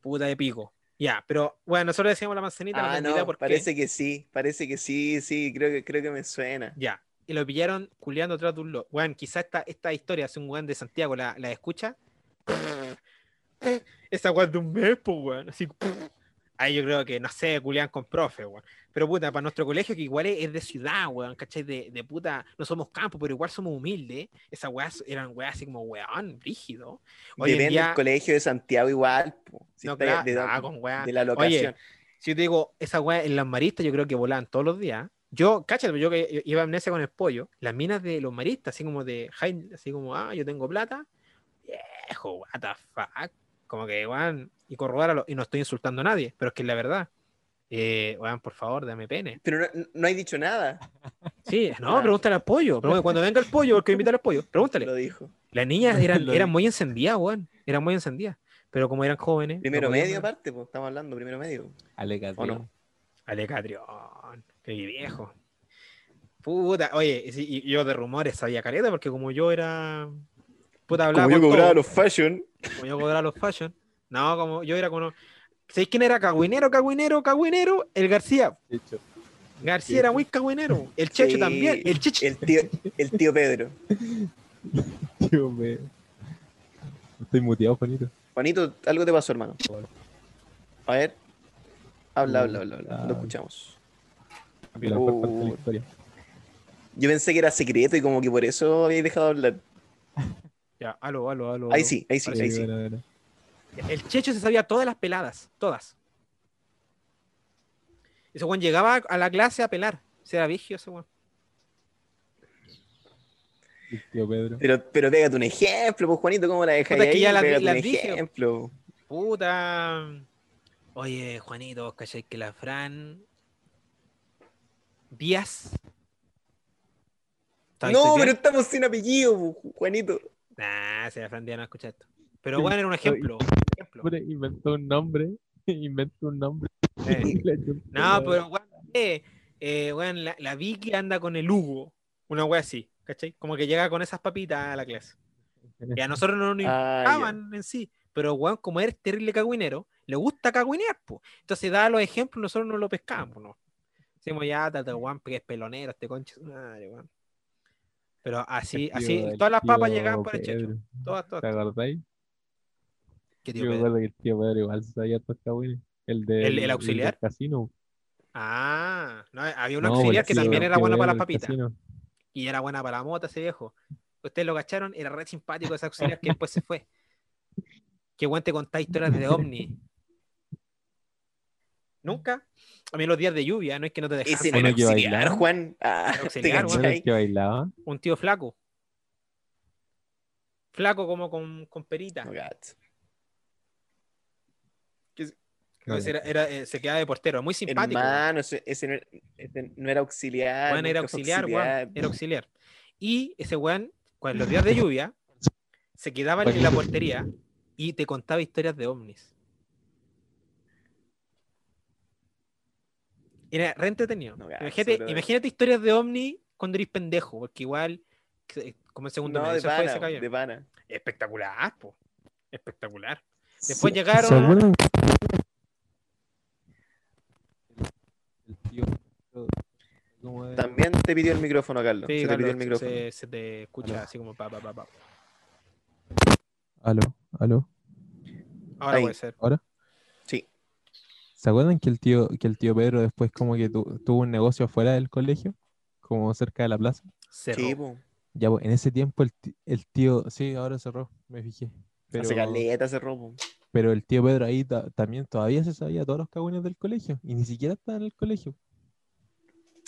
puta de pico. Ya, pero bueno, nosotros decíamos la manzanita, Ah, no, por qué. parece que sí, parece que sí, sí, creo que, creo que me suena. Ya. Y lo pillaron culeando atrás de un lo. Weón, quizá esta, esta historia, si un weón de Santiago la, la escucha. Esa weón de un mes, pues, weón. Así. Ahí yo creo que, no sé, culean con profe, weón. Pero puta, para nuestro colegio, que igual es, de ciudad, weón, ¿cachai? De, de puta, no somos campo, pero igual somos humildes. Esas weas eran weas así como weón, rígido. Hoy en Depende del colegio de Santiago igual. po. Si No, está claro, de, ah, con weas. de la Oye, locación. Si yo te digo, esas weas en las maristas, yo creo que volaban todos los días. Yo, cáchate, yo que iba a amnesia con el pollo, las minas de los maristas, así como de Jaime, así como, ah, yo tengo plata. Viejo, what the fuck. Como que, weón, y corroborarlo, y no estoy insultando a nadie, pero es que es la verdad. Eh, weón, por favor, dame pene. Pero no, no hay dicho nada, Sí, no, Ah. pregúntale al pollo. pregúntale, cuando venga el pollo, porque invitar al pollo, pregúntale. lo dijo. Las niñas eran, eran muy encendidas, weón. Eran muy encendidas. Pero como eran jóvenes. no Primero podían- medio aparte, pues estamos hablando, primero medio. Aleca, ¿O no? Ale Catrión, qué viejo. Puta, oye, sí, y yo de rumores sabía careta porque como yo era. Puta, hablaba Como yo cobraba todo, los fashion, como yo cobraba los fashion. No, como yo era como. ¿Sabéis quién era cagüinero, cagüinero, cagüinero? El García. García era muy cagüinero. El Checho Sí, también. El Checho. el tío, el tío Pedro. Tío. Estoy muteado, Juanito. Juanito, algo te pasó, hermano. A ver. Habla, habla, habla, habla. Ah. Lo escuchamos. Uh. Yo pensé que era secreto y como que por eso habéis dejado de hablar. Ya, aló, aló, aló. Ahí sí, ahí sí, ahí Sí, sí. bueno, bueno. El Checho se sabía todas las peladas, todas. Ese weón llegaba a la clase a pelar. Se era vigio ese tío Pedro. Pero, pero pégate un ejemplo, pues Juanito, ¿cómo la que ahí? ya la- Pégate la un ejemplo. Puta. Oye, Juanito, ¿vos cachai que la Fran Díaz? ¿Estabas No, pero estamos sin apellido, pues, Juanito. Nah, si la Fran Díaz no escucha esto. Pero bueno, era un ejemplo. ejemplo. Inventó un nombre. Inventó un nombre. Eh. No, pero weón, eh, eh, weón, la, la Vicky anda con el Hugo. Una wea así, ¿cachai? Como que llega con esas papitas a la clase. Y a nosotros no nos Ah, en sí. Pero weón, como eres terrible cagüinero, le gusta cagüinear, pues. Entonces da los ejemplos, nosotros no lo pescamos, ¿no? Decimos ya, tata, weón, que es pelonero este concha. Madre, weón. Pero así, El así, el todas las papas llegaban por el checho. Todas, todas. ¿Te acordáis? ¿Qué Yo tío acuerdo que el tío Pedro igual sabía estos cagüines. El de ¿El- el auxiliar? casino. Ah, no, había un No, auxiliar el que también el era bueno para las papitas. casino. Y era buena para la mota ese viejo. Ustedes lo cacharon, era re simpático ese auxiliar que después se fue. Qué buen te contá historias de ovni. ¿Nunca? A mí los días de lluvia, no es que no te dejaran. Ese no Uno era que auxiliar, bailaba. Juan. Ah, Era ¿te auxiliar, bailaba? Un tío flaco. Flaco como con, con perita. No, gato. No, era- era, eh, se quedaba de portero, muy simpático. Hermano, ese, ese no, era, ese no era auxiliar. Weón, era fue auxiliar, weón, era auxiliar. Y ese weón, cuando los días de lluvia, se quedaba en la portería y te contaba historias de ovnis. Era re entretenido. No, imagínate, historias de ovni cuando eres pendejo, porque igual, como el segundo No, medio de fue pana, cayó. de pana. Espectacular, po. Espectacular. Después ¿Se- llegaron- También te pidió el micrófono, Carlos. Sí, se te pidió el micrófono. se, se te escucha Aló. así como pa, pa, pa, pa. Aló, aló. Ahora Ahí. puede ser. Sí. ¿Se acuerdan que el tío, que el tío Pedro después como que tu- tuvo un negocio afuera del colegio? Como cerca de la plaza. Cerró. Sí, po. Ya, pues, en ese tiempo el, tío, sí, ahora cerró, me fijé. Pero, Hace caleta ese robo. pero el tío Pedro ahí ta- también todavía se sabía todos los cagüines del colegio y ni siquiera estaba en el colegio.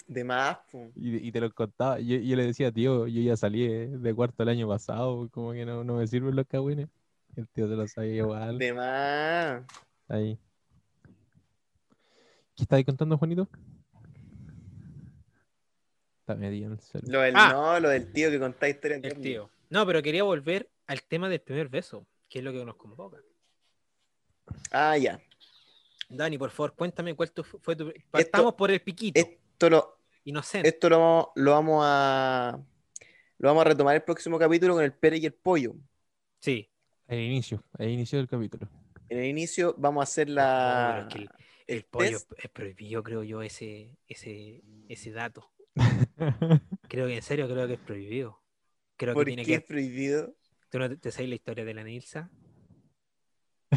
De más, po. Y, y te lo contaba. Yo, yo le decía, tío, yo ya salí de, de cuarto el año pasado, como que no, no me sirven los cagüines. El tío se lo sabía igual. De más. Ahí. ¿Qué estabas contando, Juanito? Está medio en el celu. Lo del, Ah. No, lo del tío que contá historias El tío. No, pero quería volver al tema del primer beso, que es lo que nos convoca. Ah, ya. Dani, por favor, cuéntame cuál tu- fue tu. Partamos por el piquito, Esto lo, inocente. esto lo, lo vamos a lo vamos a retomar el próximo capítulo con el Pere y el pollo. Sí. El inicio, el inicio del capítulo. En el inicio vamos a hacer No, la pero es que el, pollo test. es prohibido, creo yo, ese, ese, ese dato. Creo que en serio creo que es prohibido. Creo que ¿Por tiene qué es que. prohibido? ¿Tú no te, te sabes la historia de la Nilsa?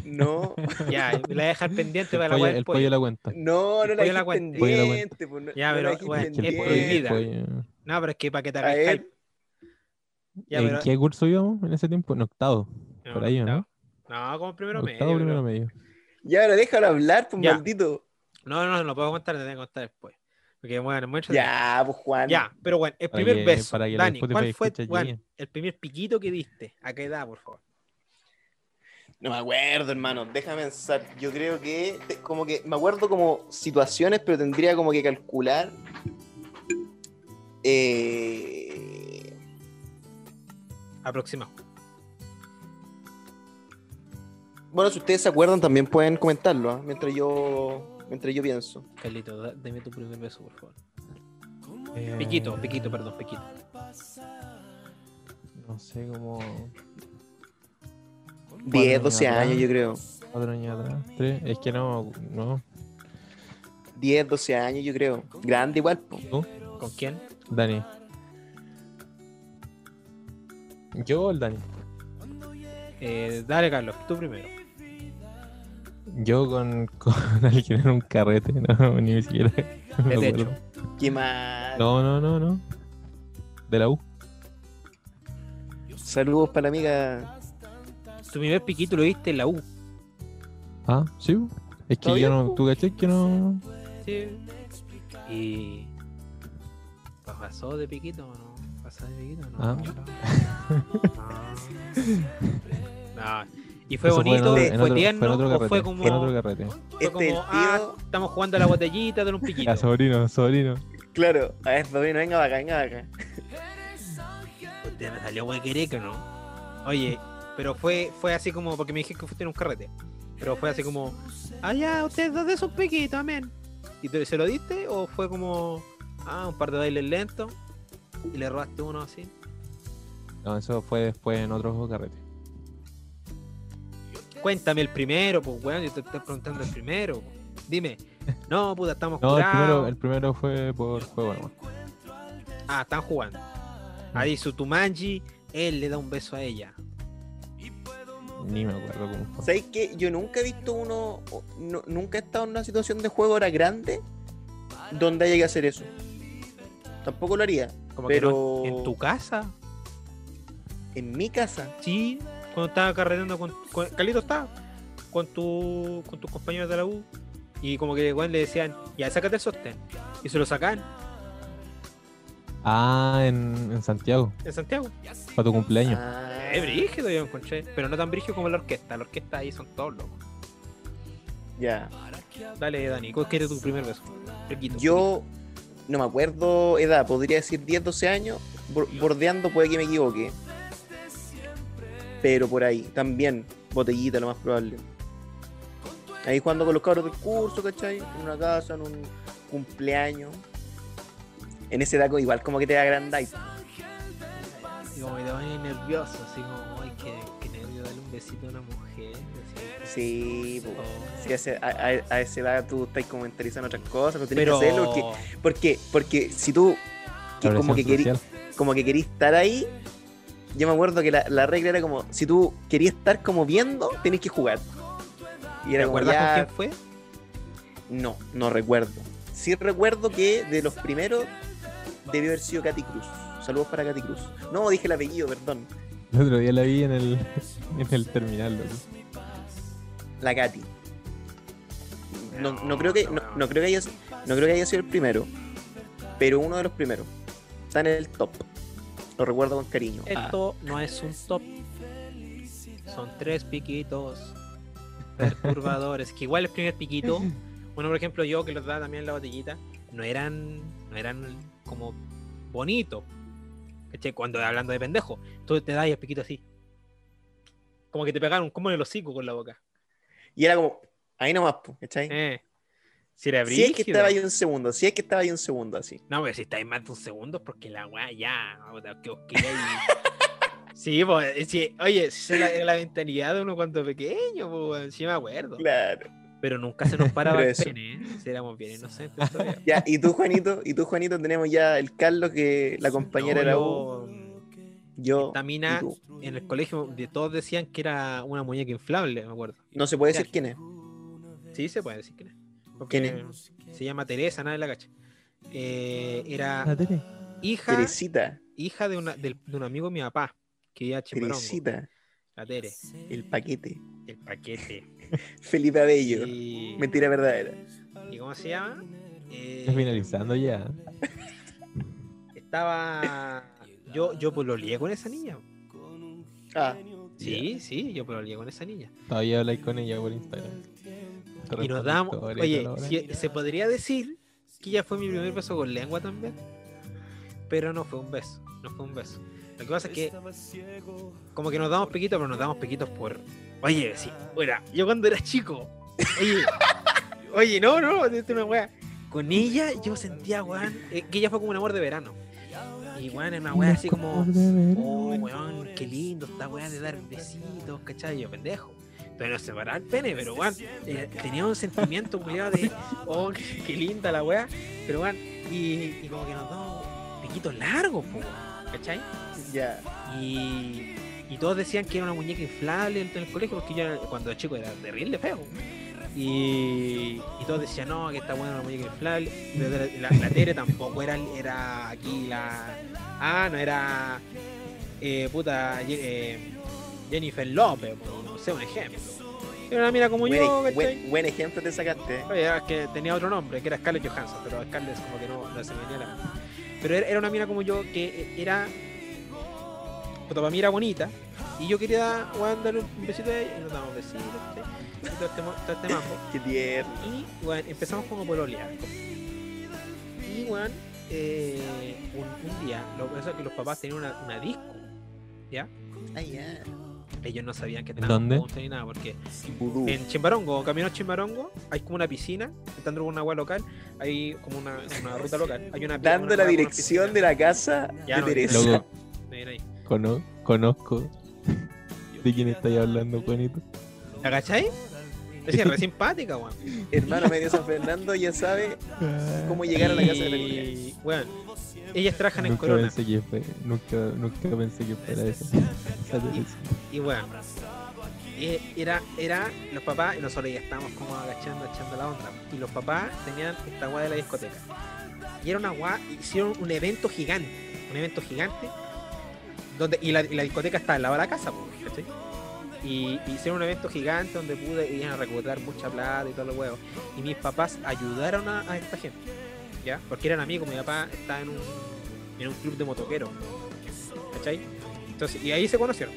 No, Ya, la voy a dejar pendiente para la Pollo- el pollo la cuenta. no, no la la cuenta. La cuenta. pendiente. pues, no- Ya, no pero, la bueno, Es que prohibida. pollo- No, pero es que para que te hagas. Ya, ¿En pero- qué curso íbamos en ese tiempo? En octavo. No, por ahí, ¿o no? No, como primero medio. octavo, primero medio. Ya, pero déjalo hablar, pues Ya. maldito. No, no, no lo puedo contar, te tengo que contar después. Porque bueno, mucho. Ya, pues Juan. Ya, pero bueno, el primer beso. Dani, ¿cuál fue llegue. el primer piquito que diste? ¿A qué edad, por favor? No me acuerdo, hermano. Déjame pensar. Yo creo que como que me acuerdo como situaciones, pero tendría como que calcular. Eh, Aproximado. Bueno, si ustedes se acuerdan, también pueden comentarlo, ¿ah? mientras yo mientras yo pienso. Carlito, da- dame tu primer beso, por favor. Eh, Piquito, piquito, perdón, piquito. No sé, como 10, 12 años atrás. yo creo. cuatro años atrás. Tres. Es que no, no. 10, 12 años, yo creo. Grande igual. ¿Tú? ¿Con quién? Dani. ¿Yo o el Dani? Eh, dale, Carlos, tú primero. Yo con, con alguien en un carrete, no, ni siquiera. no De. Qué mal. No, no, no, no. De la U. Saludos para la amiga. Tu primer piquito lo diste en la U. Ah, sí. Es que ¿Está yo no, tú caché que no. Sí. Y. ¿Pasó de piquito o no? ¿Pasó de piquito o no? Ah. No. No. Y fue Eso bonito, otro- fue, en otro- tierno, fue en otro o fue como, en otro carrete. fue Este como ah, estamos jugando a la botellita, dale un piquito. Ya, sobrino, sobrino. Claro, a ver, sobrino, venga para acá, venga para acá. Usted me salió huequereque, ¿no? Oye, pero fue, fue así como, porque me dije que fuiste en un carrete. Pero fue así como, ah, ya, ustedes dos de esos piquitos, amén. ¿Y tú se lo diste? ¿O fue como, ah, un par de bailes lentos? Y le robaste uno así. No, eso fue después en otro carrete. Cuéntame el primero, pues, weón, yo te estoy preguntando el primero. po. Dime, No, puta, estamos No, el primero, el primero fue por juego nomás. Ah, están jugando. Ahí su Tumanji, él le da un beso a ella. Ni me acuerdo cómo fue. ¿Sabes qué? Yo nunca he visto uno, no- nunca he estado en una situación de juego ahora grande donde haya que hacer eso. Tampoco lo haría. Como Pero- que no- en tu casa, En mi casa. sí, cuando estaba carreteando con, con Carlito estaba con tu con tus compañeros de la U y como que le decían, ya sácate el sostén. Y se lo sacan Ah, en, en Santiago, en Santiago. para tu cumpleaños. Ah, Es brígido, yo encontré. Pero no tan brígido como la orquesta. La orquesta ahí son todos locos. Ya. Dale, Dani, ¿cuál quiere tu primer beso? Riquito. Yo no me acuerdo edad, podría decir 10, 12 años. bor- Bordeando puede que me equivoque. Pero por ahí, también, botellita, lo más probable. Ahí jugando con los cabros del curso, ¿cachai? En una casa, en un cumpleaños. En ese daco igual como que te agrandáis. Y como que te pones nervioso, así como, ay, qué, qué nervio darle un besito a una mujer. así. Sí, po. Oh. Sí, a, ese- a, a- a esa edad tú estás comentarizando otras cosas, pero tienes Pero que hacerlo. Porque, ¿Por qué? Porque si tú que como que querí, como que querías estar ahí, yo me acuerdo que la, la regla era como, si tú querías estar como viendo, tenés que jugar. Y ¿te era como, acuerdas ya, con quién fue? no, no recuerdo. Sí recuerdo que de los primeros debió haber sido Katy Cruz. Saludos para Katy Cruz. No, dije el apellido, perdón. El otro día la vi en el, en el terminal, loco. La Katy. No, no creo que no, no creo que haya no creo que haya sido el primero, pero uno de los primeros. Está en el top. Lo recuerdo con cariño. Ah, Esto no es un top. Son tres piquitos perturbadores. que igual el primer piquito, bueno, por ejemplo, yo que los daba también en la botellita, no eran, no eran como bonitos. ¿Cachai? Cuando hablando de pendejo, tú te das el piquito así. Como que te pegaron como en el hocico con la boca. Y era como, ahí nomás, ¿cachai? Eh. Si era Si es que estaba ahí un segundo, si es que estaba ahí un segundo así. No, pero si estáis más de un segundo, porque la weá ya, que os. Sí, pues, sí, oye, es la, la mentalidad de uno cuando pequeño, pues, sí me acuerdo. Claro. Pero nunca se nos paraba el pene, ¿eh? Si éramos bien inocentes todavía. Ya, y tú, Juanito, y tú, Juanito, tenemos ya el Carlos, que la compañera No, era yo, yo, esta mina, en el colegio, de todos decían que era una muñeca inflable, me acuerdo. No se puede decir quién es. Sí, se puede decir quién es. Porque ¿Quién Se llama Teresa, nadie la cacha. Eh, era La hija, Teresita, hija de, una, del- de un amigo de mi papá, que Teresita, la Tere, el paquete. el paquete. Felipe Abello. Y, Mentira verdadera. ¿y cómo se llama? Eh, finalizando ya. estaba. Yo, yo pololeé con esa niña. Ah, Sí, sí, yo pololeé con esa niña. Todavía habláis con ella por Instagram. Y nos damos. Oye, si- se podría decir que ya fue mi primer beso con lengua también. Pero no fue un beso. No fue un beso. Lo que pasa es que. Como que nos damos piquitos, pero nos damos piquitos por. Oye, sí. Mira, yo cuando era chico. Oye. oye, no, no, esto es una wea. Con ella yo sentía, weón, eh, que ella fue como un amor de verano. Y weón, era una wea así como. Oh, weón, qué lindo esta weá de dar besitos, ¿cachai? Yo pendejo. Pero no separar el pene, pero weón, eh, tenía un sentimiento culiado de, oh, qué, linda la weá. Pero weón, y, y como que nos damos piquitos largos, po, weón, ¿cachai? ya. Y, y todos decían que era una muñeca inflable en el colegio, porque yo cuando era chico era terrible feo. Y, y todos decían, no, que está buena una muñeca inflable. Pero la, la, la Tere tampoco era, era aquí la. Ah, no era. Eh, puta. Eh, Jennifer López, no sé, un ejemplo. Era una mina como Buen, yo, buen- ejemplo te sacaste. Oye, era que tenía otro nombre, que era Scarlett Johansson, pero Scarlett como que no, no se me venía la. Pero era, una mina como yo que era. Puta, para mí era bonita. Y yo quería weón, darle un besito a ella y nos damos besitos, ¿cachai? Y todo este, todo este mambo. Qué tierno. Y bueno, empezamos como a pololear. Y bueno, eh, un, un día, lo que pasa es que los papás tenían una, una disco. ¿Ya? Ah, ya. Ellos no sabían que ¿En estábamos dónde? juntos ni nada, porque en Chimbarongo, camino a Chimbarongo, hay como una piscina, entrando por una agua local, hay como una, una ruta local. Hay una, Dando una la con dirección de la casa Ya de no, Teresa. Loco, Mira ahí. cono- conozco de quién estáis hablando, Juanito. ¿La cachai? Decía, re simpática, weón. Hermano medio San Fernando ya sabe cómo llegar a la casa de la niña. Y, weón, ellas trabajan en Nunca Corona. pensé que fue, nunca, nunca pensé que fuera eso. Y bueno, eh, era, era los papás, y nosotros ya estábamos como agachando, echando la onda. Y los papás tenían esta guay de la discoteca. Y era una guay, hicieron un evento gigante, un evento gigante, donde, y la, y la discoteca está al lado de la casa, ¿cachai? Y hicieron un evento gigante donde pude iban a recaudar mucha plata y todo lo huevo. Y mis papás ayudaron a, esta gente, ¿ya? Porque eran amigos, mi papá estaba en un, en un club de motoqueros, ¿cachai? Entonces, y ahí se conocieron.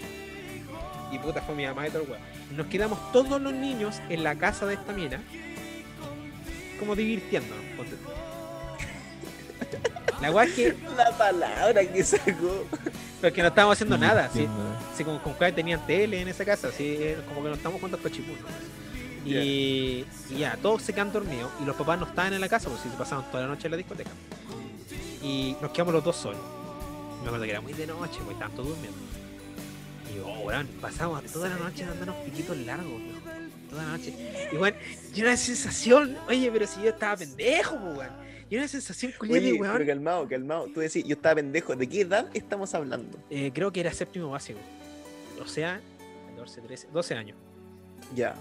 Y puta fue mi mamá y todo el huevo. Nos quedamos todos los niños en la casa de esta mina, como divirtiéndonos. La weá es que, La palabra que sacó. porque no estábamos haciendo nada, así, Entiendo. así como con cuál tenían tele en esa casa, así eh, como que no estamos jugando cochipún. Y, y ya, todos se quedan dormidos y los papás no estaban en la casa, porque si se pasaron toda la noche en la discoteca. Y nos quedamos los dos solos. Me acuerdo que era muy de noche, pues estaban todos durmiendo. Y oh, weón, pasamos toda la noche dándonos piquitos largos, viejo. Toda la noche. Y weón, y una sensación, oye, pero si yo estaba pendejo, pues, weón. Y una sensación culiada de weón. pero calmado, calmado. Tú decís, yo estaba pendejo. ¿De qué edad estamos hablando? Eh, creo que era séptimo básico. O sea, 14, 13, 12 años. Ya.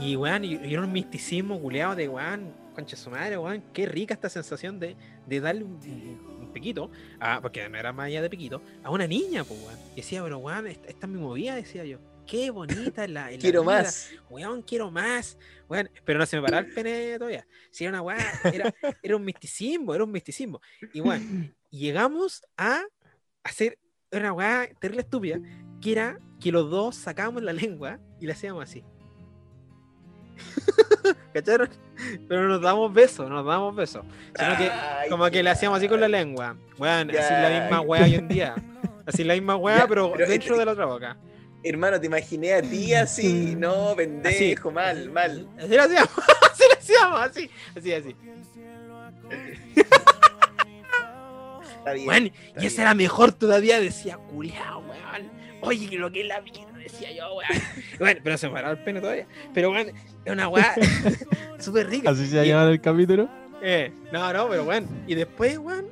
Y weón, y, y era un misticismo culeado de weón, concha su madre, weón, qué rica esta sensación de, de darle un, un- un piquito, a, porque no era más allá de piquito, a una niña, pues weón. Y decía, pero weón, esta, esta es mi movida, decía yo. Qué bonita la, la Quiero vida, más. Weón, quiero más. Weón, pero no se me paraba el pene todavía. Si era una weá, era, era un misticismo, era un misticismo. Y weón, llegamos a hacer una weá terrible estúpida, que era que los dos sacábamos la lengua y le hacíamos así. ¿Cacharon? Pero no nos damos besos, no nos damos besos. Sino que Ay, como que le hacíamos así con la lengua. Weón, así la misma weá hoy en día. Así la misma weá, pero, pero dentro este- de la otra boca. Hermano, te imaginé a ti así. No, pendejo, mal, mal. Así lo hacíamos, así lo hacíamos, así, así, así. Está bien. Weón, está y esa era mejor todavía, decía, culiao, weón. Oye, que lo que es la vida, decía yo, weón. Bueno, pero se me paraba el pene todavía. Pero, weón, es una weá súper rica. Así se va a llamar el capítulo. Eh, no, no, pero bueno. Y después, weón,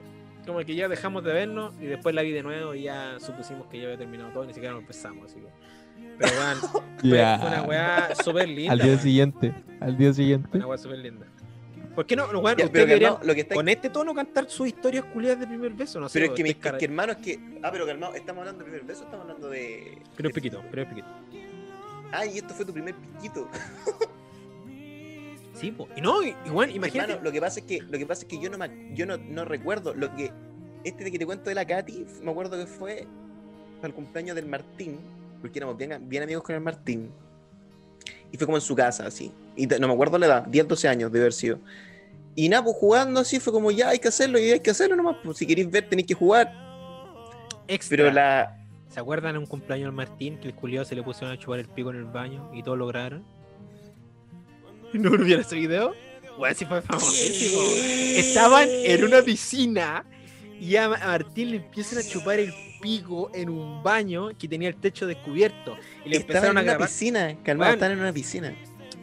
como que ya dejamos de vernos y después la vi de nuevo y ya supusimos que ya había terminado todo y ni siquiera nos empezamos. Así que. Pero, weón, fue, una weá súper linda. Al día siguiente. Al día siguiente. Una weá súper linda. ¿Por qué no, lo que está con este tono cantar sus historias culiadas de primer beso? No sé, Pero es que, mi, es que hermano, es que. Ah, pero calmado, ¿estamos hablando de primer beso o estamos hablando de. Primer de- piquito, primer piquito. Ah, y esto fue tu primer piquito. Sí, po. Y no, weón, imagínate. Hermano, lo que pasa es que, lo que, pasa es que yo, no, me, yo no, no recuerdo. Lo que. Este de que te cuento de la Katy, me acuerdo que fue para el cumpleaños del Martín. Porque éramos bien, bien amigos con el Martín. Y fue como en su casa, así. Y no me acuerdo la edad, 10, 12 años de haber sido. Y nada, pues jugando así fue como ya hay que hacerlo y hay que hacerlo nomás. Pues si queréis ver, tenéis que jugar. extra. Pero la. ¿Se acuerdan en un cumpleaños al Martín que el culiao se le pusieron a chupar el pico en el baño y todos lo grabaron? ¿No vieron ese video? Bueno, sí fue famosísimo. Estaban en una piscina y a Ma- a Martín le empiezan a chupar el pico en un baño que tenía el techo descubierto. Y le Estaban empezaron en a una grabar. piscina, calmado, Weón. estaban en una piscina.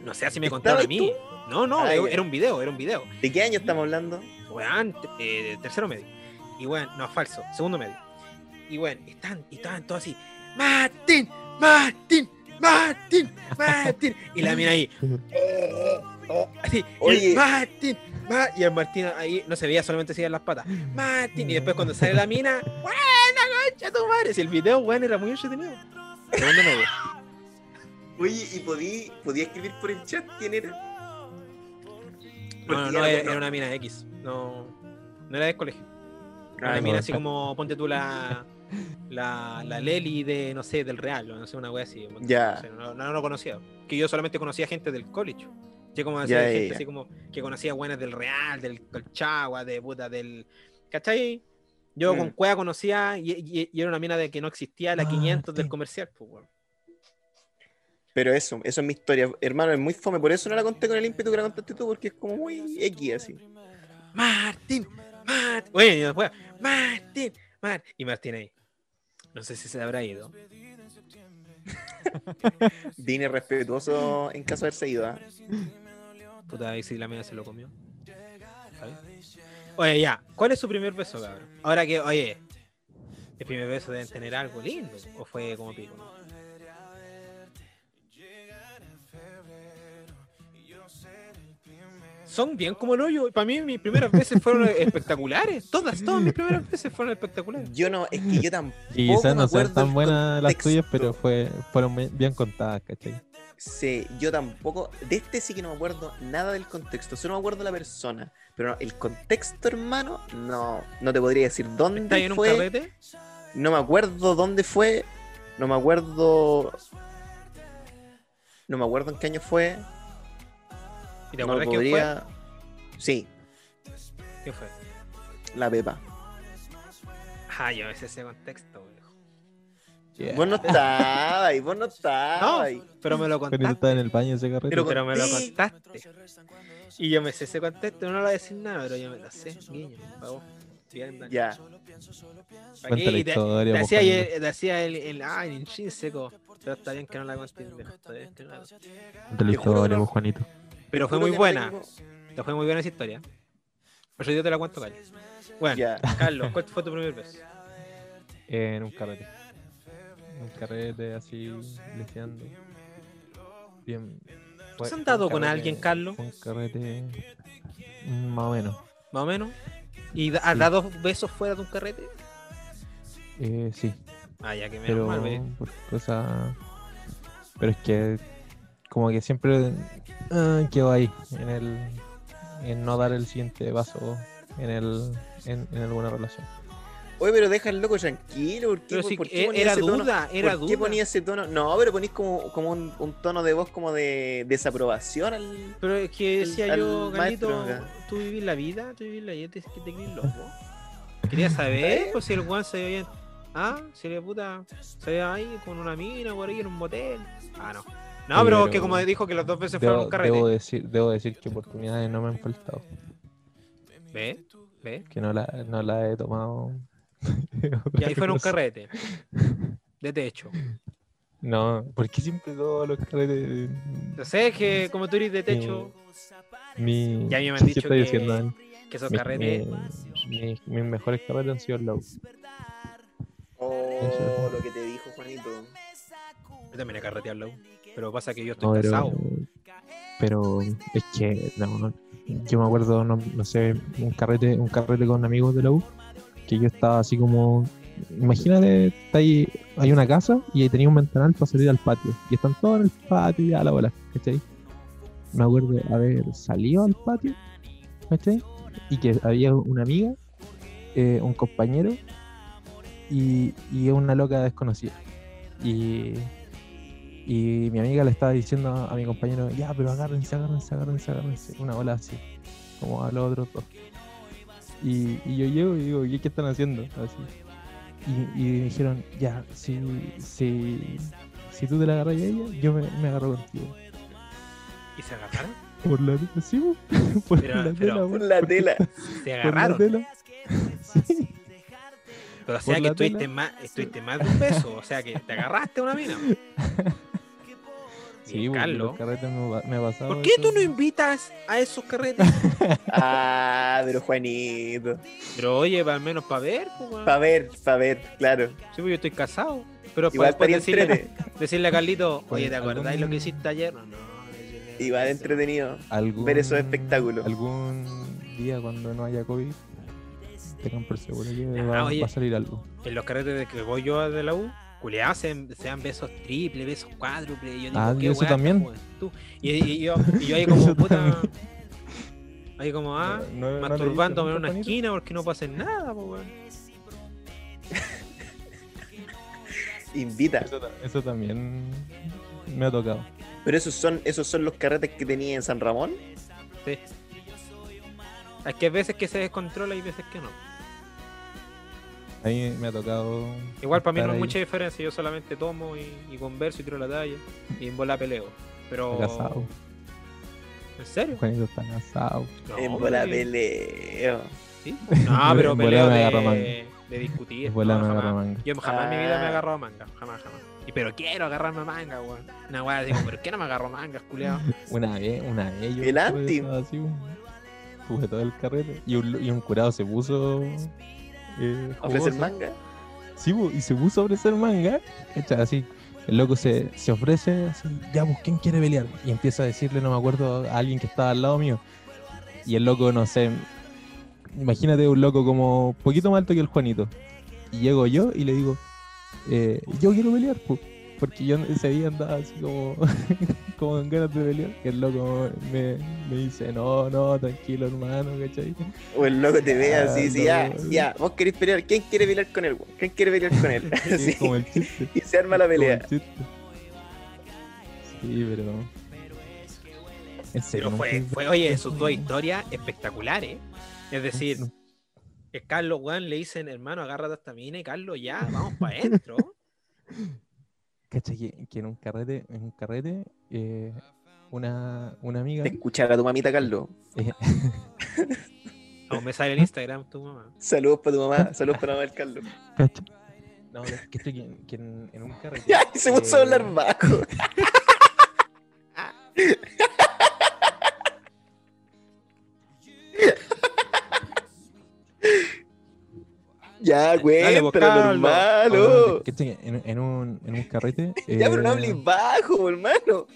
No sé si me contaron a ¿Estabas mí. No, no, Ah, era un video, era un video. ¿De qué año estamos hablando? Weón, te- eh, tercero medio. Y weón, no, falso, segundo medio. Y weón, están, y estaban todos así, Martín, Martín, Martín, Martín. Y la mina ahí, así, y Oye. el Martín, Ma- y el Martín ahí no se veía, solamente se veían las patas. Martín, y después cuando sale la mina, buena concha tu madre. Si el video, weón, era muy entretenido. Segundo. Oye, ¿y podí, podí escribir por el chat quién era? No, no, Porque no, ya era, no- era una mina X. No, no era de colegio. Era Ah, una no. mina así como, ponte tú la, la, la Leli de, no sé, del Real, no sé, una wea así. Ya. No, sé, no, no lo conocía. Que yo solamente conocía gente del college. Yo como decía, gente así como que conocía buenas del Real, del Colchagua, de puta, del. ¿Cachai? Yo con Mm. Cueva conocía y, y- y era una mina de que no existía la Ah, 500 del comercial, pues, weón. Pero eso, eso es mi historia. Hermano, es muy fome. Por eso no la conté con el ímpetu que la contaste tú, porque es como muy X así. Martín, Martín. Bueno, y después, Martín, Martín. Y Martín ahí. No sé si se habrá ido. Vine respetuoso en caso de haberse ido. ¿ah? Puta, ahí sí la media se lo comió. Oye, ya, ¿cuál es su primer beso, cabrón? Ahora que, oye, el primer beso deben tener algo lindo, o fue como pico, Son bien como el hoyo. Para mí, mis primeras veces fueron espectaculares. Todas, todas mis primeras veces fueron espectaculares. Yo no, es que yo tampoco. Y quizás me no sean acuerdo tan buenas las tuyas, pero fue, fueron bien- contadas, ¿cachai? Sí, yo tampoco. De este sí que no me acuerdo nada del contexto. Solo me acuerdo de la persona. Pero no, el contexto, hermano, no, no te podría decir ¿Estás dónde en un carrete? No me acuerdo dónde fue. No me acuerdo. No me acuerdo en qué año fue. ¿Y te no acuerdas quién podría. Sí, fue? ¿Quién fue? la Pepa. Ah, yo ese ese contexto, viejo. Yeah. Vos no estabas, y vos no estabas. No, pero me lo Pero contaste. estás en el baño ese carrete. Pero Pero me lo contaste. Y yo me sé ese contexto, no lo voy a decir nada, pero yo me lo sé, guiño, por. Ya. ¿Para Cuenta la historia, te hacía, el, te hacía el, el, ah, el intrínseco. Pero está bien que no la conté, no. Cuenta la historia, no- Juanito. Pero fue muy que no buena. tengo- Te fue muy buena esa historia. Por eso yo te la cuento, Carlos. Bueno. Carlos, ¿cuál fue tu primer beso? En un carrete. En un carrete así, leseando. Bien. ¿Tú has andado con carrete- alguien, Carlos? Un carrete. mm, Más o menos. Más o menos. ¿Y da- has Sí. dado besos fuera de un carrete? Eh, sí, Ah, ya que menos pero mal, ve. por cosas. Pero es que, como que siempre ah, quedo ahí, en el. En no dar el siguiente paso en, el, en, en alguna relación. Oye, pero deja al loco tranquilo. ¿Por qué, Pero por qué ponía era ese tono? duda, era ¿Por qué duda. ponía ese tono? No, pero ponís como, como un, un tono de voz como de desaprobación al. Pero es que el- decía al yo, Galito, tú vivís la vida, tú vivís la vida, te, que te crees loco. Quería saber pues, si el Juan se veía bien. Ah, si la puta se veía ahí con una mina por ahí en un motel. Ah, no. No, pero, pero que como dijo que los dos veces fueron Debo, un carrete. debo decir, debo decir que oportunidades no me han faltado. ¿Ve? ¿Ve? Que no la, no la he tomado. Y ahí fueron un carrete. De techo. No, porque siempre todos los carretes. Yo sé que como tú eres de techo, Mi, Ya a mí me han ¿qué dicho que- diciendo, Dani? que esos Mi- carretes. mi- mi- mis mejores carretes han sido U. Oh, lo que te dijo Juanito. Yo también he carreteado U, Pero pasa que yo estoy No, pero, casado. pero es que no, no, yo me acuerdo, no, no sé, un carrete, un carrete con amigos de la U, que yo estaba así como, imagínate, está ahí, hay una casa y ahí tenía un ventanal para salir al patio, y están todos en el patio y a la bola, ¿cachai? Me acuerdo haber salido al patio, ¿cachai? Y que había una amiga, eh, un compañero y, y una loca desconocida. Y, y mi amiga le estaba diciendo a, mi compañero, ya, pero agárrense, agárrense, agárrense, agárrense. Una ola así, como a los otros dos. Y, y yo llego y digo, ¿qué, qué están haciendo? Así. Y, y me dijeron, ya, si, si, si tú te la agarras a ella, yo me, me agarro contigo. ¿Y se agarraron? Por la tela, sí, po. por Pero- la pero- tela, Por po. la tela. Se Por la agarraron. tela. Sí. Pero o sea por que estuviste tela. más, estuviste más de un beso. O sea que te agarraste a una mina. Sí, Carlos. los carretes me, ha- me ha pasado. ¿Por qué eso. tú no invitas a esos carretes? Ah, pero Juanito. Pero oye, al menos para ver, pues, weón. Pa' ver, pa' ver, claro. Sí, pues yo estoy casado. Pero Igual para decirle, entrete. decirle a Carlito, oye, ¿te Algún- acordáis lo que hiciste ayer? No, no. Igual entretenido. algún, ver esos espectáculos. Algún día cuando no haya COVID, tengan por seguro que Ah, va, oye. va a salir algo. En los carretes de que voy yo de la U, culiados sean, sean besos triple, besos cuádruple. Y yo digo, Ah, ¿qué ¿y eso también? juventud? Y, y yo, y yo ahí como, Eso puta. también. Ahí como, ah, No- no- no masturbándome en una esquina porque no pasa nada, pues, weón. Invita. Eso, ta- eso también me ha tocado. Pero esos son, esos son los carretes que tenía en San Ramón. Sí. Es que hay veces que se descontrola y veces que no. A mí me ha tocado. Igual para mí no hay mucha diferencia, yo solamente tomo y, y converso y tiro la talla y en bola peleo. Pero. Casado. ¿En serio? Juanito está casado. No, en bola pero- peleo. ¿Sí? No, pero peleo de, manga. de discutir. En bola no, me jamás. manga. Yo jamás en mi vida me he Ah. agarrado manga. Jamás, jamás. Y pero quiero agarrarme manga, weón. Una weá digo, pero ¿qué no me agarro mangas, culiao? Una vez, una vez yo El anti. tuve todo el carrete y un, y un curado se puso eh, Ofrecer manga. Sí, y se puso a ofrecer manga. Así, el loco se, se ofrece así, ya, pues, ¿quién quiere pelear? Y empieza a decirle, no me acuerdo, a alguien que estaba al lado mío. Y el loco, no sé, imagínate un loco como poquito más alto que el Juanito. Y llego yo y le digo, eh, yo quiero pelear, pues. Porque yo ese día andaba así como, como con ganas de pelear. Y el loco me, me dice, no, no, tranquilo, hermano, ¿cachai? O el loco te ve así, Ah, dice, ya, no. ya, vos querés pelear. ¿Quién quiere pelear con él? weón? ¿Quién quiere pelear con él? Sí, Así. como el chiste. Y se arma la Como el pelea. chiste. Sí, pero. En serio. Pero fue, fue, oye, sus dos historias espectaculares. Es decir, Carlos, weón, le dicen, hermano, agárrate a esta mina y Carlos, ya, vamos para adentro. Cacha que, que en un carrete, en un carrete, eh, una, una amiga. Te escuchaba tu mamita, Carlos. eh, Aún me sale el Instagram tu mamá. Saludos para tu mamá, saludos para mamá del Carlos. cacha. No, es que estoy que, que en, en un carrete. Ya, y se puso a eh, hablar bajo. Ya, cuéntalo, pues, Carlos. normal. no, oh. en, en un, en un carrete. Ya, pero no eh, hables bajo, hermano.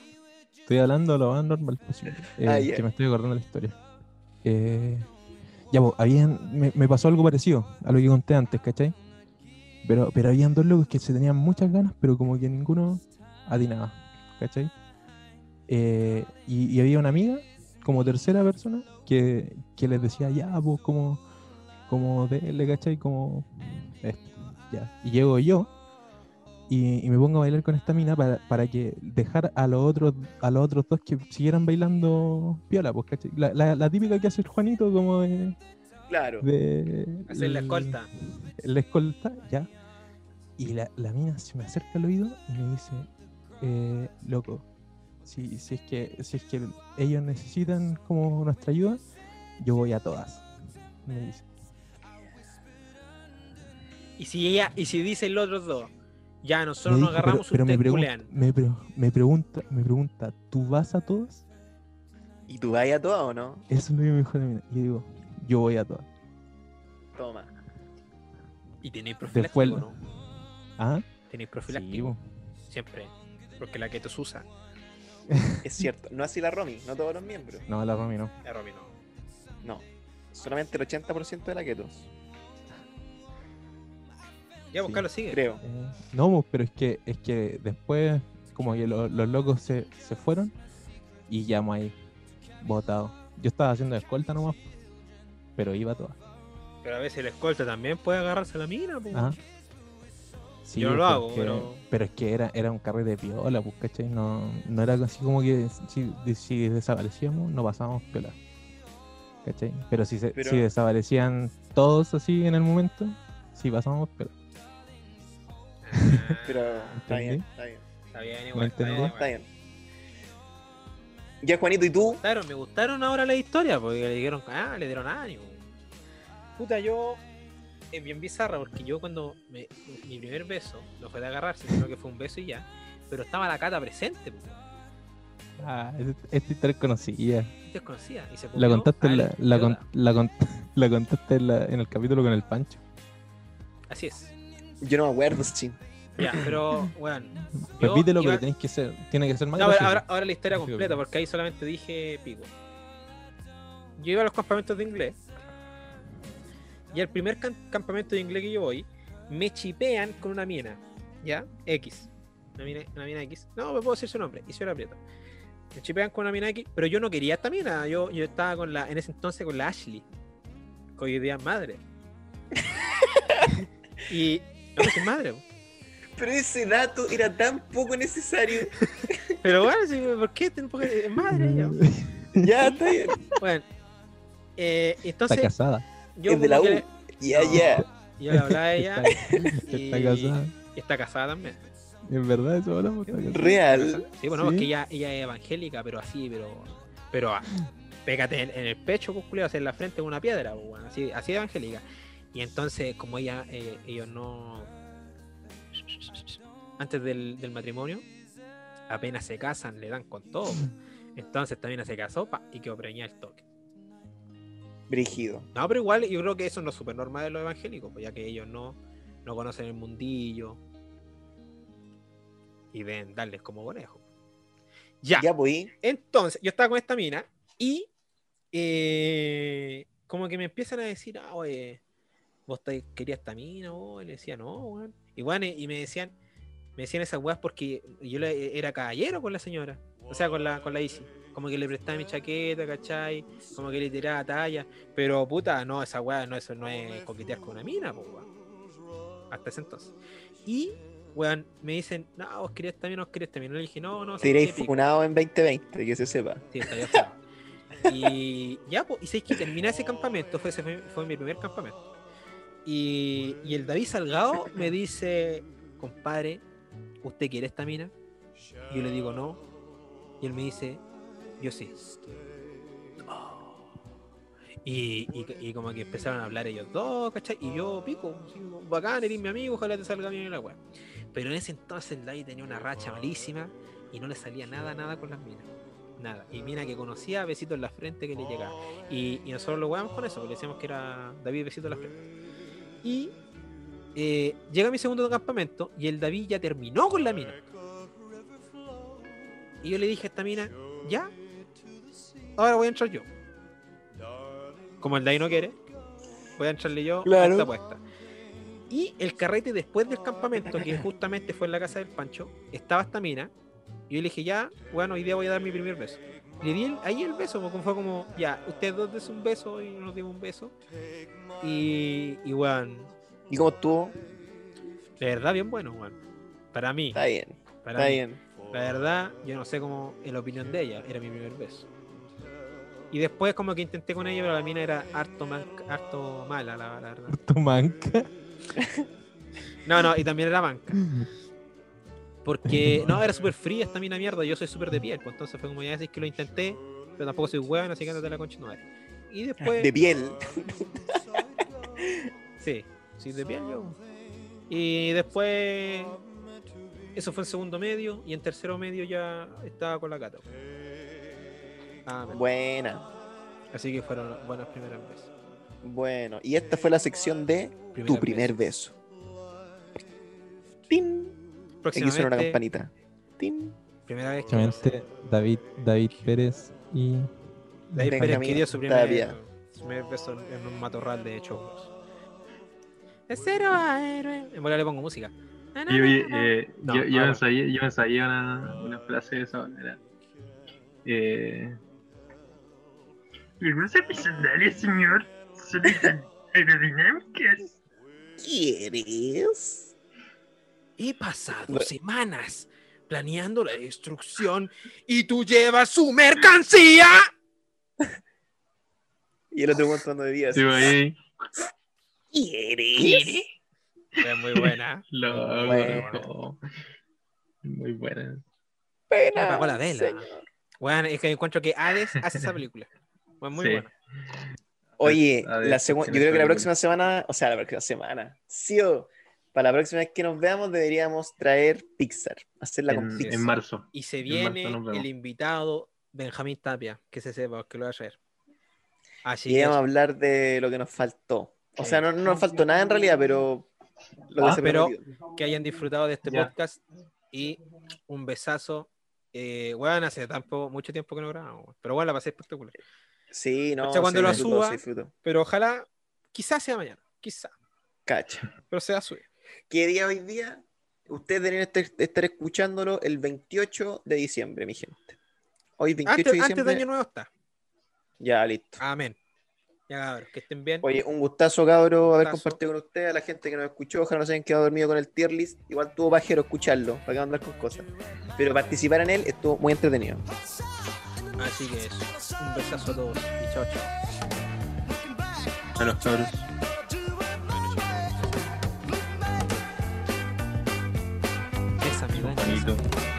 Estoy hablando lo más normal posible. eh, Ah. Que me estoy acordando de la historia. Eh, ya, pues, habían, me, me pasó algo parecido a lo que conté antes, ¿cachai? Pero, pero habían dos locos que se tenían muchas ganas, pero como que ninguno atinaba, ¿cachai? Eh, y, y había una amiga, como tercera persona, que, que les decía, ya, pues, como, como dele, ¿cachai? Como ya. Y llego yo y, y me pongo a bailar con esta mina para, para que dejar a los otros a los otros dos que siguieran bailando piola, pues, ¿cachai? La, la, la típica que hace el Juanito como de... Claro. de Hacer la escolta. La escolta, ya. Y la, la mina se me acerca al oído y me dice, eh, loco, si, si, es que, si es que ellos necesitan como nuestra ayuda, yo voy a todas. Me dice. Y si ella, y si dicen los otros dos, ya nosotros nos agarramos, pero, pero me, ustedes culean. me, pre- me pregunta, me pregunta, ¿tú vas a todas? ¿Y tú vas a todas o no? Eso es lo que me dijo la mina. Y yo digo, yo voy a todas. Toma. Y tenéis profiláctico, lo- ¿no? ¿Ah? Tenéis Sí, profiláctico. bo. Siempre. Porque la que te usa. Es cierto. No así la Romy, no todos los miembros. no, la Romy no. La Romy no. No. Solamente el 80% de la ketos. Ya, pues Sí. Carlos, sigue. Creo. Eh, no, bo, pero es que, es que después, como que lo- los locos se, se fueron y ya me ahí, botado. Yo estaba haciendo escolta nomás, pero iba a todas. Pero a veces el escolta también puede agarrarse a la mina, pues. Ajá. Sí, Yo no lo porque- hago, pero- pero es que era, era un carrete de piola, pues, ¿cachai? No, no era así como que si, si desaparecíamos, no pasábamos piola. ¿Cachai? Pero si, se, Pero- si desaparecían todos así en el momento, sí pasábamos piola. Pero está bien, está bien. Está bien, ¿Me igual. Está bien? Está. Ya, Juanito, ¿y tú? Claro, me gustaron ahora las historias porque le dieron, ah, le dieron ánimo. Puta, yo es bien bizarra porque yo cuando me- mi primer beso no fue de agarrarse, sino que fue un beso y ya. Pero estaba la cata presente, pues, Ah, es- esta historia es conocida. desconocida. Y se La contaste, en la, la, con- la, con- la contaste en, la- en el capítulo con el Pancho. Así es. Yo no me acuerdo, sí. Ya, pero, bueno. Repítelo, iba- pero tenéis que ser, tiene que ser más No, gracioso. ahora, ahora la historia completa, porque ahí solamente dije pico. Yo iba a los campamentos de inglés. Y al primer campamento de inglés que yo voy, me chipean con una mina. ¿Ya? X. Una mina, una mina X. No, me puedo decir su nombre. Y la Prieto. Me chipean con una mina X, pero yo no quería esta mina. Yo, yo estaba con la, en ese entonces con la Ashley. Que hoy día madre. y. No, pues madre. Pero ese dato era tan poco necesario. Pero bueno, sí, ¿por qué? Porque es madre ella. ya, está bien. Bueno, eh, Está entonces casada. yo es de la U. que Ya, No. ya. yo le hablaba a ella Está, y, está casada. y está casada también. Es verdad eso hablamos. Está. Real. Sí, bueno, Sí. porque ella, ella es evangélica, pero así, pero. Pero ah, pégate en, en el pecho, pues, culiao, hacia en la frente con una piedra, pues, bueno, así, así de evangélica. Y entonces, como ella, eh, ellos no. antes del, del matrimonio, apenas se casan, le dan con todo. Entonces también se casó pa, y quedó preñada el toque. Brígido. No, pero igual yo creo que eso no es súper normal de los evangélicos, pues ya que ellos no, no conocen el mundillo y ven darles como conejo. Ya. Ya, pues. Entonces, yo estaba con esta mina y eh, como que me empiezan a decir, ah, oye, vos te- querías esta mina, vos? Y le decía, no, weón. Y bueno, y me decían, me decían esas weas porque yo le- era caballero con la señora, o sea, con la, con la Isi. Como que le prestaba mi chaqueta, ¿cachai? Como que le tiraba talla. Pero puta, no, esa weá no, eso no es coquetear con una mina, pues weón. Hasta ese entonces. Y, weón, me dicen, no, vos querías también, vos querías también. Le dije, no, no, Te iréis sí, pico. funado en 2020, que se sepa. Sí, feo. Y ya, pues, y sabéis que terminé ese campamento, fue, ese fue, fue mi primer campamento. Y, el David Salgado me dice, compadre, ¿usted quiere esta mina? Y yo le digo, no. Y él me dice, yo sí. Oh. Y, y- como que empezaron a hablar ellos dos, ¿cachai? Y yo, pico, bacán, eres mi amigo, ojalá te salga bien la weá. Pero en ese entonces el David tenía una racha malísima y no le salía nada, nada con las minas. Nada. Y mina que conocía, besito en la frente que le llegaba. Y, y nosotros lo weamos con eso, porque decíamos que era David besito en la frente. Y eh, llega mi segundo campamento y el David ya terminó con la mina. Y yo le dije a esta mina, ya, ahora voy a entrar yo. Como el David no quiere, voy a entrarle yo a esta apuesta. Y el carrete después del campamento, que justamente fue en la casa del Pancho, estaba esta mina. Y yo le dije, ya, bueno, hoy día voy a dar mi primer beso. Le di el- ahí el beso, porque fue como, ya, ustedes dos des un beso y nos dimos un beso. Y, y weón, ¿Y cómo estuvo? de verdad bien bueno, weón. Para mí, Está bien, para está mí. bien. La verdad, yo no sé cómo, en la opinión de ella, era mi primer beso. Y después como que intenté con ella, pero la mina era harto, man- harto mala, la, la verdad. Tu manca. No, no, y también era manca. Porque, no, era súper fría esta mina mierda, yo soy súper de piel, pues entonces fue como ya decís que lo intenté, pero tampoco soy hueón, así que andate a la concha tu madre. Y después... De piel. Sí, sí, de piel yo. Y después. Eso fue en segundo medio. Y en tercero medio ya estaba con la cata. Ah, men. Buena. Así que fueron buenas primeras veces. Bueno, y esta fue la sección de tu primer beso. ¡Tin! Aquí suena una campanita. ¡Tin! primera vez que David, David Pérez y David Pérez que dio su primer, su primer beso en un matorral de chocos. De cero a héroe. En le pongo música. Y oye, eh, No, yo, yo ensayé, yo ensayé una, una frase de esa manera. Eh, ¿Algunos episodios, señor? Son aerodinámicas. ¿Quieres? He pasado semanas planeando la destrucción y tú llevas su mercancía. Y el otro montón de días. Sí, ahí. ¿Quieres? Es muy buena. Lo Bueno. Muy buena. Pena, apagó la vela. señor. Bueno, es que encuentro que Hades hace esa película. Bueno, muy Sí. buena. Oye, ver, la segunda, yo creo que la próxima semana, o sea, la próxima semana, sí o para la próxima vez que nos veamos deberíamos traer Pixar, hacerla con Pixar. en marzo. Y se En viene el invitado Benjamín Tapia, que se sepa, que lo va a traer. Así y que vamos a hablar de lo que nos faltó. O Sí. sea, no, no nos faltó nada en realidad, pero lo que Ah, se pero- que hayan disfrutado de este Ya. podcast y un besazo. Eh, weón, hace tampoco, mucho tiempo que no grabamos, pero bueno, la pasé espectacular. Sí, no, O sea, cuando se lo suba- se. Pero ojalá, quizás sea mañana, quizás, Cacha. pero sea subir. ¿Qué día hoy día? Ustedes deberían estar, estar escuchándolo el 28 de diciembre, mi gente. Hoy 28 Antes, de antes diciembre. de Año Nuevo está. Ya, listo. Amén. Ya, cabros, que estén bien. Oye, un gustazo, cabro, haber Gustazo. compartido con ustedes, a la gente que nos escuchó, ojalá no se hayan quedado dormidos con el tier list, igual tuvo pajero escucharlo, para que andar con cosas. Pero participar en él estuvo muy entretenido. Así que eso. Un besazo a todos y chao, chao. A los cabros. Bonito.